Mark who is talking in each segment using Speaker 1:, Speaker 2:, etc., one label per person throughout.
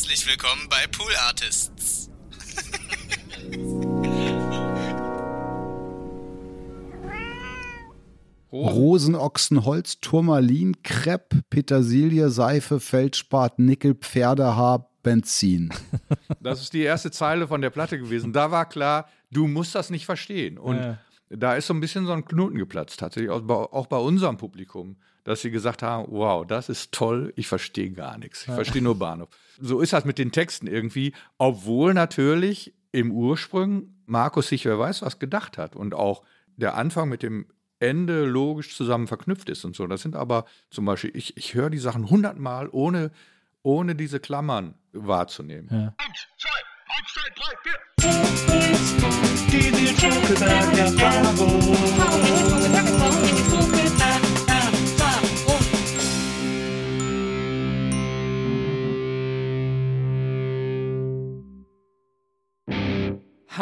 Speaker 1: Herzlich willkommen bei Pool Artists.
Speaker 2: Rosenochsenholz, Turmalin, Crepe, Petersilie, Seife, Feldspat, Nickel, Pferdehaar, Benzin.
Speaker 3: Das ist die erste Zeile von der Platte gewesen. Da war klar, du musst das nicht verstehen. Und
Speaker 4: Ja.
Speaker 3: da ist so ein bisschen so ein Knoten geplatzt, tatsächlich auch bei, auch bei unserem Publikum, dass sie gesagt haben: Wow, das ist toll, ich verstehe gar nichts. Ich verstehe nur Bahnhof. So ist das mit den Texten irgendwie, obwohl natürlich im Ursprung Markus sich, wer weiß, was gedacht hat und auch der Anfang mit dem Ende logisch zusammen verknüpft ist und so. Das sind aber zum Beispiel, ich, ich höre die Sachen hundertmal, ohne, ohne diese Klammern wahrzunehmen.
Speaker 4: Ja.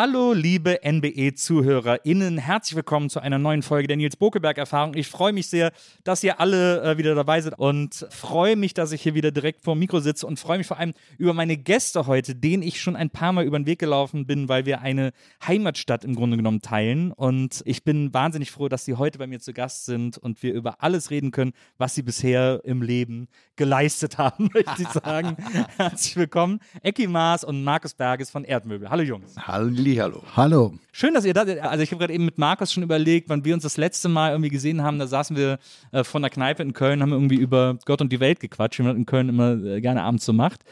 Speaker 4: Hallo, liebe NBE-ZuhörerInnen. Herzlich willkommen zu einer neuen Folge der Nils Bokeberg-Erfahrung. Ich freue mich sehr, dass ihr alle äh, wieder dabei seid und freue mich, dass ich hier wieder direkt vor dem Mikro sitze und freue mich vor allem über meine Gäste heute, denen ich schon ein paar Mal über den Weg gelaufen bin, weil wir eine Heimatstadt im Grunde genommen teilen. Und ich bin wahnsinnig froh, dass sie heute bei mir zu Gast sind und wir über alles reden können, was sie bisher im Leben geleistet haben, möchte ich sagen. Herzlich willkommen, Ecki Maas und Markus Berges von Erdmöbel. Hallo Jungs.
Speaker 3: Hallihallo.
Speaker 2: Hallo.
Speaker 4: Schön, dass ihr da seid. Also ich habe gerade eben mit Markus schon überlegt, wann wir uns das letzte Mal irgendwie gesehen haben. Da saßen wir äh, vor einer Kneipe in Köln, haben irgendwie über Gott und die Welt gequatscht, wie man in Köln immer äh, gerne abends so macht.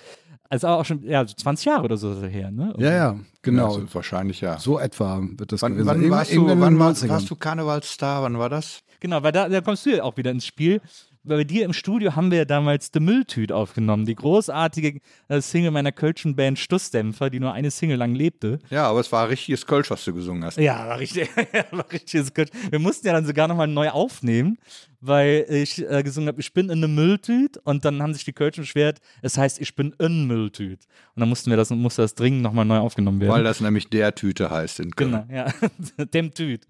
Speaker 4: Also auch schon ja, so 20 Jahre oder so her, ne?
Speaker 2: Ja, ja, genau.
Speaker 3: Also wahrscheinlich ja.
Speaker 2: So etwa wird das
Speaker 3: Wann,
Speaker 2: gewesen
Speaker 3: wann,
Speaker 2: sein.
Speaker 3: warst, du, wann warst,
Speaker 2: 90ern.
Speaker 3: warst du Karnevalsstar? Wann war das?
Speaker 4: Genau, weil da, da kommst du ja auch wieder ins Spiel. Bei dir im Studio haben wir ja damals The Mülltüt aufgenommen, die großartige äh, Single meiner Kölschen Band Stussdämpfer, die nur eine Single lang lebte.
Speaker 3: Ja, aber es war richtiges Kölsch, was du gesungen hast.
Speaker 4: Ja, war richtig. war richtiges Kölsch. Wir mussten ja dann sogar nochmal neu aufnehmen, weil ich äh, gesungen habe, ich bin in eine Mülltüt und dann haben sich die Kölschen beschwert, es heißt, ich bin in Mülltüt. Und dann mussten wir das, musste das dringend nochmal neu aufgenommen werden.
Speaker 3: Weil das nämlich der Tüte heißt in Köln.
Speaker 4: Genau, ja. Dem Tüt.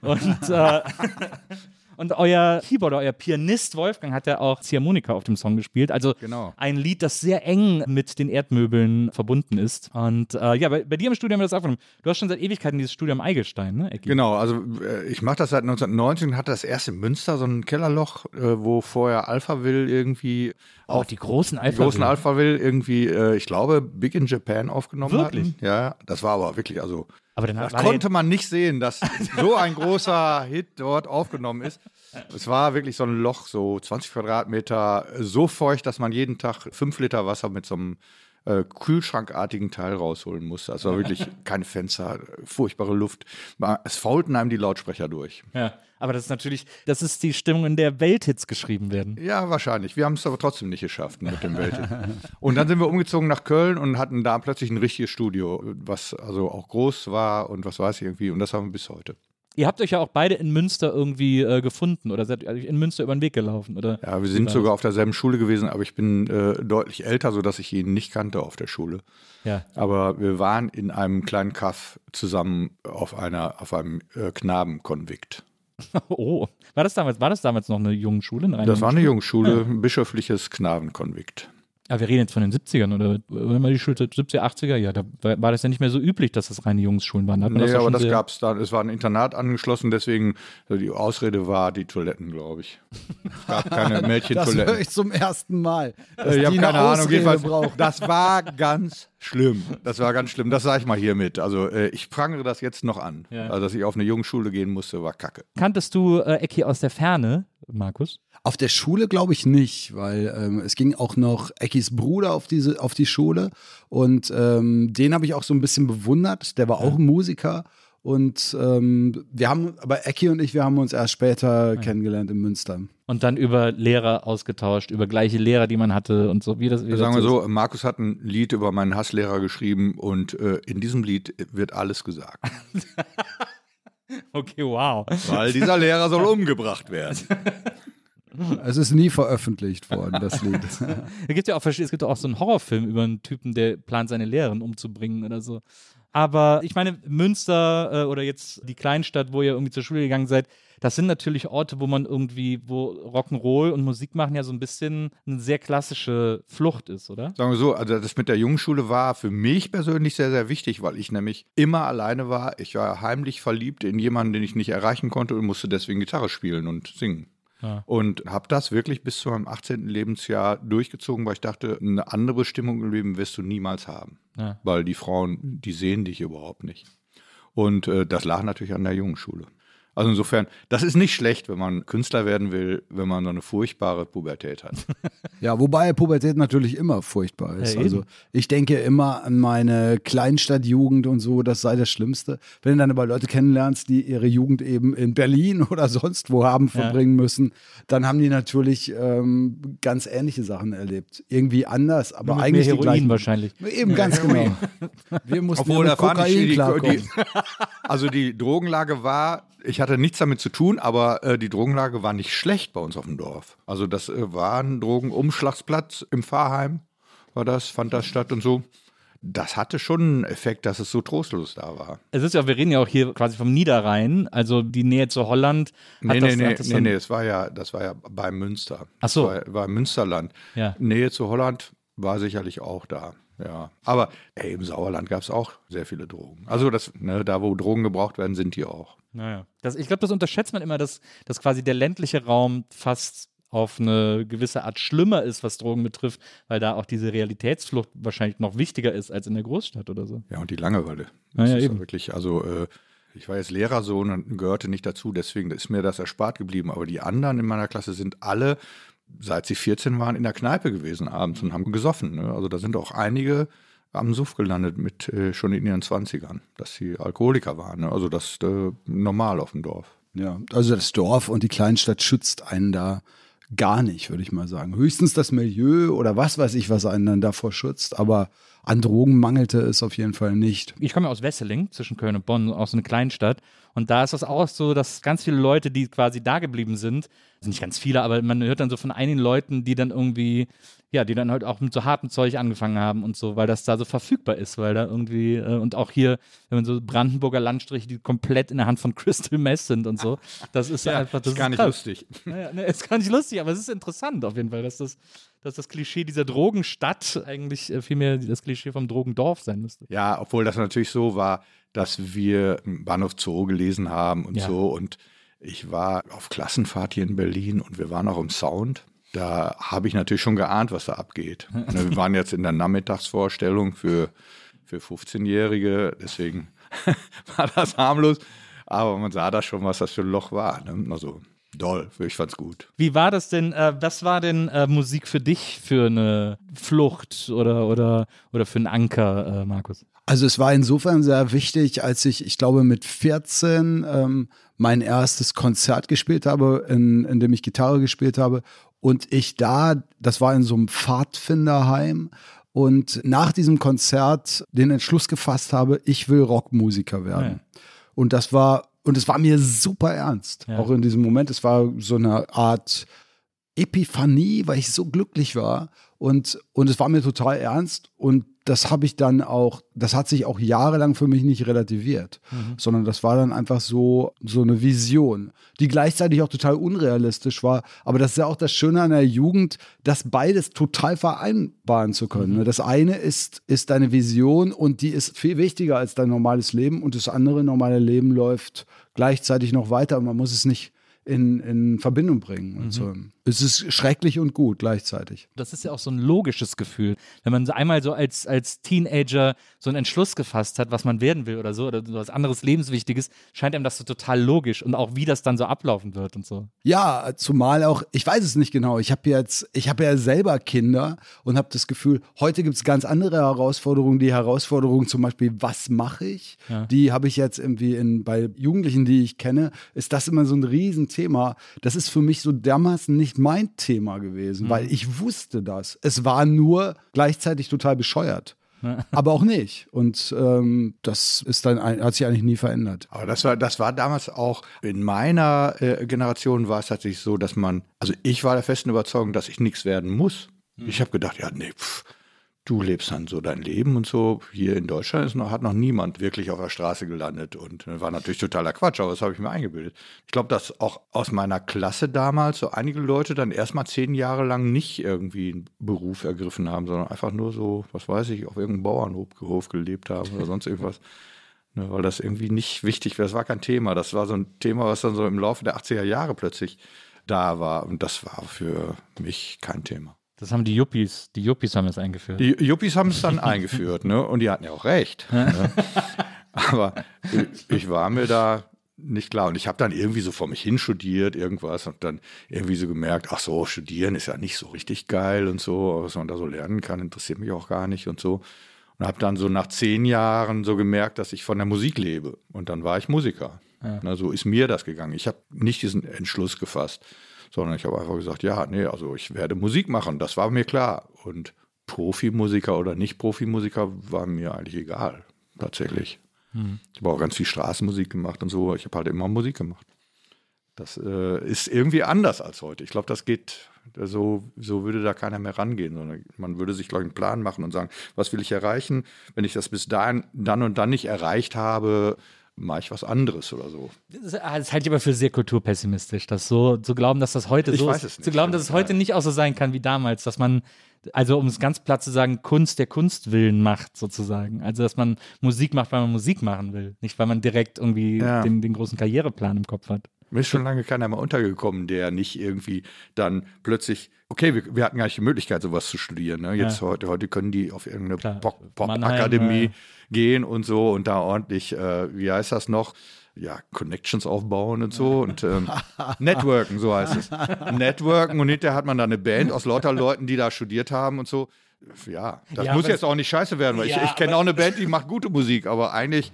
Speaker 4: Und, äh, und euer Keyboarder, euer Pianist Wolfgang hat ja auch Ziehharmonika auf dem Song gespielt. Also
Speaker 3: Genau.
Speaker 4: ein Lied, das sehr eng mit den Erdmöbeln verbunden ist. Und äh, ja, bei, bei dir im Studio haben wir das aufgenommen. Du hast schon seit Ewigkeiten dieses Studio am Eigelstein, ne? Ecki?
Speaker 3: Genau, also äh, ich mache das seit 1990 und hatte das erste in Münster, so ein Kellerloch, äh, wo vorher Alphaville irgendwie
Speaker 4: Oh, die großen
Speaker 3: die
Speaker 4: Alpha.
Speaker 3: großen Alphaville irgendwie, äh, ich glaube, Big in Japan aufgenommen
Speaker 4: Wirklich?
Speaker 3: hatten. Ja, das war aber wirklich, also
Speaker 4: Aber dann
Speaker 3: das konnte man nicht sehen, dass so ein großer Hit dort aufgenommen ist. Es war wirklich so ein Loch, so 20 Quadratmeter, so feucht, dass man jeden Tag fünf Liter Wasser mit so einem äh, kühlschrankartigen Teil rausholen musste. Also wirklich keine Fenster, furchtbare Luft. Es faulten einem die Lautsprecher durch.
Speaker 4: ja. Aber das ist natürlich, das ist die Stimmung, in der Welthits geschrieben werden.
Speaker 3: Ja, wahrscheinlich. Wir haben es aber trotzdem nicht geschafft mit dem Welt. und dann sind wir umgezogen nach Köln und hatten da plötzlich ein richtiges Studio, was also auch groß war und was weiß ich irgendwie. Und das haben wir bis heute.
Speaker 4: Ihr habt euch ja auch beide in Münster irgendwie äh, gefunden oder seid euch in Münster über den Weg gelaufen, oder?
Speaker 3: Ja, wir sind sogar auf derselben Schule gewesen, aber ich bin äh, deutlich älter, sodass ich ihn nicht kannte auf der Schule.
Speaker 4: Ja.
Speaker 3: Aber wir waren in einem kleinen Kaff zusammen auf einer, auf einem äh, Knabenkonvikt.
Speaker 4: Oh, war das damals, war das damals noch eine Jungenschule? Eine reine
Speaker 3: Das war eine
Speaker 4: Jungenschule?
Speaker 3: Jungschule, ein bischöfliches Knabenkonvikt.
Speaker 4: Aber wir reden jetzt von den 70ern oder wenn man die Schule 70er, 80er, ja, da war das ja nicht mehr so üblich, dass das reine Jungsschulen waren. Da hat man
Speaker 3: Nee,
Speaker 4: das
Speaker 3: aber das gab es da. Es war ein Internat angeschlossen, deswegen äh, die Ausrede war die Toiletten, glaube ich. Es gab keine
Speaker 2: Das höre
Speaker 3: Mädchentoiletten.
Speaker 2: ich zum ersten Mal. dass
Speaker 3: Äh, ich habe
Speaker 2: eine
Speaker 3: keine Ahnung, jedenfalls.
Speaker 2: brauchen.
Speaker 3: Das war ganz schlimm. Das war ganz schlimm. Das sage ich mal hiermit. Also äh, ich prangere das jetzt noch an.
Speaker 4: Ja.
Speaker 3: Also, dass ich auf eine Jungschule gehen musste, war kacke.
Speaker 4: Kanntest du äh, Ecki aus der Ferne, Markus?
Speaker 2: Auf der Schule glaube ich nicht, weil ähm, es ging auch noch Eckis Bruder auf diese auf die Schule und ähm, den habe ich auch so ein bisschen bewundert. Der war auch Musiker und ähm, wir haben, aber Ecki und ich, wir haben uns erst später kennengelernt in Münster.
Speaker 4: Und dann über Lehrer ausgetauscht, über gleiche Lehrer, die man hatte und so. Wie das, wie das
Speaker 3: Sagen wir
Speaker 4: ist.
Speaker 3: so, Markus hat ein Lied über meinen Hasslehrer geschrieben und äh, in diesem Lied wird alles gesagt.
Speaker 4: Okay, wow.
Speaker 3: Weil dieser Lehrer soll umgebracht werden.
Speaker 2: Es ist nie veröffentlicht worden, das Lied.
Speaker 4: Es gibt ja auch, verschiedene- es gibt auch so einen Horrorfilm über einen Typen, der plant, seine Lehrerin umzubringen oder so. Aber ich meine, Münster äh, oder jetzt die Kleinstadt, wo ihr irgendwie zur Schule gegangen seid, das sind natürlich Orte, wo man irgendwie, wo Rock'n'Roll und Musik machen ja so ein bisschen eine sehr klassische Flucht ist, oder?
Speaker 3: Sagen wir so, also das mit der Jungschule war für mich persönlich sehr, sehr wichtig, weil ich nämlich immer alleine war. Ich war heimlich verliebt in jemanden, den ich nicht erreichen konnte und musste deswegen Gitarre spielen und singen.
Speaker 4: Ja.
Speaker 3: Und habe das wirklich bis zu meinem 18. Lebensjahr durchgezogen, weil ich dachte, eine andere Stimmung im Leben wirst du niemals haben.
Speaker 4: Ja.
Speaker 3: Weil die Frauen, die sehen dich überhaupt nicht. Und äh, das lag natürlich an der Jungenschule. Also insofern, das ist nicht schlecht, wenn man Künstler werden will, wenn man so eine furchtbare Pubertät hat.
Speaker 2: Ja, wobei Pubertät natürlich immer furchtbar ist.
Speaker 4: Ja,
Speaker 2: also ich denke immer an meine Kleinstadtjugend und so, das sei das Schlimmste. Wenn du dann aber Leute kennenlernst, die ihre Jugend eben in Berlin oder sonst wo haben verbringen müssen, dann haben die natürlich ähm, ganz ähnliche Sachen erlebt. Irgendwie anders, aber
Speaker 4: Nur mit
Speaker 2: eigentlich
Speaker 4: mehr
Speaker 2: die
Speaker 4: Heroin
Speaker 2: gleichen.
Speaker 4: wahrscheinlich.
Speaker 2: Eben ganz genau. Wir mussten ja mit Kokain
Speaker 3: die,
Speaker 2: klarkommen.
Speaker 3: die, also die Drogenlage war, ich hatte nichts damit zu tun, aber äh, die Drogenlage war nicht schlecht bei uns auf dem Dorf. Also das äh, war ein Drogenumschlagsplatz im Pfarrheim, war das, fand das statt und so. Das hatte schon einen Effekt, dass es so trostlos da war.
Speaker 4: Es ist ja, wir reden ja auch hier quasi vom Niederrhein, also die Nähe zu Holland.
Speaker 3: Nee,
Speaker 4: hat
Speaker 3: nee,
Speaker 4: das,
Speaker 3: nee,
Speaker 4: hat das
Speaker 3: nee, nee, das war ja, das war ja bei Münster.
Speaker 4: Ach so.
Speaker 3: Das war, war Münsterland.
Speaker 4: Ja.
Speaker 3: Nähe zu Holland war sicherlich auch da. Ja. Aber ey, im Sauerland gab es auch sehr viele Drogen. Also das, ne, da wo Drogen gebraucht werden, sind die auch.
Speaker 4: Naja. Das, ich glaube, das unterschätzt man immer, dass, dass quasi der ländliche Raum fast auf eine gewisse Art schlimmer ist, was Drogen betrifft, weil da auch diese Realitätsflucht wahrscheinlich noch wichtiger ist als in der Großstadt oder so.
Speaker 3: Ja, und die Langeweile. Das
Speaker 4: ja,
Speaker 3: ist
Speaker 4: eben.
Speaker 3: wirklich, also äh, ich war jetzt Lehrersohn und gehörte nicht dazu, deswegen ist mir das erspart geblieben. Aber die anderen in meiner Klasse sind alle, seit sie 14 waren, in der Kneipe gewesen abends und haben gesoffen. Ne? Also da sind auch einige am Suff gelandet mit äh, schon in ihren 20ern, dass sie Alkoholiker waren. Ne? Also das äh, normal auf dem Dorf.
Speaker 2: Ja, also das Dorf und die Kleinstadt schützt einen da gar nicht, würde ich mal sagen. Höchstens das Milieu oder was weiß ich, was einen dann davor schützt, aber an Drogen mangelte es auf jeden Fall nicht.
Speaker 4: Ich komme ja aus Wesseling, zwischen Köln und Bonn, aus so einer Kleinstadt. Und da ist das auch so, dass ganz viele Leute, die quasi da geblieben sind, sind nicht ganz viele, aber man hört dann so von einigen Leuten, die dann irgendwie, ja, die dann halt auch mit so hartem Zeug angefangen haben und so, weil das da so verfügbar ist, weil da irgendwie, äh, und auch hier, wenn man so Brandenburger Landstriche, die komplett in der Hand von Crystal Meth sind und so, das ist einfach, das
Speaker 3: ist gar nicht
Speaker 4: krass.
Speaker 3: lustig.
Speaker 4: Naja, ne, ist gar nicht lustig, aber es ist interessant auf jeden Fall, dass das, dass das Klischee dieser Drogenstadt eigentlich äh, vielmehr das Klischee vom Drogendorf sein müsste.
Speaker 3: Ja, obwohl das natürlich so war, dass wir Bahnhof Zoo gelesen haben und
Speaker 4: Ja.
Speaker 3: so. Und ich war auf Klassenfahrt hier in Berlin und wir waren auch im Sound. Da habe ich natürlich schon geahnt, was da abgeht. Ne, wir waren jetzt in der Nachmittagsvorstellung für, für 15-Jährige, deswegen war das harmlos. Aber man sah da schon, was das für ein Loch war. Ne? Also doll, ich fand's gut.
Speaker 4: Wie war das denn, äh, was war denn äh, Musik für dich für eine Flucht oder, oder, oder für einen Anker, äh, Markus?
Speaker 2: Also es war insofern sehr wichtig, als ich, ich glaube, mit 14 ähm, mein erstes Konzert gespielt habe, in, in dem ich Gitarre gespielt habe. Und ich da, das war in so einem Pfadfinderheim. Und nach diesem Konzert den Entschluss gefasst habe, ich will Rockmusiker werden. Und das war, und es war mir super ernst,
Speaker 4: Ja.
Speaker 2: auch in diesem Moment. Es war so eine Art Epiphanie, weil ich so glücklich war. Und, und es war mir total ernst. Und das habe ich dann auch, das hat sich auch jahrelang für mich nicht relativiert, sondern das war dann einfach so, so eine Vision, die gleichzeitig auch total unrealistisch war. Aber das ist ja auch das Schöne an der Jugend, das beides total vereinbaren zu können. ne? Das eine ist, ist deine Vision und die ist viel wichtiger als dein normales Leben und das andere normale Leben läuft gleichzeitig noch weiter und man muss es nicht in, in Verbindung bringen. Und so. Es ist schrecklich und gut gleichzeitig.
Speaker 4: Das ist ja auch so ein logisches Gefühl. Wenn man einmal so als, als Teenager so einen Entschluss gefasst hat, was man werden will oder so, oder so was anderes Lebenswichtiges, scheint einem das so total logisch und auch wie das dann so ablaufen wird und so.
Speaker 2: Ja, zumal auch, ich weiß es nicht genau, ich habe jetzt, ich habe ja selber Kinder und habe das Gefühl, heute gibt es ganz andere Herausforderungen. Die Herausforderung zum Beispiel, was mache ich? Die habe ich jetzt irgendwie in, bei Jugendlichen, die ich kenne, ist das immer so ein Riesenthema. Das ist für mich so dermaßen nicht mein Thema gewesen, weil ich wusste das. Es war nur gleichzeitig total bescheuert. aber auch nicht. Und ähm, das ist dann ein, hat sich eigentlich nie verändert.
Speaker 3: Aber das war, das war damals auch, in meiner äh, Generation war es tatsächlich so, dass man, also ich war der festen Überzeugung, dass ich nichts werden muss. Ich habe gedacht, ja, nee, pff, du lebst dann so dein Leben und so. Hier in Deutschland ist noch, hat noch niemand wirklich auf der Straße gelandet und war natürlich totaler Quatsch, aber das habe ich mir eingebildet. Ich glaube, dass auch aus meiner Klasse damals so einige Leute dann erstmal zehn Jahre lang nicht irgendwie einen Beruf ergriffen haben, sondern einfach nur so, was weiß ich, auf irgendeinem Bauernhof gelebt haben oder sonst irgendwas. Ne, weil das irgendwie nicht wichtig wäre. Das war kein Thema. Das war so ein Thema, was dann so im Laufe der 80er Jahre plötzlich da war. Und das war für mich kein Thema.
Speaker 4: Das haben die Yuppies, die Yuppies haben es eingeführt.
Speaker 3: Die Yuppies haben es dann eingeführt, ne? Und die hatten ja auch recht. ne? Aber ich, ich war mir da nicht klar. Und ich habe dann irgendwie so vor mich hin studiert, irgendwas, und dann irgendwie so gemerkt, ach so, studieren ist ja nicht so richtig geil und so, was man da so lernen kann, interessiert mich auch gar nicht und so. Und habe dann so nach zehn Jahren so gemerkt, dass ich von der Musik lebe. Und dann war ich Musiker.
Speaker 4: Ja.
Speaker 3: Na, so ist mir das gegangen. Ich habe nicht diesen Entschluss gefasst, sondern ich habe einfach gesagt, ja, nee, also ich werde Musik machen. Das war mir klar. Und Profimusiker oder nicht Profimusiker war mir eigentlich egal, tatsächlich. Ich habe auch ganz viel Straßenmusik gemacht und so. Ich habe halt immer Musik gemacht. Das äh, ist irgendwie anders als heute. Ich glaube, das geht, so, so würde da keiner mehr rangehen, sondern man würde sich, glaube ich, einen Plan machen und sagen, was will ich erreichen? Wenn ich das bis dahin, dann und dann nicht erreicht habe, mache ich was anderes oder so.
Speaker 4: Das, ah, das halte ich aber für sehr kulturpessimistisch, das so zu glauben, dass das heute
Speaker 3: Ich
Speaker 4: so ist.
Speaker 3: es nicht.
Speaker 4: Zu glauben, dass es heute nicht auch so sein kann wie damals, dass man, also um es ganz platt zu sagen, Kunst der Kunst willen macht, sozusagen. Also dass man Musik macht, weil man Musik machen will, nicht weil man direkt irgendwie
Speaker 3: Ja.
Speaker 4: den, den großen Karriereplan im Kopf hat.
Speaker 3: Mir ist schon lange keiner mehr untergekommen, der nicht irgendwie dann plötzlich, okay, wir, wir hatten gar nicht die Möglichkeit, sowas zu studieren. Ne? Jetzt
Speaker 4: Ja.
Speaker 3: heute, heute können die auf irgendeine Pop-Akademie
Speaker 4: äh,
Speaker 3: gehen und so und da ordentlich, äh, wie heißt das noch? Ja, Connections aufbauen und so und ähm, Networken, so heißt es. Networken und hinterher hat man da eine Band aus lauter Leuten, die da studiert haben und so. Ja, das
Speaker 4: Ja,
Speaker 3: muss jetzt auch nicht scheiße werden, weil
Speaker 4: Ja,
Speaker 3: ich, ich kenne auch eine Band, die macht gute Musik, aber eigentlich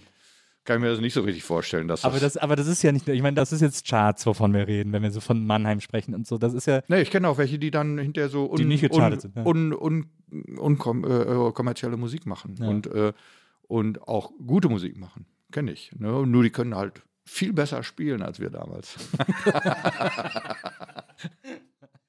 Speaker 3: kann ich mir das nicht so richtig vorstellen, dass
Speaker 4: Aber das, aber das ist ja nicht, ich meine, das ist jetzt Charts, wovon wir reden, wenn wir so von Mannheim sprechen und so. Das ist ja,
Speaker 3: Nee, ich kenne auch welche, die dann hinterher so un,
Speaker 4: Die nicht gechartet sind, ja.
Speaker 3: un, un, unkom- äh, äh, kommerzielle Musik machen
Speaker 4: Ja.
Speaker 3: und, äh, und auch gute Musik machen. Kenne ich. Ne? Nur die können halt viel besser spielen als wir damals.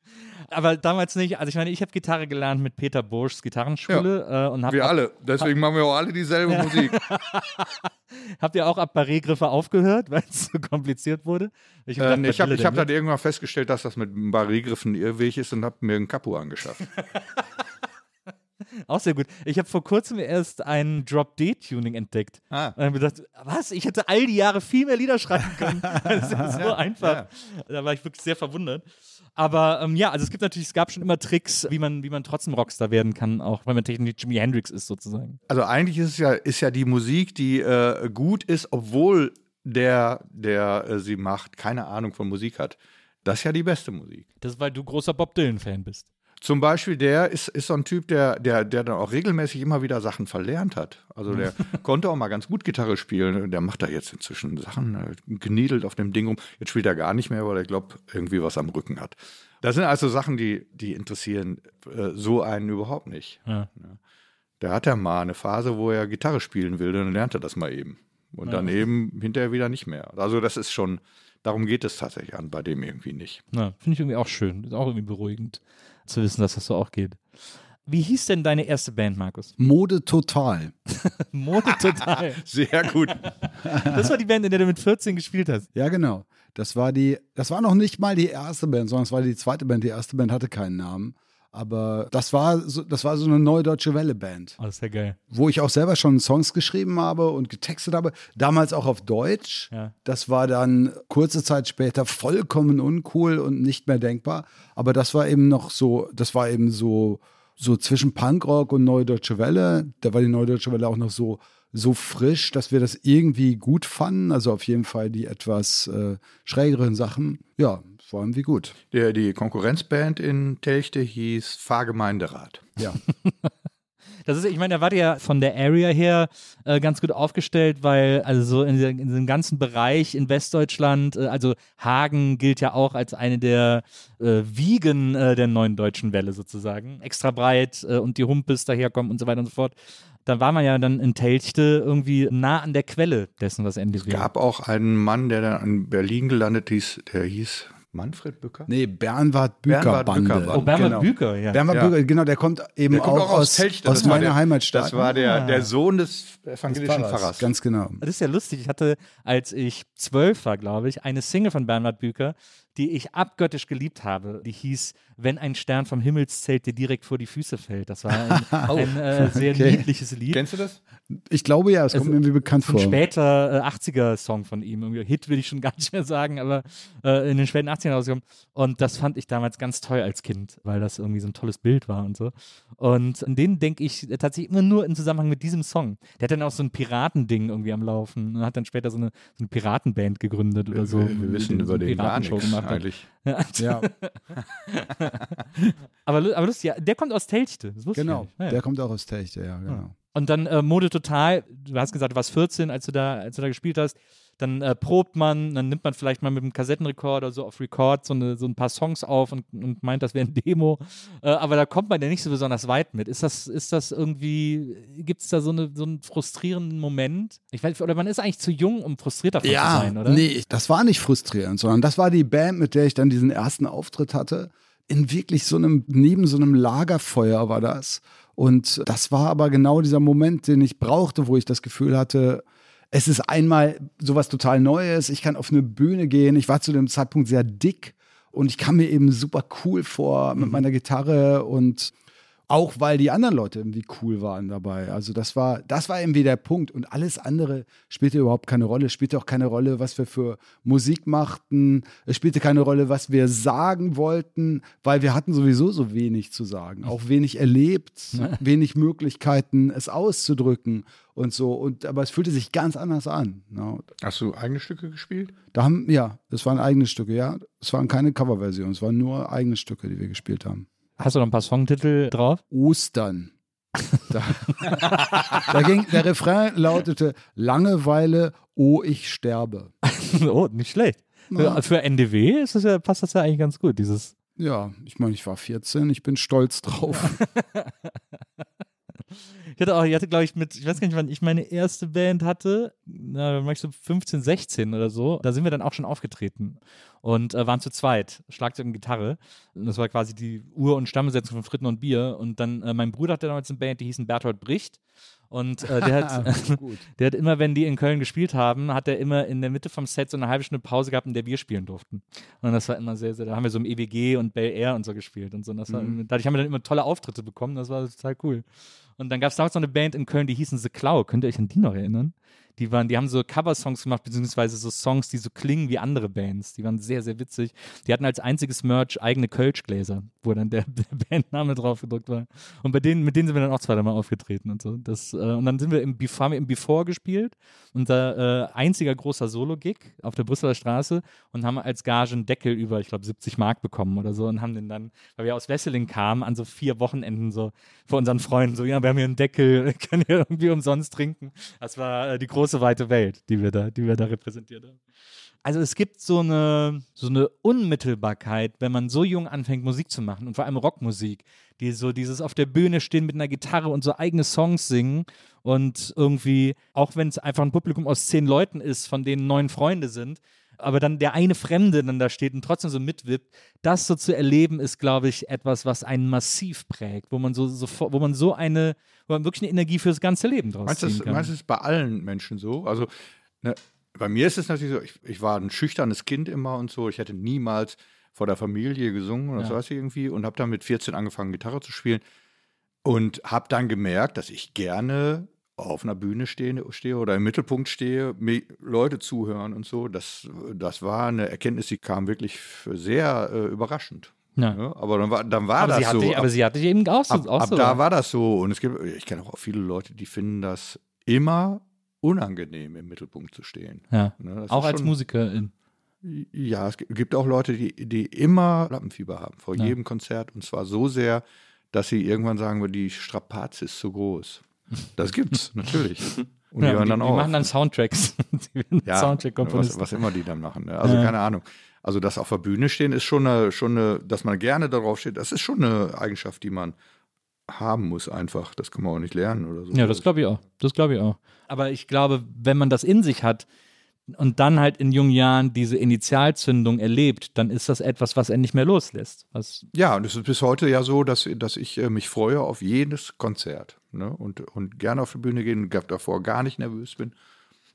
Speaker 4: aber damals nicht. Also ich meine, ich habe Gitarre gelernt mit Peter Burschs Gitarrenschule äh, und
Speaker 3: Wir alle. Deswegen machen wir auch alle dieselbe Musik.
Speaker 4: Habt ihr auch ab Barré-Griffe aufgehört, weil es so kompliziert wurde? Ich hab
Speaker 3: Äh, habe ich hab
Speaker 4: denn
Speaker 3: dann irgendwann festgestellt, dass das mit Barré-Griffen Irrweg ist und habe mir einen Kapu angeschafft.
Speaker 4: Auch sehr gut. Ich habe vor kurzem erst ein Drop-D-Tuning entdeckt.
Speaker 3: Ah.
Speaker 4: Und habe gedacht, was? Ich hätte all die Jahre viel mehr Lieder schreiben können. Das ist ja so einfach. Da war ich wirklich sehr verwundert. Aber ähm, ja, also es gibt natürlich, es gab schon immer Tricks, wie man, wie man trotzdem Rockstar werden kann, auch wenn man technisch Jimi Hendrix ist sozusagen.
Speaker 3: Also eigentlich ist es ja, ist ja die Musik, die äh, gut ist, obwohl der, der äh, sie macht, keine Ahnung von Musik hat. Das ist ja die beste Musik.
Speaker 4: Das ist, weil du großer Bob Dylan-Fan bist.
Speaker 3: Zum Beispiel der ist, ist so ein Typ, der, der, der dann auch regelmäßig immer wieder Sachen verlernt hat. Also der konnte auch mal ganz gut Gitarre spielen. Der macht da jetzt inzwischen Sachen, äh, geniedelt auf dem Ding rum. Jetzt spielt er gar nicht mehr, weil er glaubt, irgendwie was am Rücken hat. Das sind also Sachen, die, die interessieren äh, so einen überhaupt nicht.
Speaker 4: Ja.
Speaker 3: Der hat ja mal eine Phase, wo er Gitarre spielen will, dann lernt er das mal eben. Und dann eben hinterher wieder nicht mehr. Also das ist schon, darum geht es tatsächlich an, bei dem irgendwie nicht.
Speaker 4: Ja, Finde ich irgendwie auch schön. Ist auch irgendwie beruhigend zu wissen, dass das so auch geht. Wie hieß denn deine erste Band, Markus?
Speaker 2: Mode total.
Speaker 4: Mode total.
Speaker 3: Sehr gut.
Speaker 4: Das war die Band, in der du mit 14 gespielt hast.
Speaker 2: Ja, genau. Das war die, das war noch nicht mal die erste Band, sondern es war die zweite Band. Die erste Band hatte keinen Namen. Aber das war so, das war so eine neue deutsche Welle-Band,
Speaker 4: Oh, das ist ja geil.
Speaker 2: wo ich auch selber schon Songs geschrieben habe und getextet habe. Damals auch auf Deutsch.
Speaker 4: Ja.
Speaker 2: Das war dann kurze Zeit später vollkommen uncool und nicht mehr denkbar. Aber das war eben noch so, das war eben so, so zwischen Punkrock und Neue Deutsche Welle. Da war die Neue Deutsche Welle auch noch so, so frisch, dass wir das irgendwie gut fanden. Also auf jeden Fall die etwas äh, schrägeren Sachen. Ja, es war irgendwie gut.
Speaker 3: Der, die Konkurrenzband in Telchte hieß Fahrgemeinderat.
Speaker 2: Ja.
Speaker 4: Das ist, ich meine, da war ja von der Area her äh, ganz gut aufgestellt, weil also so in, in diesem ganzen Bereich in Westdeutschland, äh, also Hagen gilt ja auch als eine der äh, Wiegen äh, der neuen deutschen Welle sozusagen. Extra breit äh, und die Humpes daherkommen und so weiter und so fort. Da war man ja dann in Telchte irgendwie nah an der Quelle dessen, was NDW
Speaker 3: Es gab auch einen Mann, der dann in Berlin gelandet hieß, der hieß Manfred Bücker?
Speaker 2: Nee, Bernward Büker
Speaker 3: Bernward
Speaker 2: Bande.
Speaker 3: Bücker.
Speaker 4: Oh, Bernhard
Speaker 2: genau.
Speaker 4: Büker, ja.
Speaker 2: Bernward
Speaker 3: Ja.
Speaker 2: Büker, genau, der kommt eben
Speaker 3: Der kommt
Speaker 2: auch, aus,
Speaker 3: Telchte.
Speaker 2: aus meiner
Speaker 3: der,
Speaker 2: Heimatstadt.
Speaker 3: Das war der, der Sohn des
Speaker 2: Des
Speaker 3: evangelischen
Speaker 2: Pfarrers.
Speaker 3: Pfarrers.
Speaker 2: Ganz genau.
Speaker 4: Das ist ja lustig. Ich hatte, als ich zwölf war, glaube ich, eine Single von Bernhard Büker, die ich abgöttisch geliebt habe. Die hieß Wenn ein Stern vom Himmelszelt dir direkt vor die Füße fällt. Das war ein, ein äh, sehr
Speaker 2: Okay.
Speaker 4: liedliches Lied.
Speaker 3: Kennst du das?
Speaker 2: Ich glaube ja, es kommt
Speaker 4: Also,
Speaker 2: mir irgendwie bekannt
Speaker 4: Ein
Speaker 2: vor.
Speaker 4: später äh, 80er-Song von ihm. Irgendwie Hit will ich schon gar nicht mehr sagen, aber äh, in den späten 80ern rausgekommen. Und das fand ich damals ganz toll als Kind, weil das irgendwie so ein tolles Bild war und so. Und an den denke ich tatsächlich immer nur im Zusammenhang mit diesem Song. Der hat dann auch so ein Piratending irgendwie am Laufen und hat dann später so eine, so eine Piratenband gegründet oder so.
Speaker 3: wir, wir wissen über den gar
Speaker 4: Piratenshow
Speaker 3: nichts
Speaker 4: gemacht.
Speaker 3: Eigentlich.
Speaker 2: Ja,
Speaker 4: Aber, aber lustig, ja, der kommt aus Telchte. Das wusste ich
Speaker 2: genau.
Speaker 4: Ja, ja.
Speaker 2: Der kommt auch aus Techte, ja, genau.
Speaker 4: Und dann äh, Mode total, du hast gesagt, du warst 14, als du da, als du da gespielt hast. Dann äh, probt man, dann nimmt man vielleicht mal mit dem Kassettenrekorder so auf Record so, eine, so ein paar Songs auf und, und meint, das wäre ein Demo. Äh, aber da kommt man ja nicht so besonders weit mit. Ist das, ist das irgendwie, gibt es da so, eine, so einen frustrierenden Moment? Ich weiß, oder man ist eigentlich zu jung, um frustriert davon zu sein, oder?
Speaker 2: nee, das war nicht frustrierend, sondern das war die Band, mit der ich dann diesen ersten Auftritt hatte. In wirklich so einem, neben so einem Lagerfeuer war das. Und das war aber genau dieser Moment, den ich brauchte, wo ich das Gefühl hatte, es ist einmal sowas total Neues. Ich kann auf eine Bühne gehen. Ich war zu dem Zeitpunkt sehr dick und ich kam mir eben super cool vor mit meiner Gitarre und auch weil die anderen Leute irgendwie cool waren dabei. Also das war, das war irgendwie der Punkt. Und alles andere spielte überhaupt keine Rolle. Es spielte auch keine Rolle, was wir für Musik machten. Es spielte keine Rolle, was wir sagen wollten, weil wir hatten sowieso so wenig zu sagen. Auch wenig erlebt, wenig Möglichkeiten, es auszudrücken und so. Und aber es fühlte sich ganz anders an. ne?
Speaker 3: Hast du eigene Stücke gespielt?
Speaker 2: Da haben, ja, es waren eigene Stücke, ja. Es waren keine Coverversionen, es waren nur eigene Stücke, die wir gespielt haben.
Speaker 4: Hast du noch ein paar Songtitel drauf?
Speaker 2: Ostern. Da, da ging, der Refrain lautete Langeweile, oh, ich sterbe.
Speaker 4: oh, nicht schlecht. Für, für NDW ist das ja, passt das ja eigentlich ganz gut, dieses
Speaker 2: Ja, ich meine, ich war 14, ich bin stolz drauf.
Speaker 4: Ich hatte auch, ich hatte, glaube ich, mit, ich weiß gar nicht, wann ich meine erste Band hatte, na, ich so 15, 16 oder so. Da sind wir dann auch schon aufgetreten und äh, waren zu zweit, Schlagzeug und Gitarre. Und das war quasi die Ur- und Stammbesetzung von Fritten und Bier. Und dann, äh, mein Bruder hatte damals eine Band, die hießen Berthold Bricht. Und äh, der, hat,
Speaker 2: Gut.
Speaker 4: der hat immer, wenn die in Köln gespielt haben, hat er immer in der Mitte vom Set so eine halbe Stunde Pause gehabt, in der wir spielen durften. Und das war immer sehr, sehr, da haben wir so im EWG und Bel Air und so gespielt und so. Und das war, Dadurch haben wir dann immer tolle Auftritte bekommen, das war total cool. Und dann gab es damals noch eine Band in Köln, die hießen The Cloud. Könnt ihr euch an die noch erinnern? Die waren, die haben so Cover-Songs gemacht, beziehungsweise so Songs, die so klingen wie andere Bands. Die waren sehr, sehr witzig. Die hatten als einziges Merch eigene Kölschgläser, wo dann der, der Bandname drauf gedruckt war. Und bei denen, mit denen sind wir dann auch zweimal aufgetreten und so. Das, äh, und dann sind wir im Before, haben wir im Before gespielt, unser äh, einziger großer Solo-Gig auf der Brüsseler Straße und haben als Gage einen Deckel über, ich glaube, 70 Mark bekommen oder so und haben den dann, weil wir aus Wesseling kamen, an so vier Wochenenden so vor unseren Freunden so, ja, wir haben hier einen Deckel, können hier irgendwie umsonst trinken. Das war äh, die große weite Welt, die wir da, die wir da repräsentiert haben. Also es gibt so eine, so eine Unmittelbarkeit, wenn man so jung anfängt, Musik zu machen und vor allem Rockmusik, die so dieses auf der Bühne stehen mit einer Gitarre und so eigene Songs singen und irgendwie, auch wenn es einfach ein Publikum aus zehn Leuten ist, von denen neun Freunde sind, aber dann der eine Fremde dann da steht und trotzdem so mitwippt, das so zu erleben, ist, glaube ich, etwas, was einen massiv prägt, wo man so, so wo man so eine, wo man wirklich eine Energie fürs ganze Leben draus
Speaker 3: Meinst du,
Speaker 4: ziehen
Speaker 3: das,
Speaker 4: kann.
Speaker 3: meinst du das bei allen Menschen so? Also, ne, bei mir ist es natürlich so, ich, ich war ein schüchternes Kind immer und so. Ich hätte niemals vor der Familie gesungen oder
Speaker 4: Ja.
Speaker 3: so was irgendwie und habe dann mit 14 angefangen, Gitarre zu spielen und habe dann gemerkt, dass ich gerne auf einer Bühne stehe, stehe oder im Mittelpunkt stehe, mir Leute zuhören und so. Das, das war eine Erkenntnis, die kam wirklich sehr äh, überraschend.
Speaker 4: Ja.
Speaker 3: Ja, aber dann war, dann war
Speaker 4: aber,
Speaker 3: das
Speaker 4: sie hatte,
Speaker 3: so.
Speaker 4: aber sie hatte eben auch so.
Speaker 3: ab,
Speaker 4: auch
Speaker 3: ab
Speaker 4: so.
Speaker 3: da war das so. Und es gibt, ich kenne auch viele Leute, die finden das immer unangenehm, im Mittelpunkt zu stehen.
Speaker 4: ja.
Speaker 3: Ne,
Speaker 4: Auch als
Speaker 3: schon-
Speaker 4: Musikerin.
Speaker 3: Ja, es gibt auch Leute, die, die immer Lampenfieber haben vor jedem Konzert. Und zwar so sehr, dass sie irgendwann sagen, die Strapaze ist zu groß. Das gibt's, natürlich. Und
Speaker 4: Ja,
Speaker 3: die hören
Speaker 4: die,
Speaker 3: dann
Speaker 4: die
Speaker 3: auf.
Speaker 4: machen dann Soundtracks. die werden
Speaker 3: ja, was,
Speaker 4: Soundtrack-Komponisten.
Speaker 3: was immer die dann machen. Ne? Also
Speaker 4: Ja.
Speaker 3: keine Ahnung. Also das auf der Bühne stehen ist schon eine, schon eine, dass man gerne darauf steht, das ist schon eine Eigenschaft, die man haben muss einfach. Das kann man auch nicht lernen oder so.
Speaker 4: Ja, das glaube ich auch. Das glaube ich auch. Aber ich glaube, wenn man das in sich hat, und dann halt in jungen Jahren diese Initialzündung erlebt, dann ist das etwas, was er nicht mehr loslässt. Was
Speaker 3: Ja, und es ist bis heute ja so, dass, dass ich äh, mich freue auf jedes Konzert ne? und, und gerne auf die Bühne gehen, davor gar nicht nervös bin.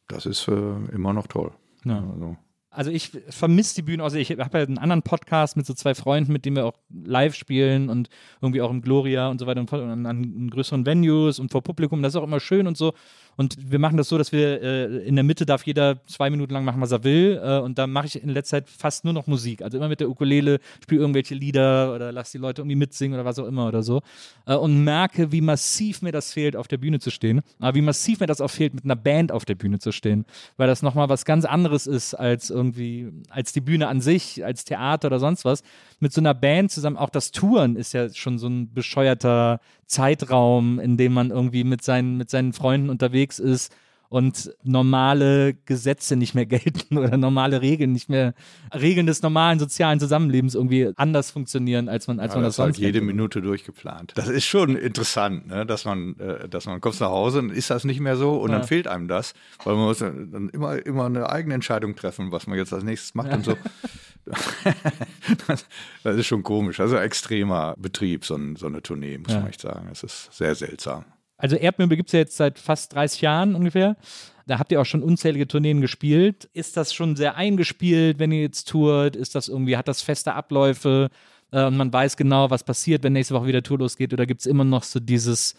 Speaker 3: Das ist äh, immer noch toll.
Speaker 4: Ja.
Speaker 3: Also,
Speaker 4: Also ich vermisse die Bühne. Also ich habe ja einen anderen Podcast mit so zwei Freunden, mit denen wir auch live spielen und irgendwie auch im Gloria und so weiter und an, an größeren Venues und vor Publikum. Das ist auch immer schön und so. Und wir machen das so, dass wir äh, in der Mitte darf jeder zwei Minuten lang machen, was er will. Äh, und da mache ich in letzter Zeit fast nur noch Musik. Also immer mit der Ukulele, spiele irgendwelche Lieder oder lass die Leute irgendwie mitsingen oder was auch immer oder so. Äh, und merke, wie massiv mir das fehlt, auf der Bühne zu stehen. Aber wie massiv mir das auch fehlt, mit einer Band auf der Bühne zu stehen. Weil das nochmal was ganz anderes ist als irgendwie, als die Bühne an sich, als Theater oder sonst was. Mit so einer Band zusammen, auch das Touren ist ja schon so ein bescheuerter Zeitraum, in dem man irgendwie mit seinen, mit seinen Freunden unterwegs ist und normale Gesetze nicht mehr gelten oder normale Regeln nicht mehr, Regeln des normalen sozialen Zusammenlebens irgendwie anders funktionieren, als man, als
Speaker 3: ja,
Speaker 4: man
Speaker 3: das
Speaker 4: das
Speaker 3: ist halt
Speaker 4: sonst
Speaker 3: jede. Minute durchgeplant. Das ist schon interessant, ne? dass man, äh, dass man kommst nach Hause und ist das nicht mehr so und
Speaker 4: Ja.
Speaker 3: dann fehlt einem das, weil man muss dann immer, immer eine eigene Entscheidung treffen, was man jetzt als nächstes macht und so. das, das ist schon komisch. Also extremer Betrieb, so, ein, so eine Tournee, muss
Speaker 4: Ja.
Speaker 3: man echt sagen. Es ist sehr seltsam.
Speaker 4: Also Erdmöbel gibt es ja jetzt seit fast 30 Jahren ungefähr. Da habt ihr auch schon unzählige Tourneen gespielt. Ist das schon sehr eingespielt, wenn ihr jetzt tourt? Ist das irgendwie, hat das feste Abläufe äh, und man weiß genau, was passiert, wenn nächste Woche wieder Tour losgeht? Oder gibt es immer noch so dieses,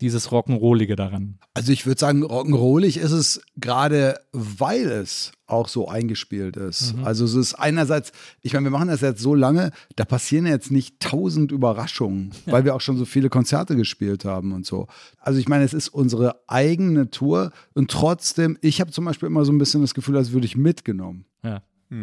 Speaker 4: dieses Rock'n'Rollige daran?
Speaker 2: Also ich würde sagen, rock'n'rollig ist es gerade, weil es auch so eingespielt ist. Also es ist einerseits, ich meine, wir machen das jetzt so lange, da passieren jetzt nicht tausend Überraschungen, weil wir auch schon so viele Konzerte gespielt haben und so. Also ich meine, es ist unsere eigene Tour und trotzdem, ich habe zum Beispiel immer so ein bisschen das Gefühl, als würde ich mitgenommen.
Speaker 4: Ja.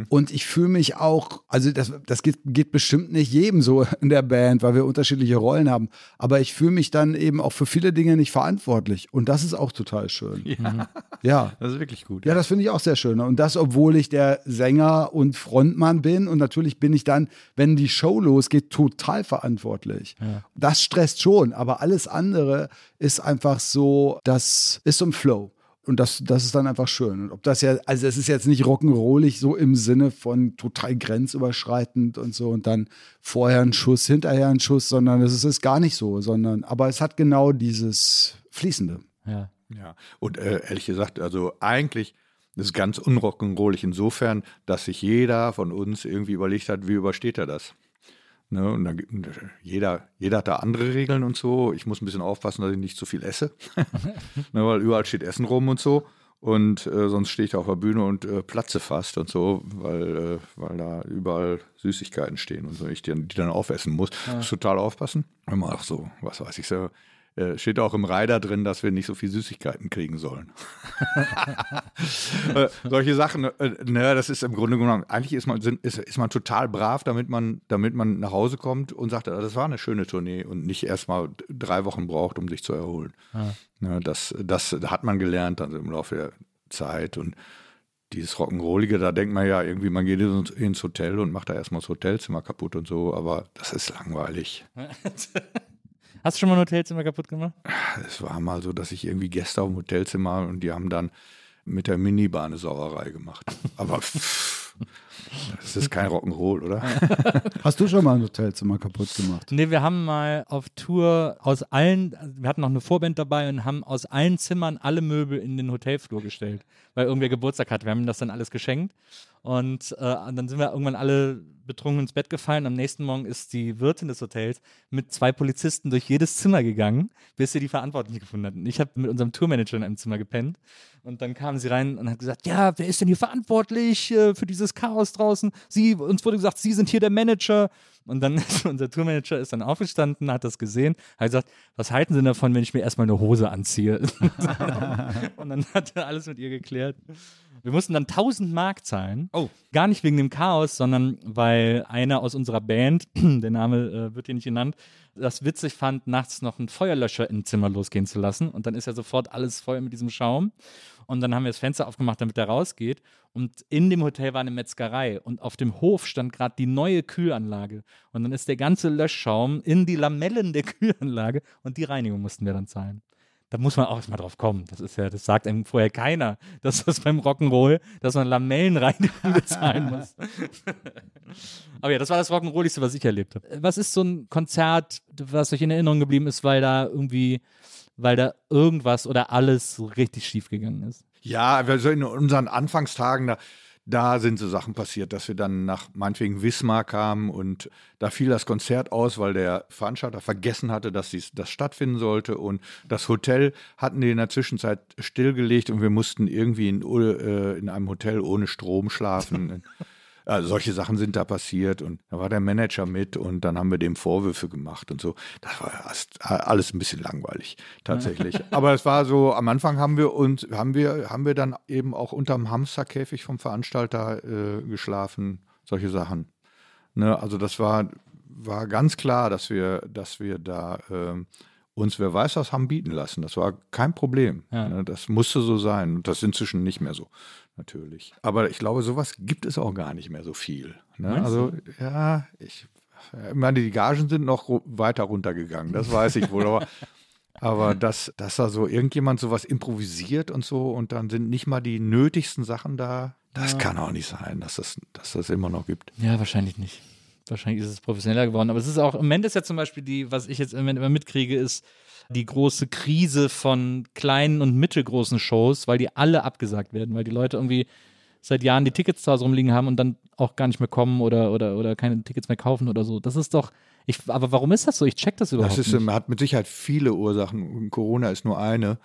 Speaker 2: Und ich fühle mich auch, also das, das geht, geht bestimmt nicht jedem so in der Band, weil wir unterschiedliche Rollen haben. Aber ich fühle mich dann eben auch für viele Dinge nicht verantwortlich. Und das ist auch total schön. Ja. Ja,
Speaker 3: Das ist wirklich gut.
Speaker 2: ja das finde ich auch sehr schön. Und das, obwohl ich der Sänger und Frontmann bin. Und natürlich bin ich dann, wenn die Show losgeht, total verantwortlich. Das stresst schon. Aber alles andere ist einfach so, das ist so ein Flow. Und das, das ist dann einfach schön. Und ob das ja, also es ist jetzt nicht rock'n'rollig so im Sinne von total grenzüberschreitend und so und dann vorher ein Schuss, hinterher ein Schuss, sondern es ist, ist gar nicht so, sondern, aber es hat genau dieses Fließende.
Speaker 4: Ja.
Speaker 3: Ja, und äh, ehrlich gesagt, also eigentlich ist es ganz unrock'n'rollig insofern, dass sich jeder von uns irgendwie überlegt hat, wie übersteht er das? Ne, und gibt- jeder, jeder hat da andere Regeln und so. Ich muss ein bisschen aufpassen, dass ich nicht zu viel esse, ne, weil überall steht Essen rum und so. Und äh, sonst stehe ich auf der Bühne und äh, platze fast und so, weil, äh, weil da überall Süßigkeiten stehen und so, ich die, die dann aufessen muss. Muss total aufpassen. Immer auch so, was weiß ich so. Äh, steht auch im Rider drin, dass wir nicht so viel Süßigkeiten kriegen sollen. äh, solche Sachen, äh, ne, das ist im Grunde genommen, eigentlich ist man, sind, ist, ist man total brav, damit man, damit man nach Hause kommt und sagt, ah, das war eine schöne Tournee und nicht erstmal drei Wochen braucht, um sich zu erholen. Ne, das, das hat man gelernt dann im Laufe der Zeit und dieses Rock'n'Rollige, da denkt man ja irgendwie, man geht ins Hotel und macht da erstmal das Hotelzimmer kaputt und so, aber das ist langweilig.
Speaker 4: Hast du schon mal ein Hotelzimmer kaputt gemacht?
Speaker 3: Es war mal so, dass ich irgendwie Gäste auf dem Hotelzimmer und die haben dann mit der Minibahn eine Sauerei gemacht. Aber das ist kein Rock'n'Roll, oder?
Speaker 2: Hast du schon mal ein Hotelzimmer kaputt gemacht?
Speaker 4: Nee, wir haben mal auf Tour aus allen, wir hatten noch eine Vorband dabei und haben aus allen Zimmern alle Möbel in den Hotelflur gestellt, weil irgendwer Geburtstag hatte. Wir haben ihm das dann alles geschenkt. Und, äh, und dann sind wir irgendwann alle betrunken ins Bett gefallen. Am nächsten Morgen ist die Wirtin des Hotels mit zwei Polizisten durch jedes Zimmer gegangen, bis sie die Verantwortlichen gefunden hatten. Ich habe mit unserem Tourmanager in einem Zimmer gepennt. Und dann kam sie rein und hat gesagt, ja, wer ist denn hier verantwortlich äh, für dieses Chaos draußen? Sie, uns wurde gesagt, Sie sind hier der Manager. Und dann ist unser Tourmanager ist dann aufgestanden, hat das gesehen, hat gesagt, was halten Sie davon, wenn ich mir erstmal eine Hose anziehe? und dann hat er alles mit ihr geklärt. Wir mussten dann 1000 Mark zahlen.
Speaker 3: Oh.
Speaker 4: Gar nicht wegen dem Chaos, sondern weil einer aus unserer Band, der Name äh, wird hier nicht genannt, das witzig fand, nachts noch einen Feuerlöscher im Zimmer losgehen zu lassen. Und dann ist ja sofort alles voll mit diesem Schaum. Und dann haben wir das Fenster aufgemacht, damit der rausgeht. Und in dem Hotel war eine Metzgerei. Und auf dem Hof stand gerade die neue Kühlanlage. Und dann ist der ganze Löschschaum in die Lamellen der Kühlanlage. Und die Reinigung mussten wir dann zahlen. Da muss man auch erstmal drauf kommen. Das ist ja, das sagt einem vorher keiner, dass das beim Rock'n'Roll, dass man Lamellenreinigung bezahlen muss. Aber ja, das war das Rock'n'Rolligste, was ich erlebt habe. Was ist so ein Konzert, was euch in Erinnerung geblieben ist, weil da irgendwie, weil da irgendwas oder alles so richtig schief gegangen ist?
Speaker 3: Ja, also in unseren Anfangstagen, da, da sind so Sachen passiert, dass wir dann nach meinetwegen Wismar kamen und da fiel das Konzert aus, weil der Veranstalter vergessen hatte, dass dies, das stattfinden sollte und das Hotel hatten die in der Zwischenzeit stillgelegt und wir mussten irgendwie in, äh, in einem Hotel ohne Strom schlafen. Also solche Sachen sind da passiert und da war der Manager mit und dann haben wir dem Vorwürfe gemacht und so. Das war alles ein bisschen langweilig tatsächlich. Aber es war so, am Anfang haben wir uns, haben wir, haben wir dann eben auch unterm Hamsterkäfig vom Veranstalter äh, geschlafen, solche Sachen. Ne, also das war, war ganz klar, dass wir, dass wir da äh, uns, wer weiß was, haben bieten lassen. Das war kein Problem. Ja. Ne, das musste so sein. Und das ist inzwischen nicht mehr so natürlich. Aber ich glaube, sowas gibt es auch gar nicht mehr so viel. Ne? Also, ja, ich, ich meine, die Gagen sind noch weiter runtergegangen, das weiß ich wohl. aber, aber dass, dass da so irgendjemand sowas improvisiert und so und dann sind nicht mal die nötigsten Sachen da, das ja. kann auch nicht sein, dass das, dass das immer noch gibt.
Speaker 4: Ja, wahrscheinlich nicht. Wahrscheinlich ist es professioneller geworden. Aber es ist auch, im Moment ist ja zum Beispiel die, was ich jetzt im Moment immer mitkriege, ist, die große Krise von kleinen und mittelgroßen Shows, weil die alle abgesagt werden, weil die Leute irgendwie seit Jahren die Tickets zu Hause rumliegen haben und dann auch gar nicht mehr kommen oder, oder, oder keine Tickets mehr kaufen oder so. Das ist doch, ich, aber warum ist das so? Ich check das überhaupt
Speaker 3: das
Speaker 4: ist,
Speaker 3: nicht. Hat mit Sicherheit viele Ursachen. Corona ist nur eine.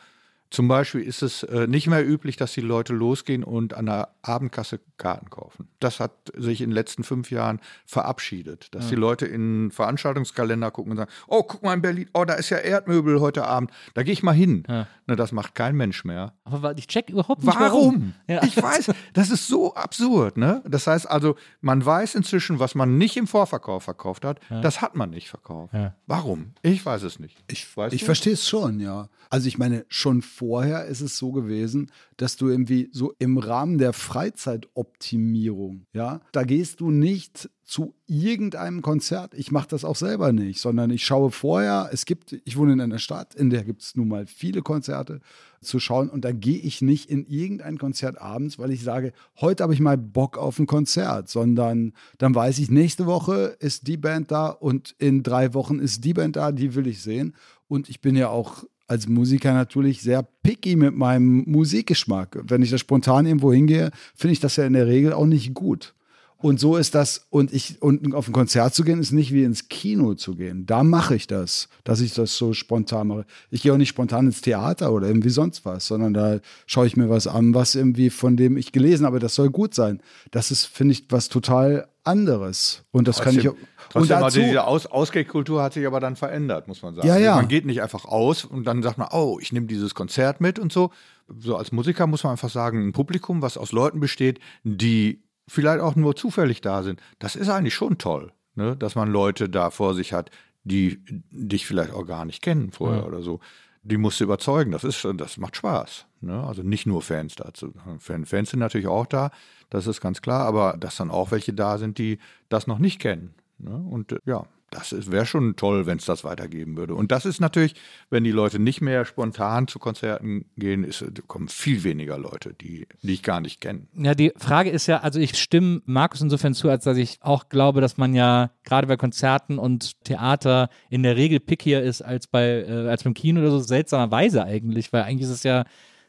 Speaker 3: Zum Beispiel ist es äh, nicht mehr üblich, dass die Leute losgehen und an der Abendkasse Karten kaufen. Das hat sich in den letzten fünf Jahren verabschiedet, dass ja. die Leute in Veranstaltungskalender gucken und sagen, oh, guck mal in Berlin, oh, da ist ja Erdmöbel heute Abend, da gehe ich mal hin. Ja. Ne, das macht kein Mensch mehr.
Speaker 4: Aber ich check überhaupt nicht,
Speaker 3: warum. warum? Ja. Ich weiß, das ist so absurd. Ne? Das heißt also, man weiß inzwischen, was man nicht im Vorverkauf verkauft hat, das hat man nicht verkauft. Warum? Ich weiß es nicht.
Speaker 2: Ich, ich verstehe es schon, ja. Also ich meine, schon vorher ist es so gewesen, dass du irgendwie so im Rahmen der Freizeitoptimierung, ja, da gehst du nicht zu irgendeinem Konzert. Ich mache das auch selber nicht, sondern ich schaue vorher, es gibt, ich wohne in einer Stadt, in der gibt es nun mal viele Konzerte zu schauen und da gehe ich nicht in irgendein Konzert abends, weil ich sage, heute habe ich mal Bock auf ein Konzert, sondern dann weiß ich, nächste Woche ist die Band da und in drei Wochen ist die Band da, die will ich sehen. Und ich bin ja auch als Musiker natürlich sehr picky mit meinem Musikgeschmack. Wenn ich da spontan irgendwo hingehe, finde ich das ja in der Regel auch nicht gut. Und so ist das, und ich, und auf ein Konzert zu gehen, ist nicht wie ins Kino zu gehen. Da mache ich das, dass ich das so spontan mache. Ich gehe auch nicht spontan ins Theater oder irgendwie sonst was, sondern da schaue ich mir was an, was irgendwie von dem ich gelesen habe, das soll gut sein. Das ist, finde ich, was total anderes. Und das trotzdem, kann ich
Speaker 3: und dazu, diese Aus Ausgehkultur hat sich aber dann verändert, muss man sagen.
Speaker 2: Ja, ja.
Speaker 3: Man geht nicht einfach aus und dann sagt man, oh, ich nehme dieses Konzert mit und so. So als Musiker muss man einfach sagen, ein Publikum, was aus Leuten besteht, die vielleicht auch nur zufällig da sind. Das ist eigentlich schon toll, ne? dass man Leute da vor sich hat, die dich vielleicht auch gar nicht kennen vorher ja. oder so. Die musst du überzeugen. Das ist, das macht Spaß. Ne? Also nicht nur Fans dazu. Fans sind natürlich auch da, das ist ganz klar, aber dass dann auch welche da sind, die das noch nicht kennen. Ne? Und ja, das wäre schon toll, wenn es das weitergeben würde. Und das ist natürlich, wenn die Leute nicht mehr spontan zu Konzerten gehen, ist, kommen viel weniger Leute, die, die ich gar nicht kenne.
Speaker 4: Ja, die Frage ist ja, also ich stimme Markus insofern zu, als dass ich auch glaube, dass man ja gerade bei Konzerten und Theater in der Regel pickier ist als bei äh, als beim Kino oder so, seltsamerweise eigentlich, weil eigentlich ist es ja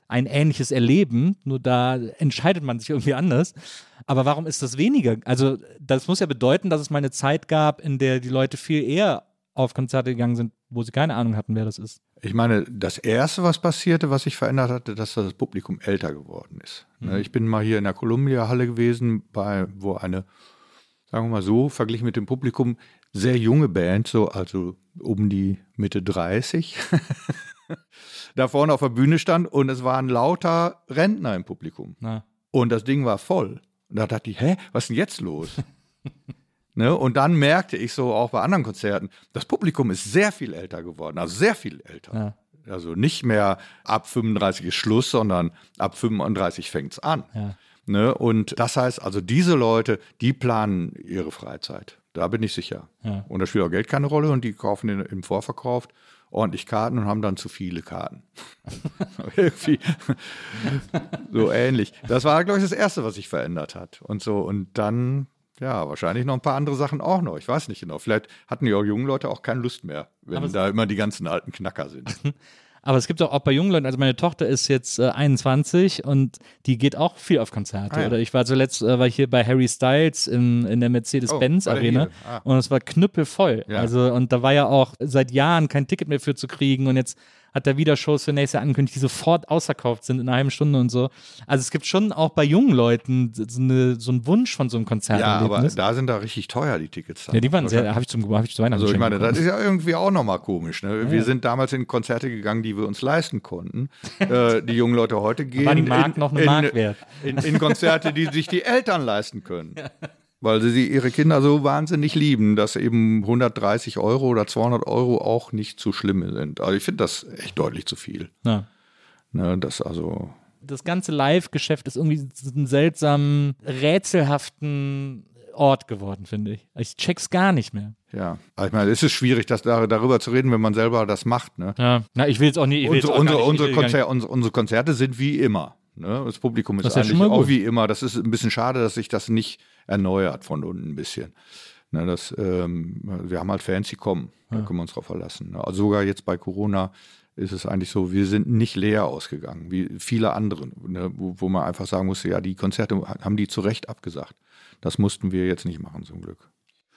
Speaker 4: ein ähnliches Erleben, nur da entscheidet man sich irgendwie anders. Aber warum ist das weniger? Also, das muss ja bedeuten, dass es mal eine Zeit gab, in der die Leute viel eher auf Konzerte gegangen sind, wo sie keine Ahnung hatten, wer das ist.
Speaker 3: Ich meine, das Erste, was passierte, was sich verändert hatte, dass das Publikum älter geworden ist. Ne, mhm. Ich bin mal hier in der Columbia-Halle gewesen, bei, wo eine, sagen wir mal so, verglichen mit dem Publikum, sehr junge Band, so also um die Mitte 30, da vorne auf der Bühne stand und es waren lauter Rentner im Publikum. Na. Und das Ding war voll. Und da dachte ich, hä, was ist denn jetzt los? ne? Und dann merkte ich so auch bei anderen Konzerten, das Publikum ist sehr viel älter geworden, also sehr viel älter. Ja. Also nicht mehr ab 35 ist Schluss, sondern ab 35 fängt es an. Ja. Ne? Und das heißt also, diese Leute, die planen ihre Freizeit. Da bin ich sicher. Ja. Und da spielt auch Geld keine Rolle und die kaufen im Vorverkauf ordentlich Karten und haben dann zu viele Karten. So ähnlich. Das war, glaube ich, das Erste, was sich verändert hat. Und so, und dann, ja, wahrscheinlich noch ein paar andere Sachen auch noch. Ich weiß nicht genau. Vielleicht hatten die jungen Leute auch keine Lust mehr, wenn da immer die ganzen alten Knacker sind.
Speaker 4: Aber es gibt auch, auch bei jungen Leuten, also meine Tochter ist jetzt äh, 21 und die geht auch viel auf Konzerte.
Speaker 3: Ah, ja.
Speaker 4: Oder ich war zuletzt, äh, war ich hier bei Harry Styles in, in der Mercedes-Benz
Speaker 3: Oh. Ah.
Speaker 4: und es war knüppelvoll.
Speaker 3: Ja.
Speaker 4: Also, und da war ja auch seit Jahren kein Ticket mehr für zu kriegen und jetzt hat er wieder Shows für nächstes Jahr angekündigt, die sofort ausverkauft sind in einer halben Stunde und so. Also es gibt schon auch bei jungen Leuten so, eine, so einen Wunsch von so einem Konzert.
Speaker 3: Ja, aber da sind da richtig teuer, die Tickets. dann.
Speaker 4: ja, die waren sehr, habe ich, zum- hab ich zu Weihnachten
Speaker 3: Also ich meine, das
Speaker 4: bekommen.
Speaker 3: ist ja irgendwie auch nochmal komisch. Ne? Wir sind damals in Konzerte gegangen, die wir uns leisten konnten. äh, die jungen Leute heute gehen
Speaker 4: war die Mark
Speaker 3: in,
Speaker 4: noch eine
Speaker 3: in,
Speaker 4: Mark wert.
Speaker 3: In, in Konzerte, die sich die Eltern leisten können. Weil sie ihre Kinder so wahnsinnig lieben, dass eben 130 Euro oder 200 Euro auch nicht zu schlimm sind. Also ich finde das echt deutlich zu viel.
Speaker 4: Ja.
Speaker 3: Ne? Das also
Speaker 4: das ganze Live-Geschäft ist irgendwie so einen seltsamen, rätselhaften Ort geworden, finde ich. Ich check's gar nicht mehr.
Speaker 3: ja, also ich meine, es ist schwierig, das, da- darüber zu reden, wenn man selber das macht. Ne?
Speaker 4: Ja. Na, ich will jetzt auch nicht.
Speaker 3: Unsere,
Speaker 4: auch
Speaker 3: unsere,
Speaker 4: nicht-
Speaker 3: unsere, Konzer unsere, unsere Konzerte sind wie immer. Ne? Das Publikum ist
Speaker 4: Das ist
Speaker 3: eigentlich auch wie immer. Das ist ein bisschen schade, dass sich das nicht erneuert von unten ein bisschen. Ne, das, ähm, wir haben halt Fans, die kommen. Da können wir uns drauf verlassen. Ne? Also sogar jetzt bei Corona ist es eigentlich so, wir sind nicht leer ausgegangen, wie viele andere, ne? wo, wo man einfach sagen musste, ja, die Konzerte haben die zu Recht abgesagt. Das mussten wir jetzt nicht machen, zum Glück.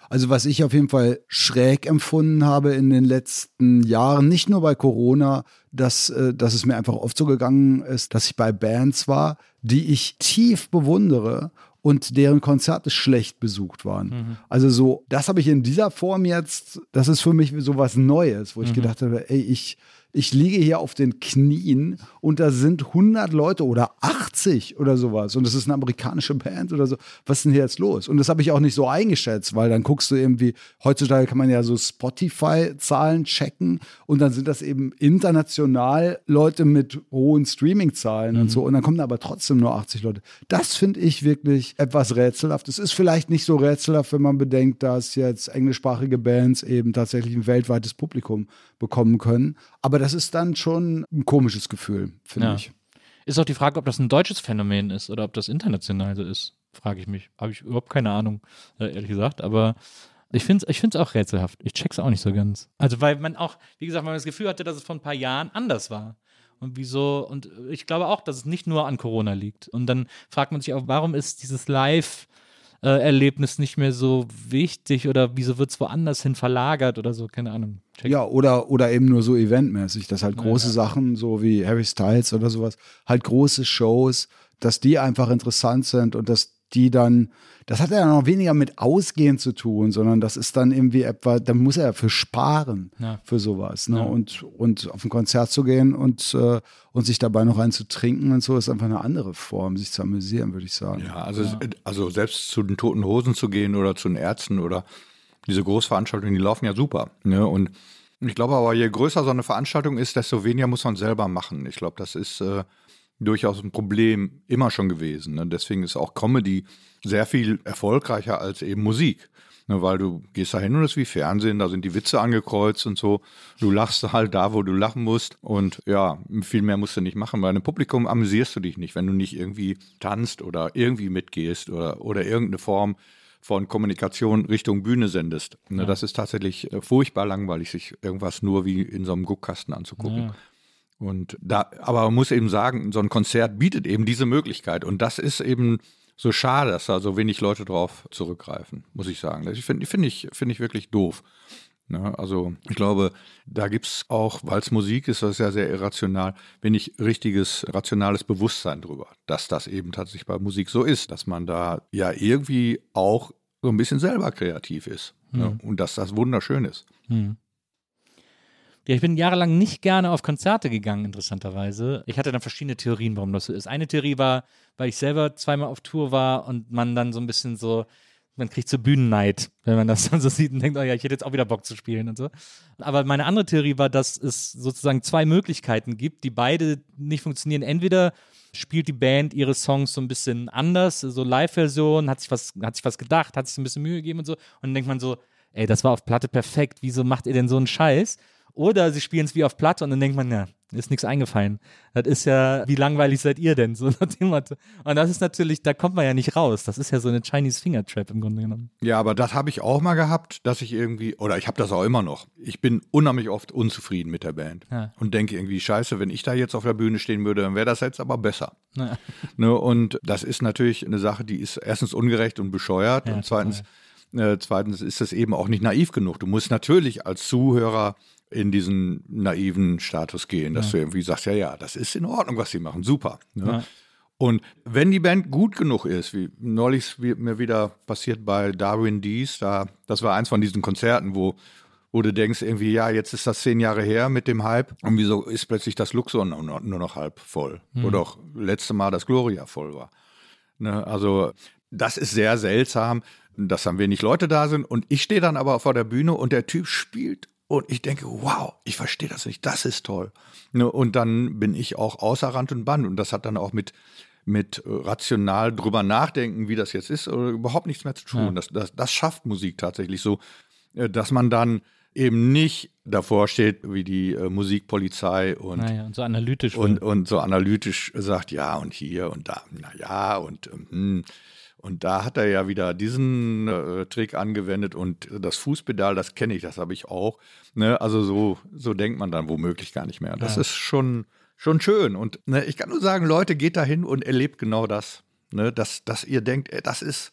Speaker 2: Also was ich auf jeden Fall schräg empfunden habe in den letzten Jahren, nicht nur bei Corona, dass, äh, dass es mir einfach oft so gegangen ist, dass ich bei Bands war, die ich tief bewundere und deren Konzerte schlecht besucht waren. Also so, das habe ich in dieser Form jetzt, das ist für mich so was Neues, wo ich gedacht habe, ey, ich, ich liege hier auf den Knien und da sind 100 Leute oder 80 oder sowas und das ist eine amerikanische Band oder so. Was ist denn hier jetzt los? Und das habe ich auch nicht so eingeschätzt, weil dann guckst du irgendwie, heutzutage kann man ja so Spotify-Zahlen checken und dann sind das eben international Leute mit hohen Streaming-Zahlen und so und dann kommen da aber trotzdem nur 80 Leute. Das finde ich wirklich etwas rätselhaft. Es ist vielleicht nicht so rätselhaft, wenn man bedenkt, dass jetzt englischsprachige Bands eben tatsächlich ein weltweites Publikum bekommen können. Aber das ist dann schon ein komisches Gefühl, finde
Speaker 4: Ja.
Speaker 2: ich.
Speaker 4: Ist auch die Frage, ob das ein deutsches Phänomen ist oder ob das international so ist. Frage ich mich. Habe ich überhaupt keine Ahnung, äh, ehrlich gesagt. Aber ich finde es ich find's auch rätselhaft. Ich check's auch nicht so ganz. Also, weil man auch, wie gesagt, weil man das Gefühl hatte, dass es vor ein paar Jahren anders war. Und wieso, und ich glaube auch, dass es nicht nur an Corona liegt. Und dann fragt man sich auch, warum ist dieses Live-Erlebnis nicht mehr so wichtig oder wieso wird es woanders hin verlagert oder so? Keine Ahnung. Check.
Speaker 2: Ja, oder, oder eben nur so eventmäßig, dass halt große Sachen, so wie Harry Styles oder sowas, halt große Shows, dass die einfach interessant sind und dass die dann, das hat ja noch weniger mit Ausgehen zu tun, sondern das ist dann irgendwie etwa, da muss er ja für sparen,
Speaker 4: Ja.
Speaker 2: für sowas. Ne?
Speaker 4: Ja.
Speaker 2: Und, und auf ein Konzert zu gehen und, äh, und sich dabei noch einen zu trinken und so, ist einfach eine andere Form, sich zu amüsieren, würde ich sagen.
Speaker 3: Ja, also, also selbst zu den Toten Hosen zu gehen oder zu den Ärzten oder diese Großveranstaltungen, die laufen ja super. Ne? Und ich glaube aber, je größer so eine Veranstaltung ist, desto weniger muss man selber machen. Ich glaube, das ist äh, durchaus ein Problem immer schon gewesen. Ne? Deswegen ist auch Comedy sehr viel erfolgreicher als eben Musik. Ne, weil du gehst da hin und es ist wie Fernsehen, da sind die Witze angekreuzt und so. Du lachst halt da, wo du lachen musst. Und ja, viel mehr musst du nicht machen. Bei einem Publikum amüsierst du dich nicht, wenn du nicht irgendwie tanzt oder irgendwie mitgehst oder, oder irgendeine Form von Kommunikation Richtung Bühne sendest. Ne, Das ist tatsächlich äh, furchtbar langweilig, sich irgendwas nur wie in so einem Guckkasten anzugucken. Und da, aber man muss eben sagen, so ein Konzert bietet eben diese Möglichkeit. Und das ist eben so schade, dass da so wenig Leute drauf zurückgreifen, muss ich sagen. Das finde find ich, finde ich wirklich doof. Ne? Also ich glaube, da gibt es auch, weil es Musik ist, das ist ja sehr irrational, wenig richtiges, rationales Bewusstsein drüber, dass das eben tatsächlich bei Musik so ist, dass man da ja irgendwie auch so ein bisschen selber kreativ ist. Ne? Und dass das wunderschön ist.
Speaker 4: Ja, ich bin jahrelang nicht gerne auf Konzerte gegangen, interessanterweise. Ich hatte dann verschiedene Theorien, warum das so ist. Eine Theorie war, weil ich selber zweimal auf Tour war und man dann so ein bisschen so, man kriegt so Bühnenneid, wenn man das dann so sieht und denkt, oh ja, ich hätte jetzt auch wieder Bock zu spielen und so. Aber meine andere Theorie war, dass es sozusagen zwei Möglichkeiten gibt, die beide nicht funktionieren. Entweder spielt die Band ihre Songs so ein bisschen anders, so Live-Version, hat sich was, hat sich was gedacht, hat sich ein bisschen Mühe gegeben und so. Und dann denkt man so, ey, das war auf Platte perfekt, wieso macht ihr denn so einen Scheiß? Oder sie spielen es wie auf Platte und dann denkt man, ja, ist nichts eingefallen. Das ist ja, wie langweilig seid ihr denn? So. Und das ist natürlich, da kommt man ja nicht raus. Das ist ja so eine Chinese Finger Trap im Grunde genommen.
Speaker 3: Ja, aber das habe ich auch mal gehabt, dass ich irgendwie, oder ich habe das auch immer noch. Ich bin unheimlich oft unzufrieden mit der Band
Speaker 4: Ja.
Speaker 3: und denke irgendwie, scheiße, wenn ich da jetzt auf der Bühne stehen würde, dann wäre das jetzt aber besser.
Speaker 4: Ja.
Speaker 3: Ne, und das ist natürlich eine Sache, die ist erstens ungerecht und bescheuert
Speaker 4: Ja,
Speaker 3: und zweitens, äh, zweitens ist es eben auch nicht naiv genug. Du musst natürlich als Zuhörer in diesen naiven Status gehen, dass du irgendwie sagst, ja, ja, das ist in Ordnung, was sie machen, super. Ne?
Speaker 4: Ja.
Speaker 3: Und wenn die Band gut genug ist, wie neulich mir wieder passiert bei Darwin Dees, da, das war eins von diesen Konzerten, wo, wo du denkst, irgendwie, ja, jetzt ist das zehn Jahre her mit dem Hype und wieso ist plötzlich das Luxor nur noch, halb voll? Oder auch letzte Mal das Gloria voll war. Ne, also das ist sehr seltsam, dass dann wenig Leute da sind und ich stehe dann aber vor der Bühne und der Typ spielt und ich denke, wow, ich verstehe das nicht, das ist toll. Ne, und dann bin ich auch außer Rand und Band und das hat dann auch mit mit äh, rational drüber nachdenken, wie das jetzt ist, oder überhaupt nichts mehr zu tun.
Speaker 4: Ja.
Speaker 3: Das, das, das schafft Musik tatsächlich so, äh, dass man dann eben nicht davor steht wie die äh, Musikpolizei und
Speaker 4: Naja, und so analytisch.
Speaker 3: und, und so analytisch sagt, ja, und hier und da, na ja, und, ähm, hm. Und da hat er ja wieder diesen äh, Trick angewendet und das Fußpedal, das kenne ich, das habe ich auch. Ne? Also so, so denkt man dann womöglich gar nicht mehr. Das
Speaker 4: Ja.
Speaker 3: ist schon, schon schön. Und ne, ich kann nur sagen, Leute, geht dahin und erlebt genau das. Ne? Dass, dass ihr denkt, ey, das ist,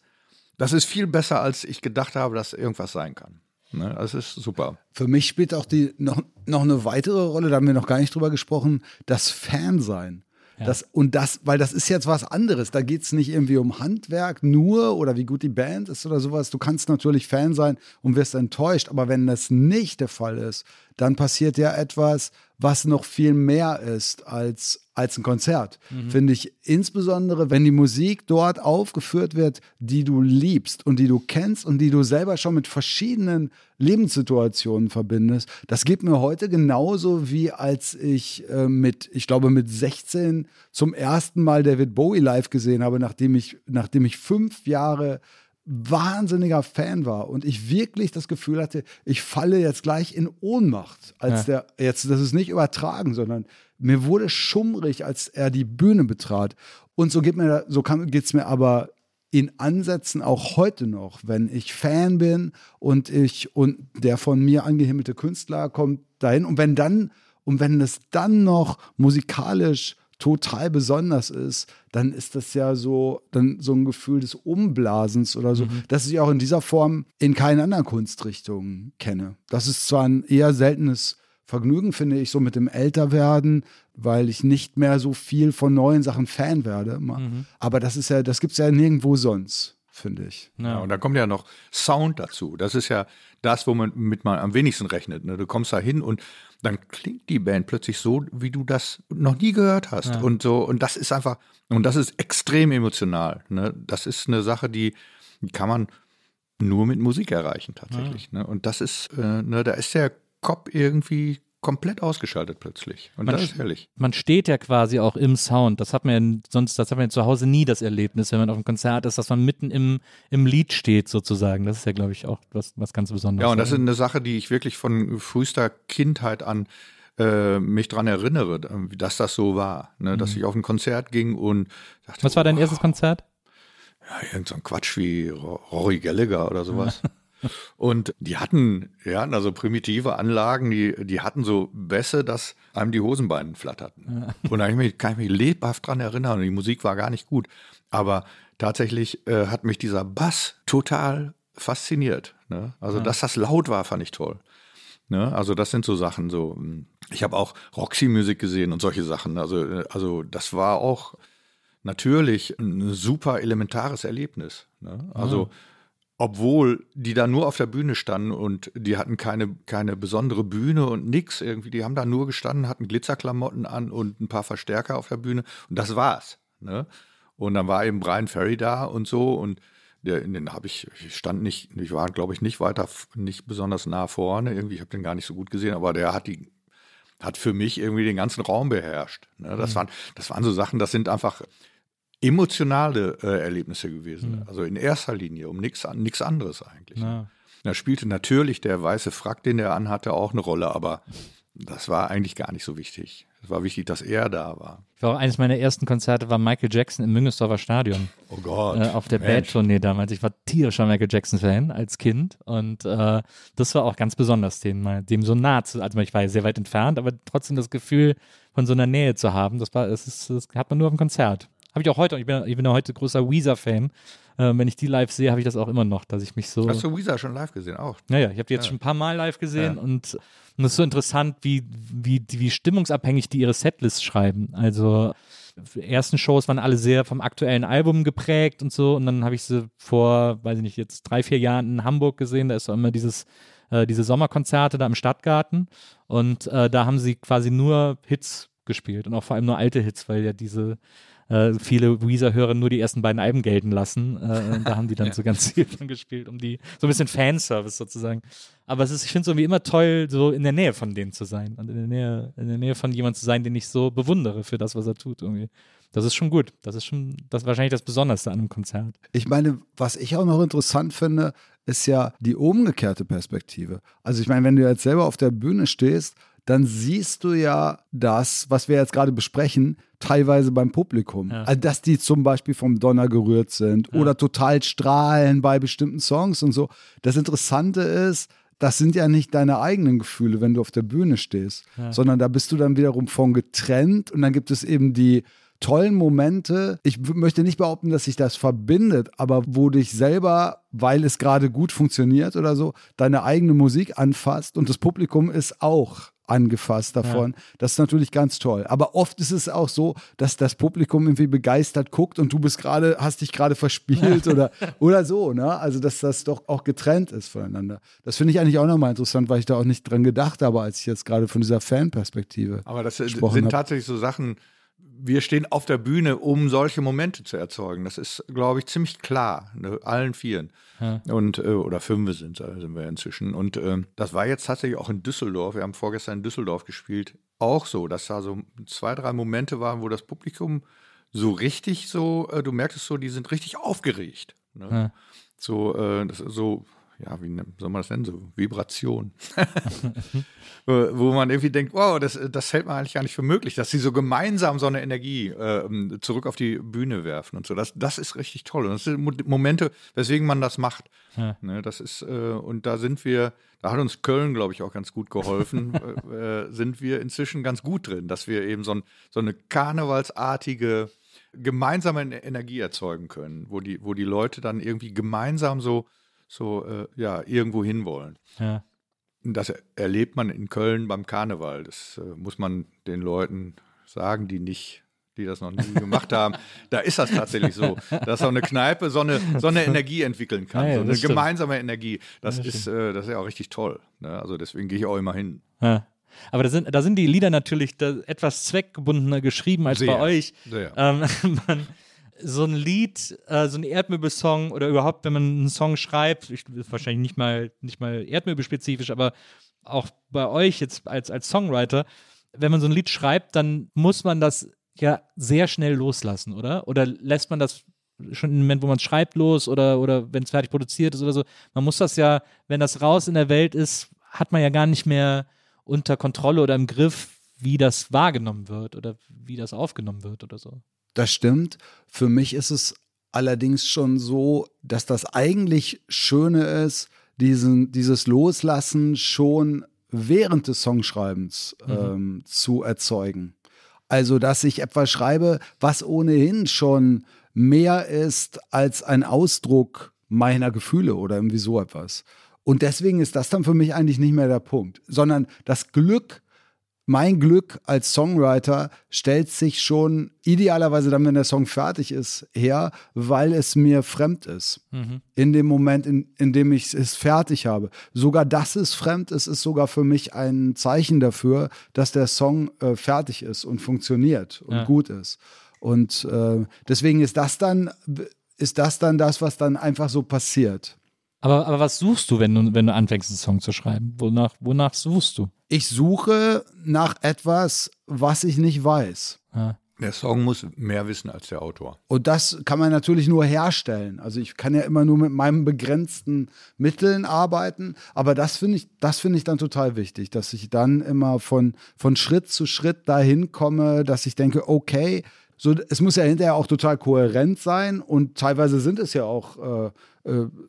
Speaker 3: das ist viel besser, als ich gedacht habe, dass irgendwas sein kann. Ne? Das ist super.
Speaker 2: Für mich spielt auch die noch, noch eine weitere Rolle, da haben wir noch gar nicht drüber gesprochen, das Fansein. Das, und das, weil das ist jetzt was anderes. Da geht es nicht irgendwie um Handwerk nur oder wie gut die Band ist oder sowas. Du kannst natürlich Fan sein und wirst enttäuscht, aber wenn das nicht der Fall ist, dann passiert ja etwas, was noch viel mehr ist als, als ein Konzert. Finde ich insbesondere, wenn die Musik dort aufgeführt wird, die du liebst und die du kennst und die du selber schon mit verschiedenen Lebenssituationen verbindest. Das geht mir heute genauso wie als ich äh, mit, ich glaube, mit 16 zum ersten Mal David Bowie live gesehen habe, nachdem ich, nachdem ich fünf Jahre wahnsinniger Fan war und ich wirklich das Gefühl hatte, ich falle jetzt gleich in Ohnmacht, als der jetzt das ist nicht übertragen, sondern mir wurde schummrig, als er die Bühne betrat. Und so geht mir so geht es mir aber in Ansätzen auch heute noch, wenn ich Fan bin und ich und der von mir angehimmelte Künstler kommt dahin. Und wenn dann und wenn es dann noch musikalisch total besonders ist, dann ist das ja so, dann so ein Gefühl des Umblasens oder so, das ich auch in dieser Form in keinen anderen Kunstrichtungen kenne. Das ist zwar ein eher seltenes Vergnügen, finde ich, so mit dem Älterwerden, weil ich nicht mehr so viel von neuen Sachen Fan werde. Aber das ist ja, das gibt es ja nirgendwo sonst, finde ich.
Speaker 3: Ja, und da kommt ja noch Sound dazu. Das ist ja das, womit man am wenigsten rechnet. Ne? Du kommst da hin und dann klingt die Band plötzlich so, wie du das noch nie gehört hast. Und so, und das ist einfach, und das ist extrem emotional. Ne? Das ist eine Sache, die, die kann man nur mit Musik erreichen, tatsächlich. Ne? Und das ist, äh, ne, da ist der Kopf irgendwie komplett ausgeschaltet plötzlich. Und
Speaker 4: Man
Speaker 3: das ist herrlich.
Speaker 4: man steht ja quasi auch im Sound. Das hat man ja sonst, das hat man ja zu Hause nie das Erlebnis, wenn man auf einem Konzert ist, dass man mitten im, im Lied steht sozusagen. Das ist ja, glaube ich, auch was, was ganz Besonderes.
Speaker 3: Ja, und das ist eine Sache, die ich wirklich von frühester Kindheit an äh, mich dran erinnere, äh, dass das so war. Ne? Dass ich auf ein Konzert ging und dachte,
Speaker 4: was war dein
Speaker 3: wow,
Speaker 4: erstes Konzert?
Speaker 3: Ja, irgend so ein Quatsch wie Ro- Rory Gallagher oder sowas. Und die hatten, ja, also primitive Anlagen, die, die hatten so Bässe, dass einem die Hosenbeine flatterten. Und da kann ich mich, kann ich mich lebhaft dran erinnern. Und die Musik war gar nicht gut. Aber tatsächlich äh, hat mich dieser Bass total fasziniert. Ne? Also, dass das laut war, fand ich toll. Ne? Also, das sind so Sachen, so. mh. Ich habe auch Roxy-Musik gesehen und solche Sachen. Also, äh, also das war auch natürlich ein super elementares Erlebnis. Ne? Also, obwohl die da nur auf der Bühne standen und die hatten keine, keine besondere Bühne und nix irgendwie, die haben da nur gestanden, hatten Glitzerklamotten an und ein paar Verstärker auf der Bühne und das war's. Ne? Und dann war eben Brian Ferry da und so und der, in den habe ich, ich stand nicht, ich war glaube ich nicht weiter, nicht besonders nah vorne, irgendwie, ich habe den gar nicht so gut gesehen, aber der hat die, hat für mich irgendwie den ganzen Raum beherrscht. Ne? Das, waren, das waren so Sachen, das sind einfach emotionale äh, Erlebnisse gewesen. Also in erster Linie, um nichts anderes eigentlich.
Speaker 4: Ja.
Speaker 3: Da spielte natürlich der weiße Frack, den er anhatte, auch eine Rolle, aber das war eigentlich gar nicht so wichtig. Es war wichtig, dass er da war.
Speaker 4: Ich war auch eines meiner ersten Konzerte war Michael Jackson im Müngesdorfer Stadion.
Speaker 3: Oh Gott.
Speaker 4: Äh, auf der. Bad-Tournee damals. Ich war tierischer Michael Jackson-Fan als Kind und äh, das war auch ganz besonders, den mal, dem so nah zu, also ich war ja sehr weit entfernt, aber trotzdem das Gefühl von so einer Nähe zu haben, das war, das, ist, das hat man nur auf dem Konzert. Habe ich auch heute, ich bin, ich bin ja heute großer Weezer-Fan. Äh, wenn ich die live sehe, habe ich das auch immer noch, dass ich mich so.
Speaker 3: Hast du Weezer schon live gesehen? Auch.
Speaker 4: Naja, ich habe die jetzt
Speaker 3: Ja.
Speaker 4: schon ein paar Mal live gesehen
Speaker 3: Ja.
Speaker 4: und, es ist so interessant, wie, wie, wie stimmungsabhängig die ihre Setlist schreiben. Also die ersten Shows waren alle sehr vom aktuellen Album geprägt und so und dann habe ich sie vor, weiß ich nicht, jetzt drei, vier Jahren in Hamburg gesehen, da ist doch immer dieses äh, diese Sommerkonzerte da im Stadtgarten und äh, da haben sie quasi nur Hits gespielt und auch vor allem nur alte Hits, weil ja diese äh, viele Weezer-Hörer nur die ersten beiden Alben gelten lassen. Äh, und da haben die dann so ganz viel von gespielt, um die, so ein bisschen Fanservice sozusagen. Aber es ist, ich finde es irgendwie immer toll, so in der Nähe von denen zu sein und in der Nähe, in der Nähe von jemandem zu sein, den ich so bewundere für das, was er tut irgendwie. Das ist schon gut. Das ist schon, das ist wahrscheinlich das Besonderste an einem Konzert.
Speaker 2: Ich meine, was ich auch noch interessant finde, ist ja die umgekehrte Perspektive. Also ich meine, wenn du jetzt selber auf der Bühne stehst, dann siehst du ja das, was wir jetzt gerade besprechen, teilweise beim Publikum.
Speaker 4: Ja.
Speaker 2: Also, dass die zum Beispiel vom Donner gerührt sind
Speaker 4: Ja.
Speaker 2: oder total strahlen bei bestimmten Songs und so. Das Interessante ist, das sind ja nicht deine eigenen Gefühle, wenn du auf der Bühne stehst,
Speaker 4: Ja.
Speaker 2: sondern da bist du dann wiederum von getrennt und dann gibt es eben die tollen Momente. Ich möchte nicht behaupten, dass sich das verbindet, aber wo dich selber, weil es gerade gut funktioniert oder so, deine eigene Musik anfasst und das Publikum ist auch angefasst davon. Das ist natürlich ganz toll. Aber oft ist es auch so, dass das Publikum irgendwie begeistert guckt und du bist gerade, hast dich gerade verspielt oder, oder so, ne? Also, dass das doch auch getrennt ist voneinander. Das finde ich eigentlich auch nochmal interessant, weil ich da auch nicht dran gedacht habe, als ich jetzt gerade von dieser Fanperspektive.
Speaker 3: Aber das sind
Speaker 2: hab.
Speaker 3: tatsächlich so Sachen, wir stehen auf der Bühne, um solche Momente zu erzeugen. Das ist, glaube ich, ziemlich klar, ne? allen Vieren.
Speaker 4: Ja.
Speaker 3: Und, äh, oder fünf sind, sind wir inzwischen. Und ähm, das war jetzt tatsächlich auch in Düsseldorf. Wir haben vorgestern in Düsseldorf gespielt. Auch so, dass da so zwei, drei Momente waren, wo das Publikum so richtig so, äh, du merktest so, die sind richtig aufgeregt. Ne?
Speaker 4: Ja.
Speaker 3: So, äh, das so, ja, wie soll man das nennen? So Vibration. wo wo man irgendwie denkt, wow, das, das hält man eigentlich gar nicht für möglich, dass sie so gemeinsam so eine Energie äh, zurück auf die Bühne werfen und so. Das, das ist richtig toll. Und das sind Mo- Momente, weswegen man das macht.
Speaker 4: Ja.
Speaker 3: Ne, das ist, äh, und da sind wir, da hat uns Köln, glaube ich, auch ganz gut geholfen, äh, äh, sind wir inzwischen ganz gut drin, dass wir eben so, ein, so eine karnevalsartige gemeinsame Ener- Energie erzeugen können, wo die, wo die Leute dann irgendwie gemeinsam so, so äh, ja, irgendwo hinwollen.
Speaker 4: Ja.
Speaker 3: Das er- erlebt man in Köln beim Karneval. Das äh, muss man den Leuten sagen, die nicht, die das noch nie gemacht haben. Da ist das tatsächlich so, dass so eine Kneipe so eine, so eine Energie entwickeln kann,
Speaker 4: Ja, ja,
Speaker 3: so eine gemeinsame Energie. Das,
Speaker 4: Ja,
Speaker 3: ist, äh, das ist ja auch richtig toll. Ne? Also deswegen gehe ich auch immer hin.
Speaker 4: Ja. Aber da sind, da sind die Lieder natürlich etwas zweckgebundener geschrieben als bei
Speaker 3: Sehr,
Speaker 4: euch.
Speaker 3: sehr.
Speaker 4: Ähm, man, so ein Lied, äh, so ein Erdmöbelsong oder überhaupt, wenn man einen Song schreibt, ich, wahrscheinlich nicht mal, nicht mal Erdmöbelspezifisch, aber auch bei euch jetzt als, als Songwriter, wenn man so ein Lied schreibt, dann muss man das ja sehr schnell loslassen, oder? Oder lässt man das schon im Moment, wo man es schreibt, los oder, oder wenn es fertig produziert ist oder so. Man muss das ja, wenn das raus in der Welt ist, hat man ja gar nicht mehr unter Kontrolle oder im Griff, wie das wahrgenommen wird oder wie das aufgenommen wird oder so.
Speaker 2: Das stimmt. Für mich ist es allerdings schon so, dass das eigentlich Schöne ist, diesen, dieses Loslassen schon während des Songschreibens ähm, zu erzeugen. Also, dass ich etwas schreibe, was ohnehin schon mehr ist als ein Ausdruck meiner Gefühle oder irgendwie so etwas. Und deswegen ist das dann für mich eigentlich nicht mehr der Punkt, sondern das Glück, mein Glück als Songwriter stellt sich schon idealerweise dann, wenn der Song fertig ist, her, weil es mir fremd ist. In dem Moment, in, in dem ich es fertig habe. Sogar, dass es fremd ist, ist sogar für mich ein Zeichen dafür, dass der Song äh, fertig ist und funktioniert und
Speaker 4: Ja.
Speaker 2: gut ist. Und äh, deswegen ist das dann, ist das dann das, was dann einfach so passiert.
Speaker 4: Aber, aber was suchst du, wenn du, wenn du anfängst, einen Song zu schreiben? Wonach, wonach suchst du?
Speaker 2: Ich suche nach etwas, was ich nicht weiß.
Speaker 4: Ja.
Speaker 3: Der Song muss mehr wissen als der Autor.
Speaker 2: Und das kann man natürlich nur herstellen. Also ich kann ja immer nur mit meinen begrenzten Mitteln arbeiten, aber das finde ich, das finde ich dann total wichtig, dass ich dann immer von, von Schritt zu Schritt dahin komme, dass ich denke, okay, so, es muss ja hinterher auch total kohärent sein und teilweise sind es ja auch, äh, äh,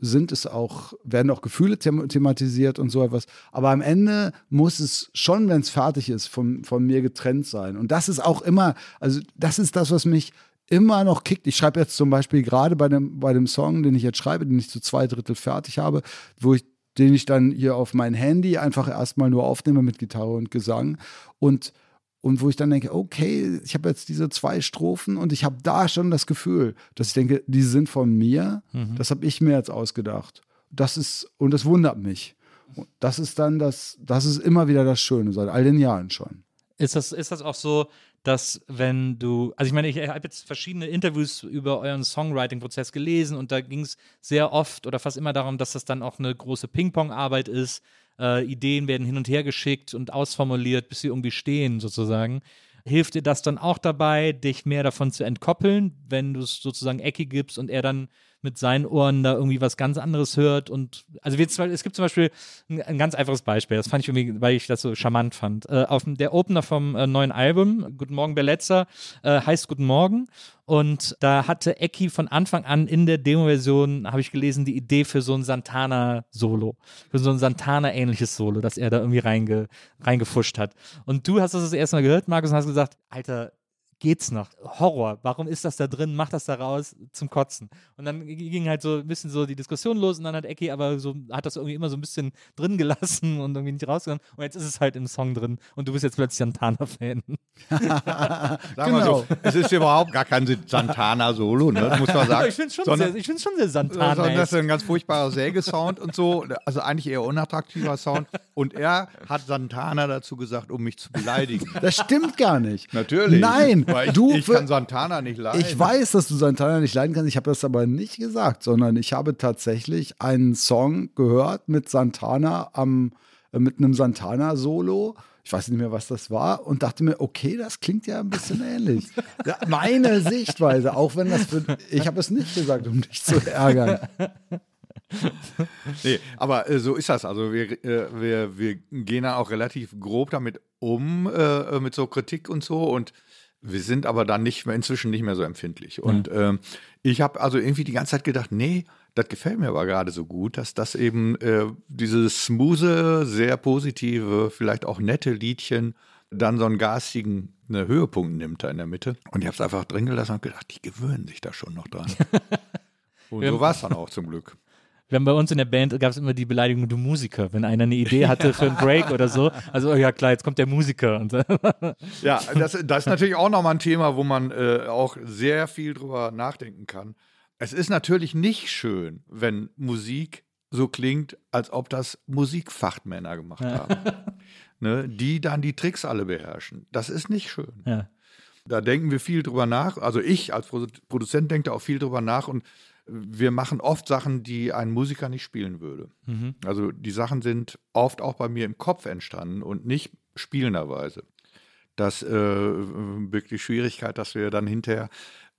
Speaker 2: sind es auch, werden auch Gefühle them thematisiert und so etwas. Aber am Ende muss es schon, wenn es fertig ist, von, von mir getrennt sein. Und das ist auch immer, also das ist das, was mich immer noch kickt. Ich schreibe jetzt zum Beispiel gerade bei dem, bei dem Song, den ich jetzt schreibe, den ich zu zwei Drittel fertig habe, wo ich den ich dann hier auf mein Handy einfach erstmal nur aufnehme mit Gitarre und Gesang. Und und wo ich dann denke, okay, ich habe jetzt diese zwei Strophen und ich habe da schon das Gefühl, dass ich denke, die sind von mir, mhm. das habe ich mir jetzt ausgedacht. Das ist, und das wundert mich. Und das ist dann das, das ist immer wieder das Schöne, seit all den Jahren schon.
Speaker 4: Ist das, ist das auch so, dass wenn du, also ich meine, ich habe jetzt verschiedene Interviews über euren Songwriting-Prozess gelesen und da ging es sehr oft oder fast immer darum, dass das dann auch eine große Ping-Pong-Arbeit ist, äh, Ideen werden hin und her geschickt und ausformuliert, bis sie irgendwie stehen, sozusagen. Hilft dir das dann auch dabei, dich mehr davon zu entkoppeln, wenn du es sozusagen Ecki gibst und er dann mit seinen Ohren da irgendwie was ganz anderes hört. Und also wir, es gibt zum Beispiel ein, ein, ganz einfaches Beispiel, das fand ich irgendwie, weil ich das so charmant fand. Äh, auf der Opener vom äh, neuen Album, Guten Morgen Berletzer, äh, heißt Guten Morgen. Und da hatte Ecki von Anfang an in der Demo-Version, habe ich gelesen, die Idee für so ein Santana-Solo. Für so ein Santana-ähnliches Solo, das er da irgendwie reinge, reingefuscht hat. Und du hast das das erste Mal gehört, Markus, und hast gesagt, Alter, geht's noch? Horror, warum ist das da drin? Mach das da raus zum Kotzen. Und dann ging halt so ein bisschen so die Diskussion los und dann hat Ecki aber so, hat das irgendwie immer so ein bisschen drin gelassen und irgendwie nicht rausgegangen. Und jetzt ist es halt im Song drin und du bist jetzt plötzlich Santana-Fan.
Speaker 3: Sagen genau. wir so, es ist überhaupt gar kein Santana-Solo, ne? muss man sagen.
Speaker 4: ich finde es schon, sehr, schon sehr Santana.
Speaker 3: Sondern das ist ein ganz furchtbarer Sägesound und so, also eigentlich eher unattraktiver Sound. Und er hat Santana dazu gesagt, um mich zu beleidigen.
Speaker 2: Das stimmt gar nicht.
Speaker 3: Natürlich.
Speaker 2: Nein,
Speaker 3: weil ich, du, ich kann Santana nicht leiden.
Speaker 2: Ich weiß, dass du Santana nicht leiden kannst. Ich habe das aber nicht gesagt, sondern ich habe tatsächlich einen Song gehört mit Santana am, äh, mit einem Santana-Solo. Ich weiß nicht mehr, was das war und dachte mir, okay, das klingt ja ein bisschen ähnlich. Ja, meine Sichtweise, auch wenn das für, ich habe es nicht gesagt, um dich zu ärgern.
Speaker 3: nee, aber äh, so ist das. Also wir, äh, wir, wir gehen da auch relativ grob damit um, äh, mit so Kritik und so. Und wir sind aber dann nicht mehr, inzwischen nicht mehr so empfindlich. Und ähm, ich habe also irgendwie die ganze Zeit gedacht, nee, das gefällt mir aber gerade so gut, dass das eben äh, dieses smooth, sehr positive, vielleicht auch nette Liedchen dann so einen garstigen ne, Höhepunkt nimmt da in der Mitte. Und ich habe es einfach drin gelassen und gedacht, die gewöhnen sich da schon noch dran. und so war es dann auch zum Glück
Speaker 4: wir haben bei uns in der Band gab es immer die Beleidigung, du Musiker, wenn einer eine Idee hatte für einen Break oder so. Also, oh ja klar, jetzt kommt der Musiker. Und
Speaker 3: ja, das, das ist natürlich auch nochmal ein Thema, wo man äh, auch sehr viel drüber nachdenken kann. Es ist natürlich nicht schön, wenn Musik so klingt, als ob das Musikfachmänner gemacht haben. ne, die dann die Tricks alle beherrschen. Das ist nicht schön.
Speaker 4: Ja.
Speaker 3: Da denken wir viel drüber nach. Also ich als Produzent denke da auch viel drüber nach und wir machen oft Sachen, die ein Musiker nicht spielen würde. Mhm. Also die Sachen sind oft auch bei mir im Kopf entstanden und nicht spielenderweise. Das äh, birgt die Schwierigkeit, dass wir dann hinterher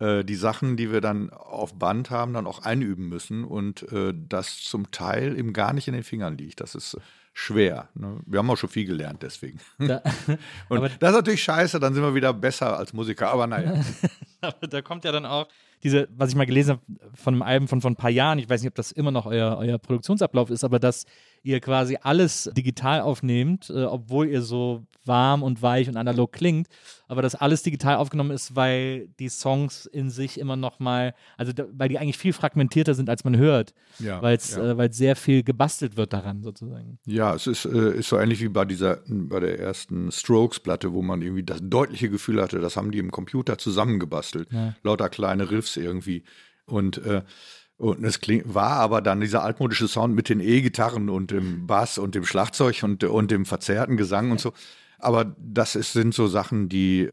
Speaker 3: äh, die Sachen, die wir dann auf Band haben, dann auch einüben müssen und äh, das zum Teil eben gar nicht in den Fingern liegt. Das ist schwer. Ne? Wir haben auch schon viel gelernt deswegen. Ja. und das ist natürlich scheiße, dann sind wir wieder besser als Musiker, aber naja.
Speaker 4: aber da kommt ja dann auch diese, was ich mal gelesen habe von einem Album von, von ein paar Jahren, ich weiß nicht, ob das immer noch euer, euer Produktionsablauf ist, aber dass ihr quasi alles digital aufnehmt, äh, obwohl ihr so warm und weich und analog klingt, aber dass alles digital aufgenommen ist, weil die Songs in sich immer noch mal, also da, weil die eigentlich viel fragmentierter sind, als man hört, ja, weil es ja. äh, sehr viel gebastelt wird daran sozusagen.
Speaker 3: Ja, es ist, äh, ist so ähnlich wie bei dieser, bei der ersten Strokes-Platte, wo man irgendwie das deutliche Gefühl hatte, das haben die im Computer zusammengebastelt, ja. lauter kleine Riffs irgendwie und äh, und es war aber dann dieser altmodische Sound mit den E-Gitarren und dem Bass und dem Schlagzeug und, und dem verzerrten Gesang und so. Aber das ist, sind so Sachen, die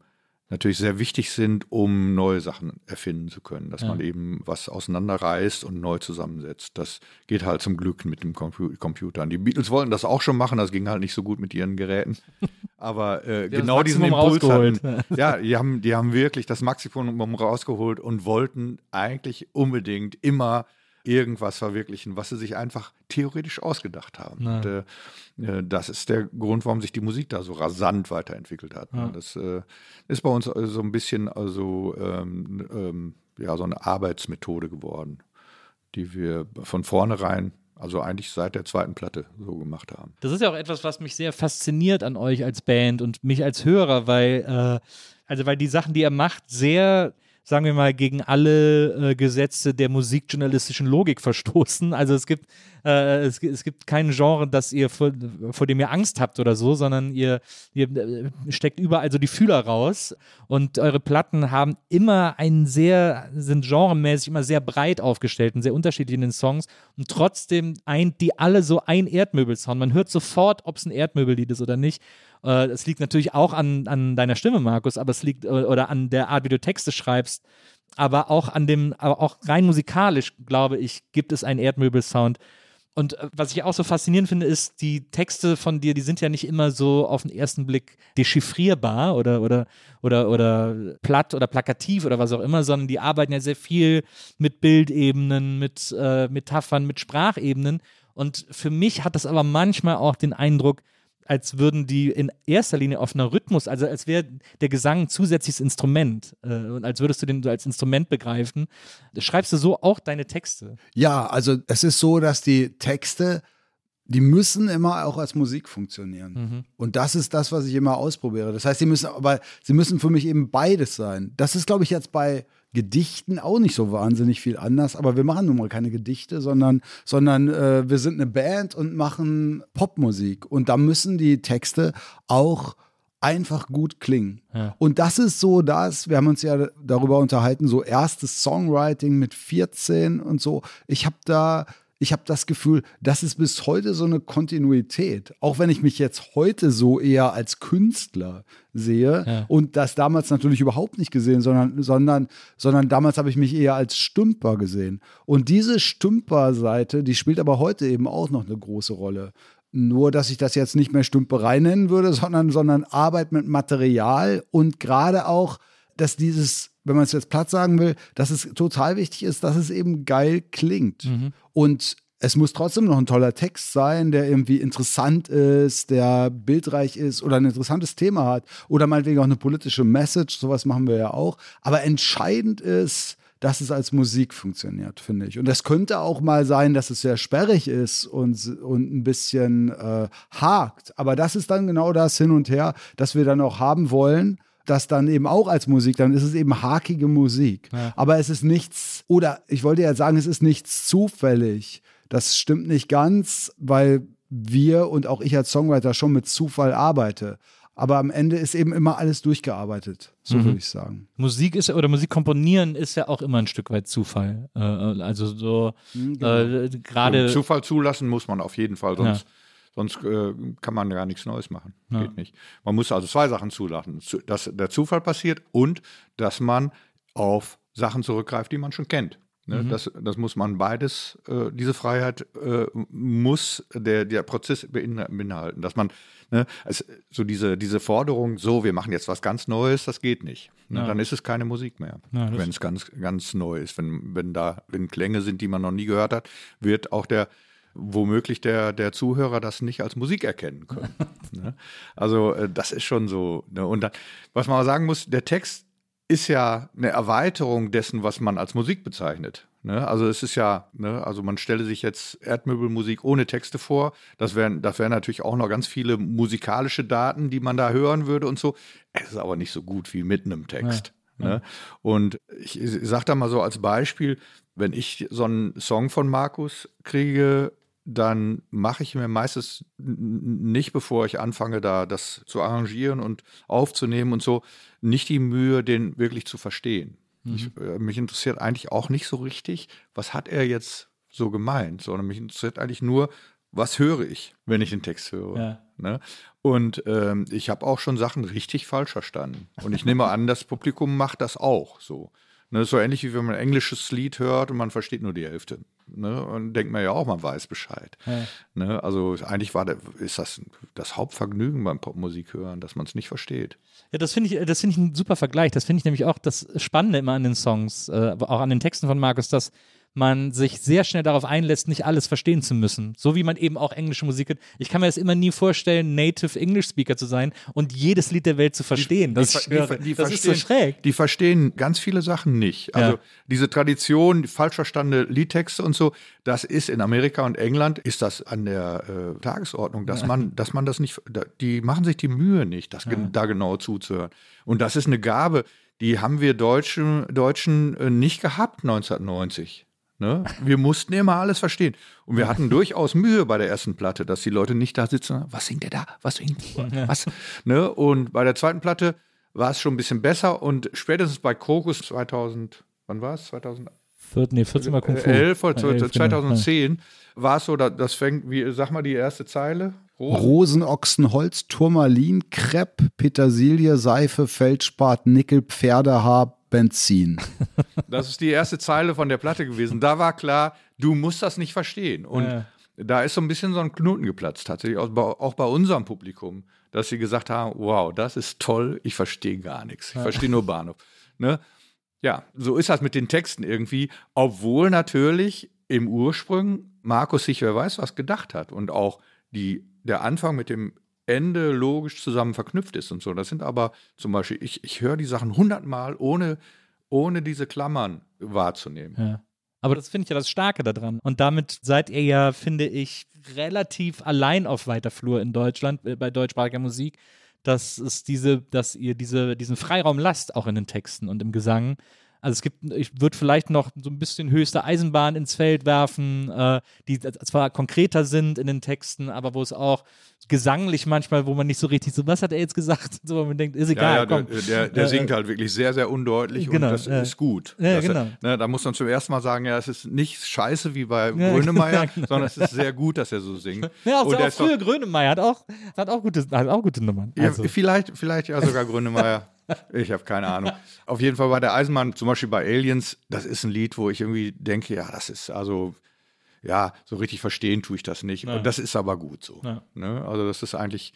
Speaker 3: natürlich sehr wichtig sind, um neue Sachen erfinden zu können. Dass ja. man eben was auseinanderreißt und neu zusammensetzt. Das geht halt zum Glück mit dem Computer. Die Beatles wollten das auch schon machen, das ging halt nicht so gut mit ihren Geräten. Aber äh,
Speaker 4: das
Speaker 3: genau diesen Impuls
Speaker 4: rausgeholt.
Speaker 3: hatten, ja, die haben, die haben wirklich das Maximum rausgeholt und wollten eigentlich unbedingt immer irgendwas verwirklichen, was sie sich einfach theoretisch ausgedacht haben. Und, äh, äh, das ist der Grund, warum sich die Musik da so rasant weiterentwickelt hat.
Speaker 4: Ja.
Speaker 3: Das äh, ist bei uns äh, so ein bisschen also ähm, ähm, ja so eine Arbeitsmethode geworden, die wir von vornherein, also eigentlich seit der zweiten Platte so gemacht haben.
Speaker 4: Das ist ja auch etwas, was mich sehr fasziniert an euch als Band und mich als Hörer, weil, äh, also weil die Sachen, die ihr macht, sehr, sagen wir mal, gegen alle äh, Gesetze der musikjournalistischen Logik verstoßen. Also es gibt, äh, es, es gibt kein Genre, das ihr vor, vor dem ihr Angst habt oder so, sondern ihr, ihr äh, steckt überall so die Fühler raus und eure Platten haben immer einen sehr, sind genremäßig immer sehr breit aufgestellt und sehr unterschiedlich in den Songs und trotzdem eint die alle so ein Erdmöbelsound. Man hört sofort, ob es ein Erdmöbellied ist oder nicht. Äh, Es liegt natürlich auch an, an deiner Stimme, Markus, aber es liegt äh, oder an der Art, wie du Texte schreibst, aber auch an dem, aber auch rein musikalisch, glaube ich, gibt es einen Erdmöbelsound. Und äh, was ich auch so faszinierend finde, ist, die Texte von dir, die sind ja nicht immer so auf den ersten Blick dechiffrierbar oder, oder, oder, oder platt oder plakativ oder was auch immer, sondern die arbeiten ja sehr viel mit Bildebenen, mit äh, Metaphern, mit Sprachebenen. Und für mich hat das aber manchmal auch den Eindruck, als würden die in erster Linie auf einer Rhythmus, also als wäre der Gesang ein zusätzliches Instrument äh, und als würdest du den so als Instrument begreifen. Schreibst du so auch deine Texte?
Speaker 2: Ja, also es ist so, dass die Texte, die müssen immer auch als Musik funktionieren. Und das ist das, was ich immer ausprobiere. Das heißt, sie müssen, aber sie müssen für mich eben beides sein. Das ist, glaube ich, jetzt bei Gedichten auch nicht so wahnsinnig viel anders, aber wir machen nun mal keine Gedichte, sondern, sondern äh, wir sind eine Band und machen Popmusik. Und da müssen die Texte auch einfach gut klingen.
Speaker 4: Ja.
Speaker 2: Und das ist so das, wir haben uns ja darüber unterhalten, so erstes Songwriting mit 14 und so. Ich habe da, ich habe das Gefühl, das ist bis heute so eine Kontinuität. Auch wenn ich mich jetzt heute so eher als Künstler sehe
Speaker 4: Ja.
Speaker 2: und das damals natürlich überhaupt nicht gesehen, sondern, sondern, sondern damals habe ich mich eher als Stümper gesehen. Und diese Stümperseite, die spielt aber heute eben auch noch eine große Rolle. Nur, dass ich das jetzt nicht mehr Stümperei nennen würde, sondern, sondern Arbeit mit Material und gerade auch, dass dieses, wenn man es jetzt platt sagen will, dass es total wichtig ist, dass es eben geil klingt. Und es muss trotzdem noch ein toller Text sein, der irgendwie interessant ist, der bildreich ist oder ein interessantes Thema hat oder meinetwegen auch eine politische Message, sowas machen wir ja auch. Aber entscheidend ist, dass es als Musik funktioniert, finde ich. Und das könnte auch mal sein, dass es sehr sperrig ist und, und ein bisschen äh, hakt. Aber das ist dann genau das hin und her, das wir dann auch haben wollen. Das dann eben auch als Musik, dann ist es eben hakige Musik. Aber es ist nichts, oder ich wollte ja sagen, es ist nichts zufällig. Das stimmt nicht ganz, weil wir und auch ich als Songwriter schon mit Zufall arbeite. Aber am Ende ist eben immer alles durchgearbeitet, so würde ich sagen.
Speaker 4: Musik ist oder Musik komponieren ist ja auch immer ein Stück weit Zufall. Äh, also so äh, gerade
Speaker 3: Zufall zulassen muss man auf jeden Fall, sonst, sonst äh, kann man gar nichts Neues machen. Geht nicht. Man muss also zwei Sachen zulassen. Zu- Dass der Zufall passiert und dass man auf Sachen zurückgreift, die man schon kennt. Ne, das, das muss man beides, äh, diese Freiheit äh, muss der, der Prozess beinha- beinhalten, dass man, ne, also so diese, diese Forderung, so, wir machen jetzt was ganz Neues, das geht nicht. Ne,
Speaker 4: Ja.
Speaker 3: Dann ist es keine Musik mehr,
Speaker 4: Ja,
Speaker 3: wenn es ganz, ganz neu ist. Wenn, wenn da wenn Klänge sind, die man noch nie gehört hat, wird auch der womöglich der, der Zuhörer das nicht als Musik erkennen können. ne? Also äh, das ist schon so. Ne? Und dann, was man auch sagen muss, der Text ist ja eine Erweiterung dessen, was man als Musik bezeichnet. Ne? Also es ist ja, ne? also man stelle sich jetzt Erdmöbelmusik ohne Texte vor. Das wären, das wären natürlich auch noch ganz viele musikalische Daten, die man da hören würde und so. Es ist aber nicht so gut wie mit einem Text. Ne? Und ich, ich sage da mal so als Beispiel, wenn ich so einen Song von Markus kriege, dann mache ich mir meistens nicht, bevor ich anfange, da das zu arrangieren und aufzunehmen und so, nicht die Mühe, den wirklich zu verstehen. Ich, äh, mich interessiert eigentlich auch nicht so richtig, was hat er jetzt so gemeint, sondern mich interessiert eigentlich nur, was höre ich, wenn ich den Text höre.
Speaker 4: Ja.
Speaker 3: Ne? Und ähm, ich habe auch schon Sachen richtig falsch verstanden. Und ich nehme an, das Publikum macht das auch so. Ne, so ähnlich wie wenn man ein englisches Lied hört und man versteht nur die Hälfte. Ne? Und denkt man ja auch, man weiß Bescheid.
Speaker 4: Ja.
Speaker 3: Ne? Also eigentlich war der, ist das das Hauptvergnügen beim Popmusik hören, dass man es nicht versteht.
Speaker 4: Ja, das finde ich, das finde ich ein super Vergleich. Das finde ich nämlich auch das Spannende immer an den Songs, äh, auch an den Texten von Markus, dass man sich sehr schnell darauf einlässt, nicht alles verstehen zu müssen. So wie man eben auch englische Musik hat. Ich kann mir das immer nie vorstellen, Native English Speaker zu sein und jedes Lied der Welt zu verstehen. das ich höre. das ist so schräg.
Speaker 3: Die verstehen ganz viele Sachen nicht. Also
Speaker 4: Ja.
Speaker 3: diese Tradition, die falsch verstandene Liedtexte und so, das ist in Amerika und England ist das an der äh, Tagesordnung, dass man, dass man das nicht, die machen sich die Mühe nicht, das gen- da genau zuzuhören. Und das ist eine Gabe, die haben wir Deutschen, Deutschen äh, nicht gehabt 1990. Ne? Wir mussten immer alles verstehen. Und wir hatten durchaus Mühe bei der ersten Platte, dass die Leute nicht da sitzen, was singt der da? Was singt der? Was? Ne? Und bei der zweiten Platte war es schon ein bisschen besser. Und spätestens bei Krokus 2000, wann war es? 2011
Speaker 4: Viert, nee, 14 Mal Kung Fu.
Speaker 3: oder
Speaker 4: Ja, elf, genau.
Speaker 3: 2010 war es so, da- das fängt, wie, sag mal die erste Zeile. Rosen.
Speaker 2: Rosenochsen, Holz, Turmalin, Crepe, Petersilie, Seife, Feldspat, Nickel, Pferdehaar, Benzin.
Speaker 3: Das ist die erste Zeile von der Platte gewesen. Da war klar, du musst das nicht verstehen. Und
Speaker 4: Ja.
Speaker 3: da ist so ein bisschen so ein Knoten geplatzt, tatsächlich, auch bei, auch bei unserem Publikum, dass sie gesagt haben: Wow, das ist toll, ich verstehe gar nichts. Ich verstehe nur Bahnhof. Ne? Ja, so ist das mit den Texten irgendwie, obwohl natürlich im Ursprung Markus sich, wer weiß, was gedacht hat und auch die, der Anfang mit dem Ende logisch zusammen verknüpft ist und so. Das sind aber zum Beispiel, ich, ich höre die Sachen hundertmal, ohne, ohne diese Klammern wahrzunehmen.
Speaker 4: Ja. Aber das finde ich ja das Starke daran. Und damit seid ihr ja, finde ich, relativ allein auf weiter Flur in Deutschland, äh, bei deutschsprachiger Musik, dass es diese, dass ihr diese, diesen Freiraum lasst, auch in den Texten und im Gesang. Also es gibt, ich würde vielleicht noch so ein bisschen höchste Eisenbahn ins Feld werfen, äh, die zwar konkreter sind in den Texten, aber wo es auch gesanglich manchmal, wo man nicht so richtig so, was hat er jetzt gesagt? So, man denkt, ist egal,
Speaker 3: Ja, ja,
Speaker 4: komm.
Speaker 3: der, der, der
Speaker 4: Äh,
Speaker 3: singt halt wirklich sehr, sehr undeutlich
Speaker 4: genau,
Speaker 3: und das
Speaker 4: ja.
Speaker 3: ist gut.
Speaker 4: Ja,
Speaker 3: das,
Speaker 4: genau.
Speaker 3: ne, da muss man zum ersten Mal sagen, ja, es ist nicht scheiße wie bei
Speaker 4: Ja,
Speaker 3: Grönemeyer,
Speaker 4: genau.
Speaker 3: sondern es ist sehr gut, dass er so singt.
Speaker 4: Ja, auch,
Speaker 3: und
Speaker 4: auch früher Grönemeyer hat auch, hat auch gute, hat auch gute Nummern.
Speaker 3: Ja,
Speaker 4: Also,
Speaker 3: vielleicht, vielleicht ja sogar Grönemeyer. Ich habe keine Ahnung. Auf jeden Fall bei der Eisenbahn, zum Beispiel bei Aliens, das ist ein Lied, wo ich irgendwie denke, ja, das ist also, ja, so richtig verstehen tue ich das nicht.
Speaker 4: Ja.
Speaker 3: Und das ist aber gut so.
Speaker 4: Ja.
Speaker 3: Ne? Also das ist eigentlich,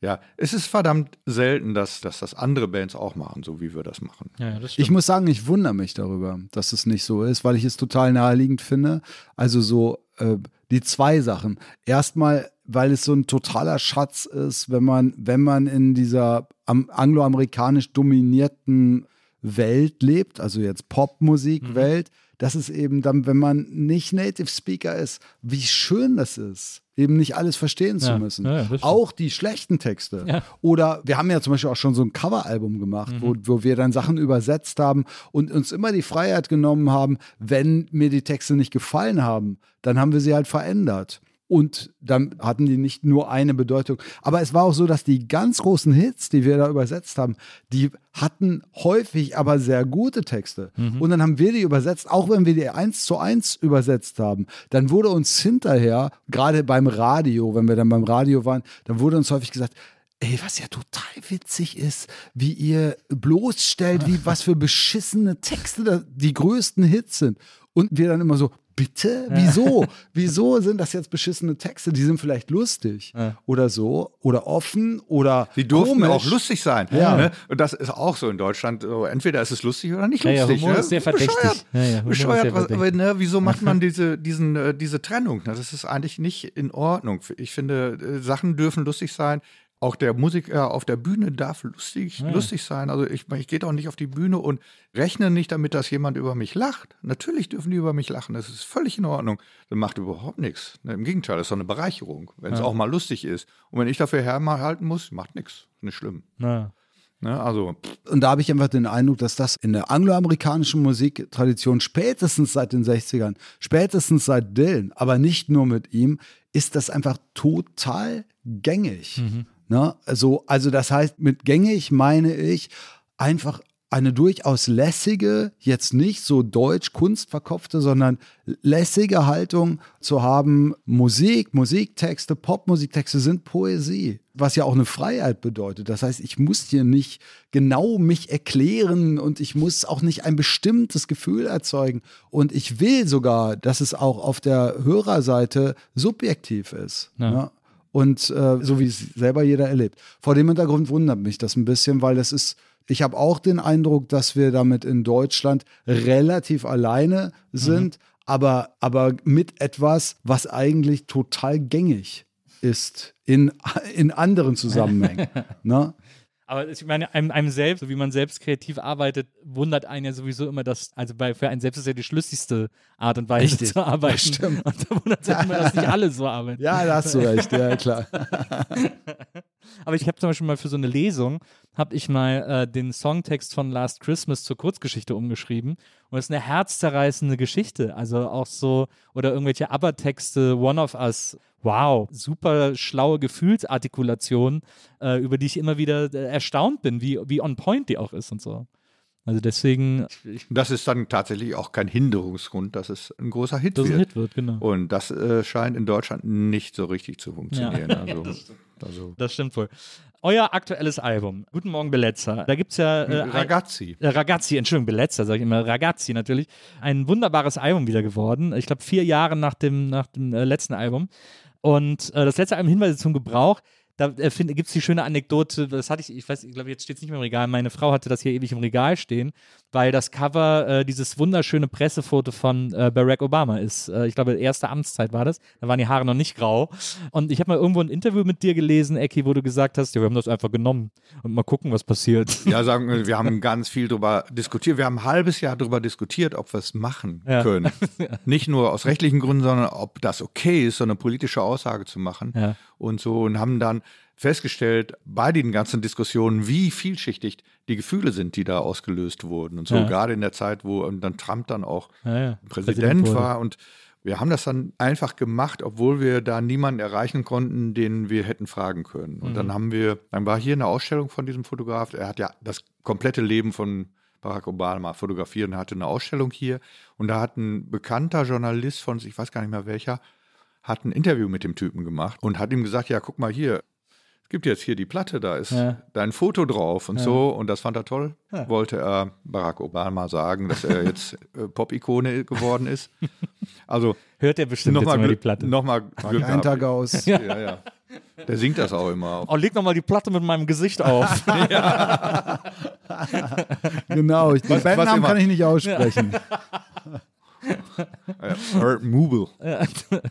Speaker 3: ja, es ist verdammt selten, dass, dass das andere Bands auch machen, so wie wir das machen.
Speaker 4: ja, das.
Speaker 2: Ich muss sagen, ich wundere mich darüber, dass es nicht so ist, weil ich es total naheliegend finde. Also so äh, die zwei Sachen. Erstmal, weil es so ein totaler Schatz ist, wenn man, wenn man in dieser am, angloamerikanisch dominierten Welt lebt, also jetzt Popmusik-Welt, dass es eben dann, wenn man nicht Native Speaker ist, wie schön das ist, eben nicht alles verstehen
Speaker 4: Ja,
Speaker 2: zu müssen.
Speaker 4: ja,
Speaker 2: auch die schlechten Texte.
Speaker 4: Ja.
Speaker 2: Oder wir haben ja zum Beispiel auch schon so ein Coveralbum gemacht, wo,
Speaker 4: Mhm.
Speaker 2: wo wir dann Sachen übersetzt haben und uns immer die Freiheit genommen haben, wenn mir die Texte nicht gefallen haben, dann haben wir sie halt verändert. Und dann hatten die nicht nur eine Bedeutung. Aber es war auch so, dass die ganz großen Hits, die wir da übersetzt haben, die hatten häufig aber sehr gute Texte.
Speaker 4: Mhm.
Speaker 2: Und dann haben wir die übersetzt, auch wenn wir die eins zu eins übersetzt haben. Dann wurde uns hinterher, gerade beim Radio, wenn wir dann beim Radio waren, dann wurde uns häufig gesagt, Ey, was ja total witzig ist, wie ihr bloßstellt, wie was für beschissene Texte die größten Hits sind. Und wir dann immer so, bitte? Wieso? Wieso sind das jetzt beschissene Texte? Die sind vielleicht lustig oder so oder offen oder
Speaker 3: Die durften
Speaker 2: komisch.
Speaker 3: auch lustig sein.
Speaker 2: Ja.
Speaker 3: Ne? Und das ist auch so in Deutschland. So, entweder ist es lustig oder nicht
Speaker 4: Ja, ja,
Speaker 3: lustig.
Speaker 4: Humor
Speaker 3: ne?
Speaker 4: ist sehr verdächtig.
Speaker 3: Bescheuert.
Speaker 4: Ja, ja,
Speaker 3: Bescheuert.
Speaker 4: sehr
Speaker 3: was,
Speaker 4: verdächtig.
Speaker 3: aber, ne, wieso macht man diese, diesen, äh, diese Trennung? Ne? Das ist eigentlich nicht in Ordnung. Ich finde, äh, Sachen dürfen lustig sein. Auch der Musiker auf der Bühne darf lustig, lustig sein. Also ich, ich gehe doch nicht auf die Bühne und rechne nicht damit, dass jemand über mich lacht. Natürlich dürfen die über mich lachen. Das ist völlig in Ordnung. Das macht überhaupt nichts. Ne, Im Gegenteil, das ist doch eine Bereicherung, wenn es auch mal lustig ist. Und wenn ich dafür herhalten muss, macht nichts. Nicht schlimm.
Speaker 4: Na,
Speaker 3: Ne? Also,
Speaker 2: Und da habe ich einfach den Eindruck, dass das in der angloamerikanischen Musiktradition spätestens seit den 60ern, spätestens seit Dylan, aber nicht nur mit ihm, ist das einfach total gängig. Ne? Also, also das heißt, mit gängig meine ich einfach eine durchaus lässige, jetzt nicht so deutsch kunstverkopfte, sondern lässige Haltung zu haben, Musik, Musiktexte, Popmusiktexte sind Poesie, was ja auch eine Freiheit bedeutet. Das heißt, ich muss hier nicht genau mich erklären und ich muss auch nicht ein bestimmtes Gefühl erzeugen. Und ich will sogar, dass es auch auf der Hörerseite subjektiv ist.
Speaker 4: Ja.
Speaker 2: Ne? Und äh, so wie es selber jeder erlebt. Vor dem Hintergrund wundert mich das ein bisschen, weil das ist ich habe auch den Eindruck, dass wir damit in Deutschland relativ alleine sind, mhm. aber, aber mit etwas, was eigentlich total gängig ist in, in anderen Zusammenhängen. ne?
Speaker 4: Aber ich meine, einem, einem, selbst, so wie man selbst kreativ arbeitet, wundert einen ja sowieso immer, dass, also bei, für einen selbst ist ja die schlüssigste Art und Weise Richtig. zu arbeiten. Das
Speaker 2: stimmt.
Speaker 4: Und da wundert es immer, dass nicht alle so arbeiten.
Speaker 2: Ja, da hast du recht, ja, klar.
Speaker 4: Aber ich habe zum Beispiel mal für so eine Lesung, habe ich mal äh, den Songtext von Last Christmas zur Kurzgeschichte umgeschrieben. Und es ist eine herzzerreißende Geschichte. Also auch so, oder irgendwelche Aber-Texte, One of Us, wow, super schlaue Gefühlsartikulation, äh, über die ich immer wieder äh, erstaunt bin, wie, wie on point die auch ist und so. Also deswegen.
Speaker 3: Das ist dann tatsächlich auch kein Hinderungsgrund, dass es ein großer Hit
Speaker 4: dass
Speaker 3: wird.
Speaker 4: Ein Hit wird, genau.
Speaker 3: Und das äh, scheint in Deutschland nicht so richtig zu funktionieren. Ja. Also,
Speaker 4: also. Das stimmt wohl. Euer aktuelles Album, Guten Morgen Bellezza, da gibt es ja. Äh,
Speaker 3: Ragazzi.
Speaker 4: Ein, äh, Ragazzi, Entschuldigung, Bellezza, sage ich immer, Ragazzi natürlich. Ein wunderbares Album wieder geworden. Ich glaube, vier Jahre nach dem, nach dem äh, letzten Album. Und äh, das letzte Album Hinweise zum Gebrauch da äh, gibt es die schöne Anekdote, das hatte ich, ich weiß, ich glaube, jetzt steht es nicht mehr im Regal. Meine Frau hatte das hier ewig im Regal stehen, weil das Cover äh, dieses wunderschöne Pressefoto von äh, Barack Obama ist. Äh, ich glaube, erste Amtszeit war das. Da waren die Haare noch nicht grau. Und ich habe mal irgendwo ein Interview mit dir gelesen, Eki, wo du gesagt hast, ja, wir haben das einfach genommen und mal gucken, was passiert.
Speaker 3: Ja, sagen wir, wir haben ganz viel darüber diskutiert. Wir haben ein halbes Jahr darüber diskutiert, ob wir es machen ja. können. Nicht nur aus rechtlichen Gründen, sondern ob das okay ist, so eine politische Aussage zu machen. Ja. Und so und haben dann festgestellt bei den ganzen Diskussionen, wie vielschichtig die Gefühle sind, die da ausgelöst wurden. Und so ja. gerade in der Zeit, wo dann Trump dann auch ja, ja. Präsident, Präsident war. Und wir haben das dann einfach gemacht, obwohl wir da niemanden erreichen konnten, den wir hätten fragen können. Und mhm. dann haben wir, dann war hier eine Ausstellung von diesem Fotograf. Er hat ja das komplette Leben von Barack Obama fotografiert und hatte eine Ausstellung hier. Und da hat ein bekannter Journalist von, ich weiß gar nicht mehr welcher, hat ein Interview mit dem Typen gemacht und hat ihm gesagt, ja, guck mal hier, gibt jetzt hier die Platte, da ist ja. dein Foto drauf und ja. so. Und das fand er toll. Ja. Wollte er Barack Obama sagen, dass er jetzt äh, Pop-Ikone geworden ist. Also
Speaker 4: hört er bestimmt
Speaker 3: noch mal
Speaker 4: die Platte.
Speaker 3: Nochmal
Speaker 2: Glück einen Tag aus.
Speaker 3: Ja. ja, Der singt das auch immer.
Speaker 4: Oh, leg nochmal die Platte mit meinem Gesicht auf.
Speaker 2: genau, die Bandnamen kann ich nicht aussprechen.
Speaker 3: Hurt Mobile.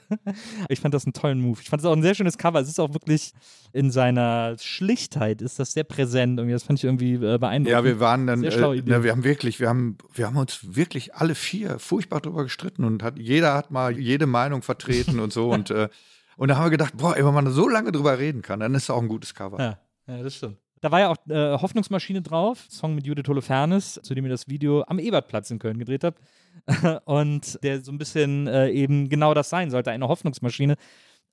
Speaker 4: ich fand das einen tollen Move. Ich fand es auch ein sehr schönes Cover. Es ist auch wirklich in seiner Schlichtheit ist das sehr präsent. Irgendwie, das fand ich irgendwie äh, beeindruckend.
Speaker 3: Ja, wir waren dann, äh, na, wir haben wirklich, wir haben, wir haben uns wirklich alle vier furchtbar drüber gestritten und hat, jeder hat mal jede Meinung vertreten und so und äh, und da haben wir gedacht, boah, wenn man so lange drüber reden kann, dann ist es auch ein gutes Cover.
Speaker 4: Ja, ja das stimmt. Da war ja auch äh, Hoffnungsmaschine drauf, Song mit Judith Holofernes, zu dem ihr das Video am Ebertplatz in Köln gedreht habt. und der so ein bisschen äh, eben genau das sein sollte, eine Hoffnungsmaschine.